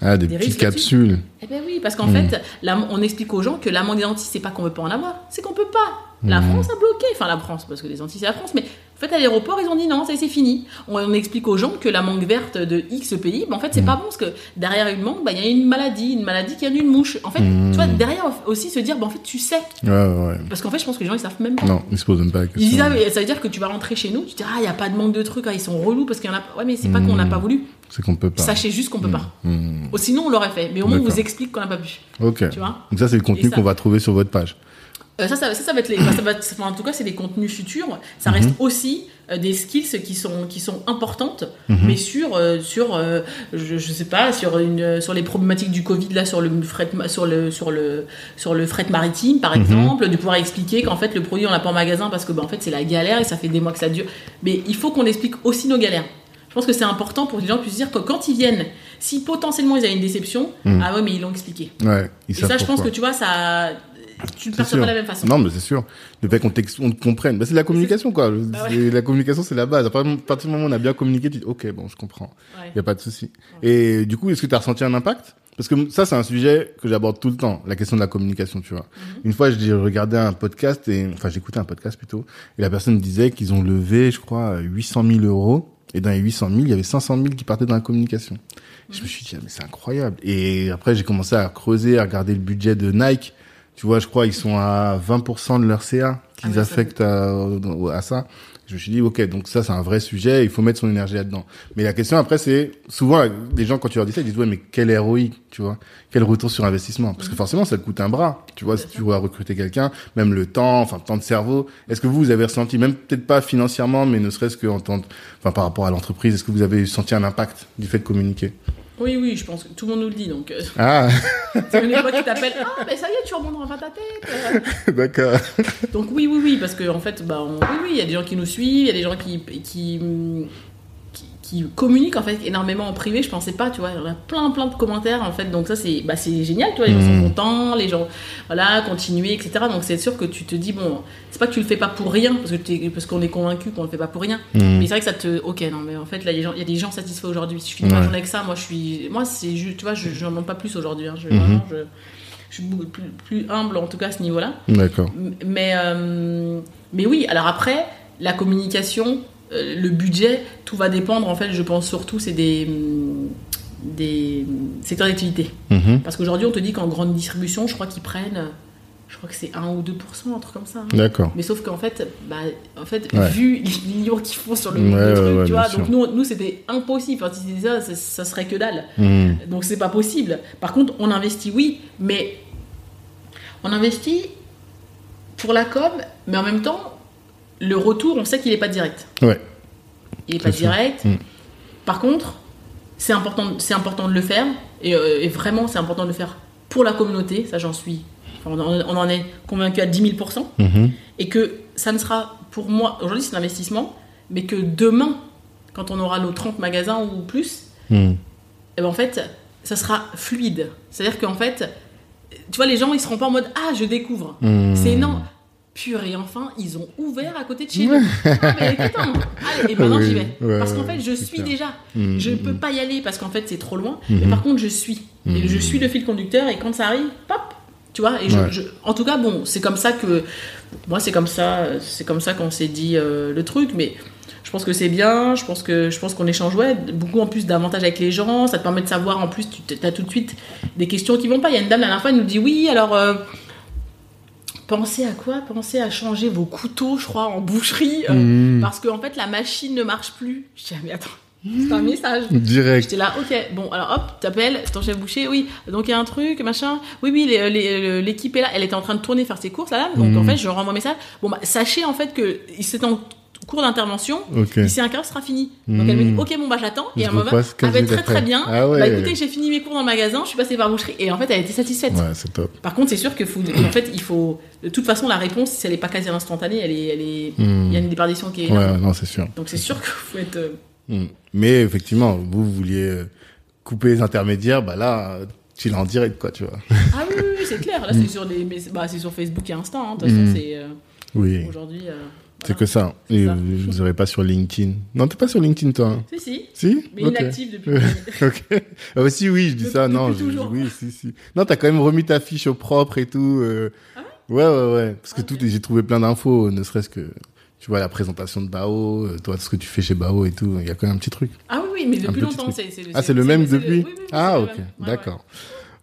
Ah, des, petites capsules. eh ben oui, parce qu'en Mm. fait, on explique aux gens que la mangue des Antilles, c'est pas qu'on veut pas en avoir, c'est qu'on peut pas. La Mm. France a bloqué, enfin la France, parce que les Antilles c'est la France, mais en fait à l'aéroport ils ont dit non, ça c'est fini. On, on explique aux gens que la mangue verte de X pays, ben, en fait c'est Mm. pas bon, parce que derrière une mangue, ben, il y a une maladie, une maladie qui vient d'une mouche. En fait, Mm. tu vois, derrière aussi se dire, ben, en fait tu sais. Ouais, ouais, ouais. Parce qu'en fait, je pense que les gens ils savent même pas. Non, ils se posent même pas la Ils disent, question. ah, mais ça veut dire que tu vas rentrer chez nous, tu te dis, ah, il n'y a pas de manque de trucs, ah, ils sont relous parce qu'il y en a pas. Ouais, mais c'est pas Mm. qu'on n'a pas voulu. C'est qu'on peut pas. Sachez juste qu'on peut pas. Hmm. Oh, Sinon, on l'aurait fait. Mais au moins, on vous explique qu'on n'a pas pu. Ok. Tu vois Donc ça, c'est le contenu qu'on va trouver sur votre page. Euh, ça, ça, ça, va être les. ça va être- enfin, en tout cas, c'est des contenus futurs. Ça Mhm. reste aussi euh, des skills qui sont qui sont importantes, Mhm. mais sur euh, sur euh, je, je sais pas sur une sur les problématiques du Covid là sur le fret sur le sur le sur le fret maritime par Mhm. exemple, de pouvoir expliquer qu'en fait le produit on l'a pas en magasin parce que bah, en fait c'est la galère et ça fait des mois que ça dure. Mais il faut qu'on explique aussi nos galères. Je pense que c'est important pour que les gens puissent dire que quand ils viennent, si potentiellement ils avaient une déception, Mhm. ah ouais mais ils l'ont expliqué. Ouais, ils Et ça, je pense que tu vois, ça, tu ne perçois pas de la même façon. Non, mais c'est sûr. Le fait qu'on te comprenne. Bah, c'est de la communication, quoi. Bah ouais. La communication, c'est la base. À partir du moment où on a bien communiqué, tu dis, OK, bon, je comprends. Ouais. Il n'y a pas de souci. Et du coup, est-ce que tu as ressenti un impact? Parce que ça, c'est un sujet que j'aborde tout le temps, la question de la communication, tu vois. Mhm. Une fois, j'ai regardé un podcast, et enfin, j'écoutais un podcast plutôt, et la personne disait qu'ils ont levé, je crois, 800 000 euros, et dans les 800 000, il y avait 500 000 qui partaient dans la communication. Je me suis dit, ah, mais c'est incroyable. Et après, j'ai commencé à creuser, à regarder le budget de Nike. Tu vois, je crois, ils sont à 20% de leur CA qu'ils Ah oui, affectent à, à ça. Je me suis dit, ok, donc ça, c'est un vrai sujet, il faut mettre son énergie là-dedans. Mais la question après, c'est, souvent, les gens, quand tu leur dis ça, ils disent, ouais, mais quel ROI, tu vois? Quel retour sur investissement? Parce que forcément, ça te coûte un bras. Tu vois, si tu dois recruter quelqu'un, même le temps, enfin, le temps de cerveau. Est-ce que vous, vous avez ressenti, même peut-être pas financièrement, mais ne serait-ce que en tant, enfin, par rapport à l'entreprise, est-ce que vous avez senti un impact du fait de communiquer? Oui, oui, je pense que tout le monde nous le dit. Donc, euh, Ah, c'est une époque qui t'appelle Ah, mais ça y est, tu remontes dans ta tête. d'accord. Donc, oui, oui, oui, parce qu'en en fait, bah, on- oui, oui, il y a des gens qui nous suivent, il y a des gens qui, qui, qui, communiquent en fait énormément en privé. Je pensais pas, tu vois. Il y en a plein, plein de commentaires en fait. Donc, ça, c'est bah, c'est génial, tu vois. Gens sont Mhm. contents, les gens, voilà, continuer, etc. Donc, c'est sûr que tu te dis, bon, c'est pas que tu le fais pas pour rien, parce que t'es- parce qu'on est convaincu qu'on le fait pas pour rien. Hmm. Mais c'est vrai que ça te. Ok, non, mais en fait, là, il y a des gens- satisfaits aujourd'hui. Si je finis ma Ouais. journée avec ça, moi, je suis. Moi, c'est juste. Tu vois, je n'en demande pas plus aujourd'hui. hein. Je, vraiment, je, je suis beaucoup plus, plus humble, en tout cas, à ce niveau-là. D'accord. Mais, euh, mais oui, alors après, la communication, le budget, tout va dépendre, en fait, je pense surtout, c'est des. des secteurs d'activité. Mhm. Parce qu'aujourd'hui, on te dit qu'en grande distribution, je crois qu'ils prennent, je crois que c'est 1 ou 2%, un truc comme ça. hein. D'accord. Mais sauf qu'en fait, bah, en fait Ouais. vu les millions qu'ils font sur le, Ouais, le truc, ouais, tu vois, sûr. donc nous, nous c'était impossible. Enfin, si c'était ça, ça, ça serait que dalle. Hmm. Donc c'est pas possible. Par contre, on investit, oui, mais on investit pour la com, mais en même temps, le retour, on sait qu'il n'est pas direct. Ouais. Il n'est pas sûr. direct. Mm. Par contre, c'est important, c'est important de le faire, et, euh, et vraiment, c'est important de le faire pour la communauté. Ça, j'en suis. enfin, on, en, on en est convaincu à 10 000 Mhm. et que ça ne sera pour moi aujourd'hui c'est un investissement mais que demain quand on aura nos 30 magasins ou plus Hmm. eh ben en fait ça sera fluide c'est à dire qu'en fait tu vois les gens ils seront pas en mode ah je découvre Hmm. c'est non purée enfin ils ont ouvert à côté de chez nous. Ah, mais putain allez et maintenant Oui, j'y vais. ouais, parce qu'en fait je suis clair. déjà. Hmm, je hmm, peux hmm. pas y aller parce qu'en fait c'est trop loin. Mais par contre je suis. Et je suis le fil conducteur et quand ça arrive pop tu vois et je, Ouais. je- en tout cas bon c'est comme ça que moi c'est comme ça c'est comme ça qu'on s'est dit euh, le truc mais je pense que c'est bien je pense que je pense qu'on échange ouais beaucoup en plus d'avantages avec les gens ça te permet de savoir en plus tu as tout de suite des questions qui vont pas. Il y a une dame la dernière fois elle nous dit oui alors euh, pensez à quoi? Pensez à changer vos couteaux je crois en boucherie euh, Hmm. parce qu'en fait la machine ne marche plus je dis ah, mais attends c'est un message Direct. J'étais là, ok, bon, alors hop, t'appelles, ton chef boucher, oui, donc il y a un truc, machin, oui, oui, l'équipe est là, elle était en train de tourner, faire ses courses, là, là, donc Mhm. en fait, je renvoie un message, bon, bah, sachez en fait que c'est en cours d'intervention, Ok. d'ici un quart, sera fini. Donc elle me dit, Mhm. ok, bon, bah j'attends, et un moment, repasse ah, bah, 15 très très bien, Ah ouais. bah écoutez, j'ai fini mes cours dans le magasin, je suis passée par boucherie, et en fait, elle était satisfaite. Ouais, c'est top. Par contre, c'est sûr que faut, en fait, il faut, de toute façon, la réponse, si elle n'est pas quasi instantanée, elle est, elle est, Hmm. il y a une déperdition qui est. Ouais, non, c'est sûr. Donc c'est sûr qu'il faut être, Hmm. Mais effectivement, vous, vous vouliez euh, couper les intermédiaires, bah là, tu l'as en direct, quoi, tu vois. Ah oui, oui, oui, c'est clair. Là, c'est sur, les, bah, c'est sur Facebook et Insta. hein. De toute façon, c'est euh, Oui. aujourd'hui. euh, C'est que ça. Et ça. vous, vous aurez pas sur LinkedIn. Non, t'es pas sur LinkedIn, toi. hein Si, si. Si? Mais Ok. inactive depuis. ok. Ah, aussi, oui, je dis Depuis- ça. Non, je- toujours. oui, si, si. Non, t'as quand même remis ta fiche au propre et tout. euh. ouais, ouais, ouais. Parce que Ah, tout, j'ai trouvé plein d'infos, ne serait-ce que, tu vois, la présentation de Bao, euh, toi, ce que tu fais chez Bao et tout. Il y a quand même un petit truc. Ah oui, oui, mais depuis longtemps. c'est- c'est- Ah, c'est le même depuis oui, oui, oui, Ah, le ok. Ouais, d'accord.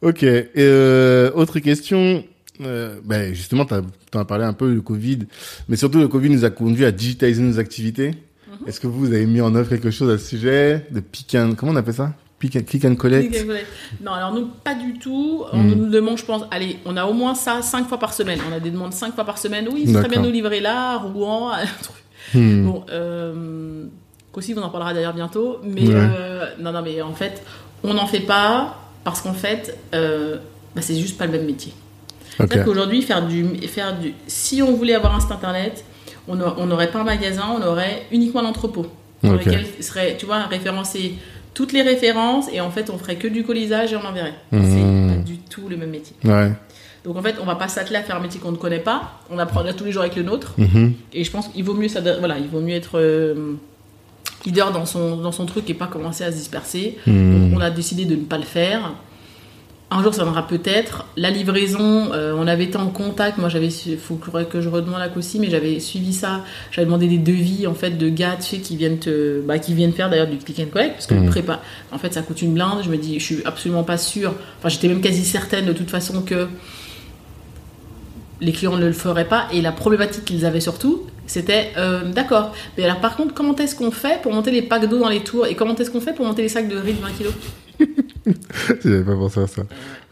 Ok. Et euh, autre question. Euh, ben justement, tu en as parlé un peu du Covid, mais surtout le Covid nous a conduit à digitaliser nos activités. Mhm. Est-ce que vous avez mis en œuvre quelque chose à ce sujet? De pick and comment on appelle ça? Click, click and collect? Click and collect. Non, alors nous, pas du tout. On Hmm. nous demande, je pense, allez, on a au moins ça cinq fois par semaine. On a des demandes cinq fois par semaine. Oui, c'est très bien nous livrer là, Rouen, un truc. Hmm. Bon, euh, qu'aussi, on en parlera d'ailleurs bientôt. Mais Ouais. euh, non, non, mais en fait, on n'en fait pas parce qu'en fait, euh, bah, c'est juste pas le même métier. Ok. C'est-à-dire qu'aujourd'hui, faire du, faire du, si on voulait avoir un site internet, on n'aurait pas un magasin, on aurait uniquement l'entrepôt, dans Ok. lequel serait, tu vois, référencer toutes les références et en fait, on ferait que du colisage et on enverrait. Mhm. C'est pas du tout le même métier. Ouais. Donc en fait, on va pas s'atteler à faire un métier qu'on ne connaît pas. On apprend là tous les jours avec le nôtre. Mhm. Et je pense qu'il vaut mieux, ça, voilà, il vaut mieux être euh, leader dans son, dans son truc et pas commencer à se disperser. Hmm. Donc, on a décidé de ne pas le faire. Un jour, ça viendra peut-être. La livraison, euh, on avait été en contact. Moi, j'avais, il faut que je redemande à Cossi, mais j'avais suivi ça. J'avais demandé des devis en fait de gars, tu sais, qui viennent te, bah, qui viennent faire d'ailleurs du click and collect, parce que le Mhm. prépa, en fait, ça coûte une blinde. Je me dis, je suis absolument pas sûre. Enfin, j'étais même quasi certaine de toute façon que les clients ne le feraient pas. Et la problématique qu'ils avaient surtout, c'était euh, d'accord. Mais alors, par contre, comment est-ce qu'on fait pour monter les packs d'eau dans les tours? Et comment est-ce qu'on fait pour monter les sacs de riz de 20 kilos? J'avais pas pensé à ça.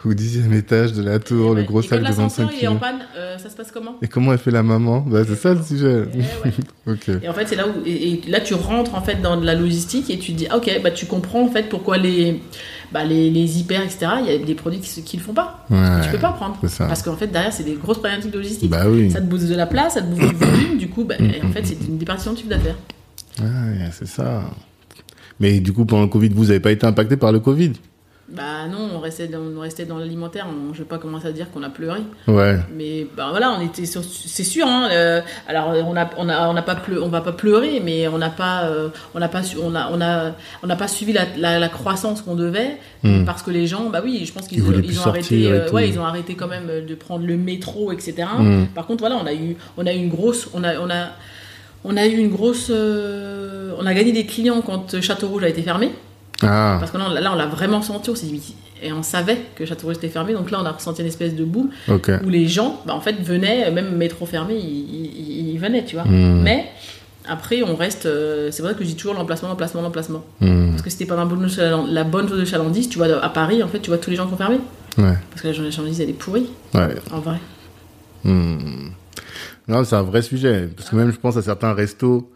Au dixième étage de la tour, le gros Et sac de 25 l'ascenseur, il est en kilos. panne, euh, ça se passe comment? Et comment elle fait la maman? Bah c'est ça le sujet. Eh ouais. Et en fait, c'est là où et, et là tu rentres en fait dans de la logistique et tu te dis ah, ok bah tu comprends en fait pourquoi les bah, les, les hyper etc il y a des produits qui, qui le font pas Ouais. tu peux pas prendre parce qu'en fait derrière c'est des grosses problématiques de logistique Bah oui. ça te bouffe de la place ça te bouffe du volume du coup bah, Mm, et en fait c'est une départition de chiffre d'affaires Ouais, c'est ça. Mais du coup, pendant le Covid, vous avez pas été impacté par le Covid? Bah non on restait dans, on restait dans l'alimentaire on- je vais pas commencer à dire qu'on a pleuré Ouais. mais bah voilà on était sur- c'est sûr hein, euh, alors on a on a on n'a pas pleu, on va pas pleurer mais on n'a pas euh, on n'a pas su- on a on a on n'a pas suivi la, la, la croissance qu'on devait Hmm. parce que les gens bah oui je pense qu'ils Ils ils ont arrêté euh, ouais ils ont arrêté quand même de prendre le métro etc Hmm. par contre voilà on a eu on a eu une grosse on a on a on a eu une grosse on a gagné des clients quand Château Rouge a été fermé Ah. parce que là, on- là on l'a vraiment senti on s'est dit et on savait que Château Rouge était fermé donc là on a ressenti une espèce de boom où les gens, bah, en fait, venaient, même métro fermé, ils, ils- ils venaient, tu vois. Hmm. Mais après, on reste. euh, c'est vrai que je dis toujours l'emplacement, l'emplacement, l'emplacement. Hmm. Parce que c'était pas la bonne, chaland- la bonne chose de chalandise. Tu vois, à Paris, en fait, tu vois tous les gens qui ont fermé. Ouais. Parce que la journée de chalandise, elle est pourrie, Ouais. en vrai. Hmm. Non, c'est un vrai sujet. Parce que même, je pense à certains restos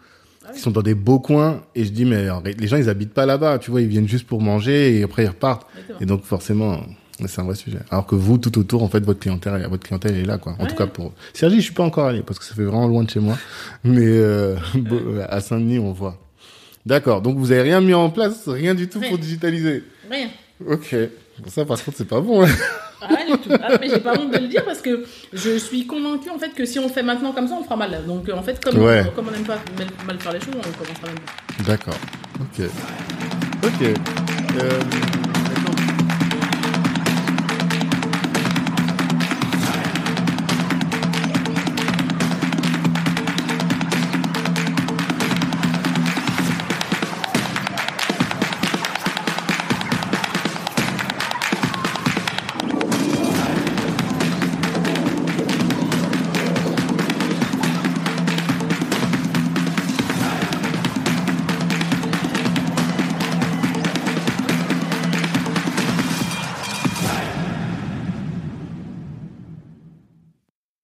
Ah qui sont dans des beaux coins. Et je dis, mais les gens, ils habitent pas là-bas. Tu vois, ils viennent juste pour manger et après, ils repartent. Et donc, forcément, c'est un vrai sujet. Alors que vous, tout autour, en fait, votre clientèle, votre clientèle est là, quoi. En Ouais. tout cas, pour Sergi, je suis pas encore allé parce que ça fait vraiment loin de chez moi. Mais euh, à Saint-Denis, on voit. D'accord. Donc, vous avez rien mis en place, rien du tout pour digitaliser. Rien. Ok. Ça, par contre, c'est pas bon. hein. Ah, du tout. Ah, mais j'ai pas honte de le dire parce que je suis convaincue en fait que si on fait maintenant comme ça, on fera mal. Donc euh, en fait, comme, Ouais. comme on n'aime pas mal, mal faire les choses, on commencera même pas. D'accord. Ok. Ok. Euh,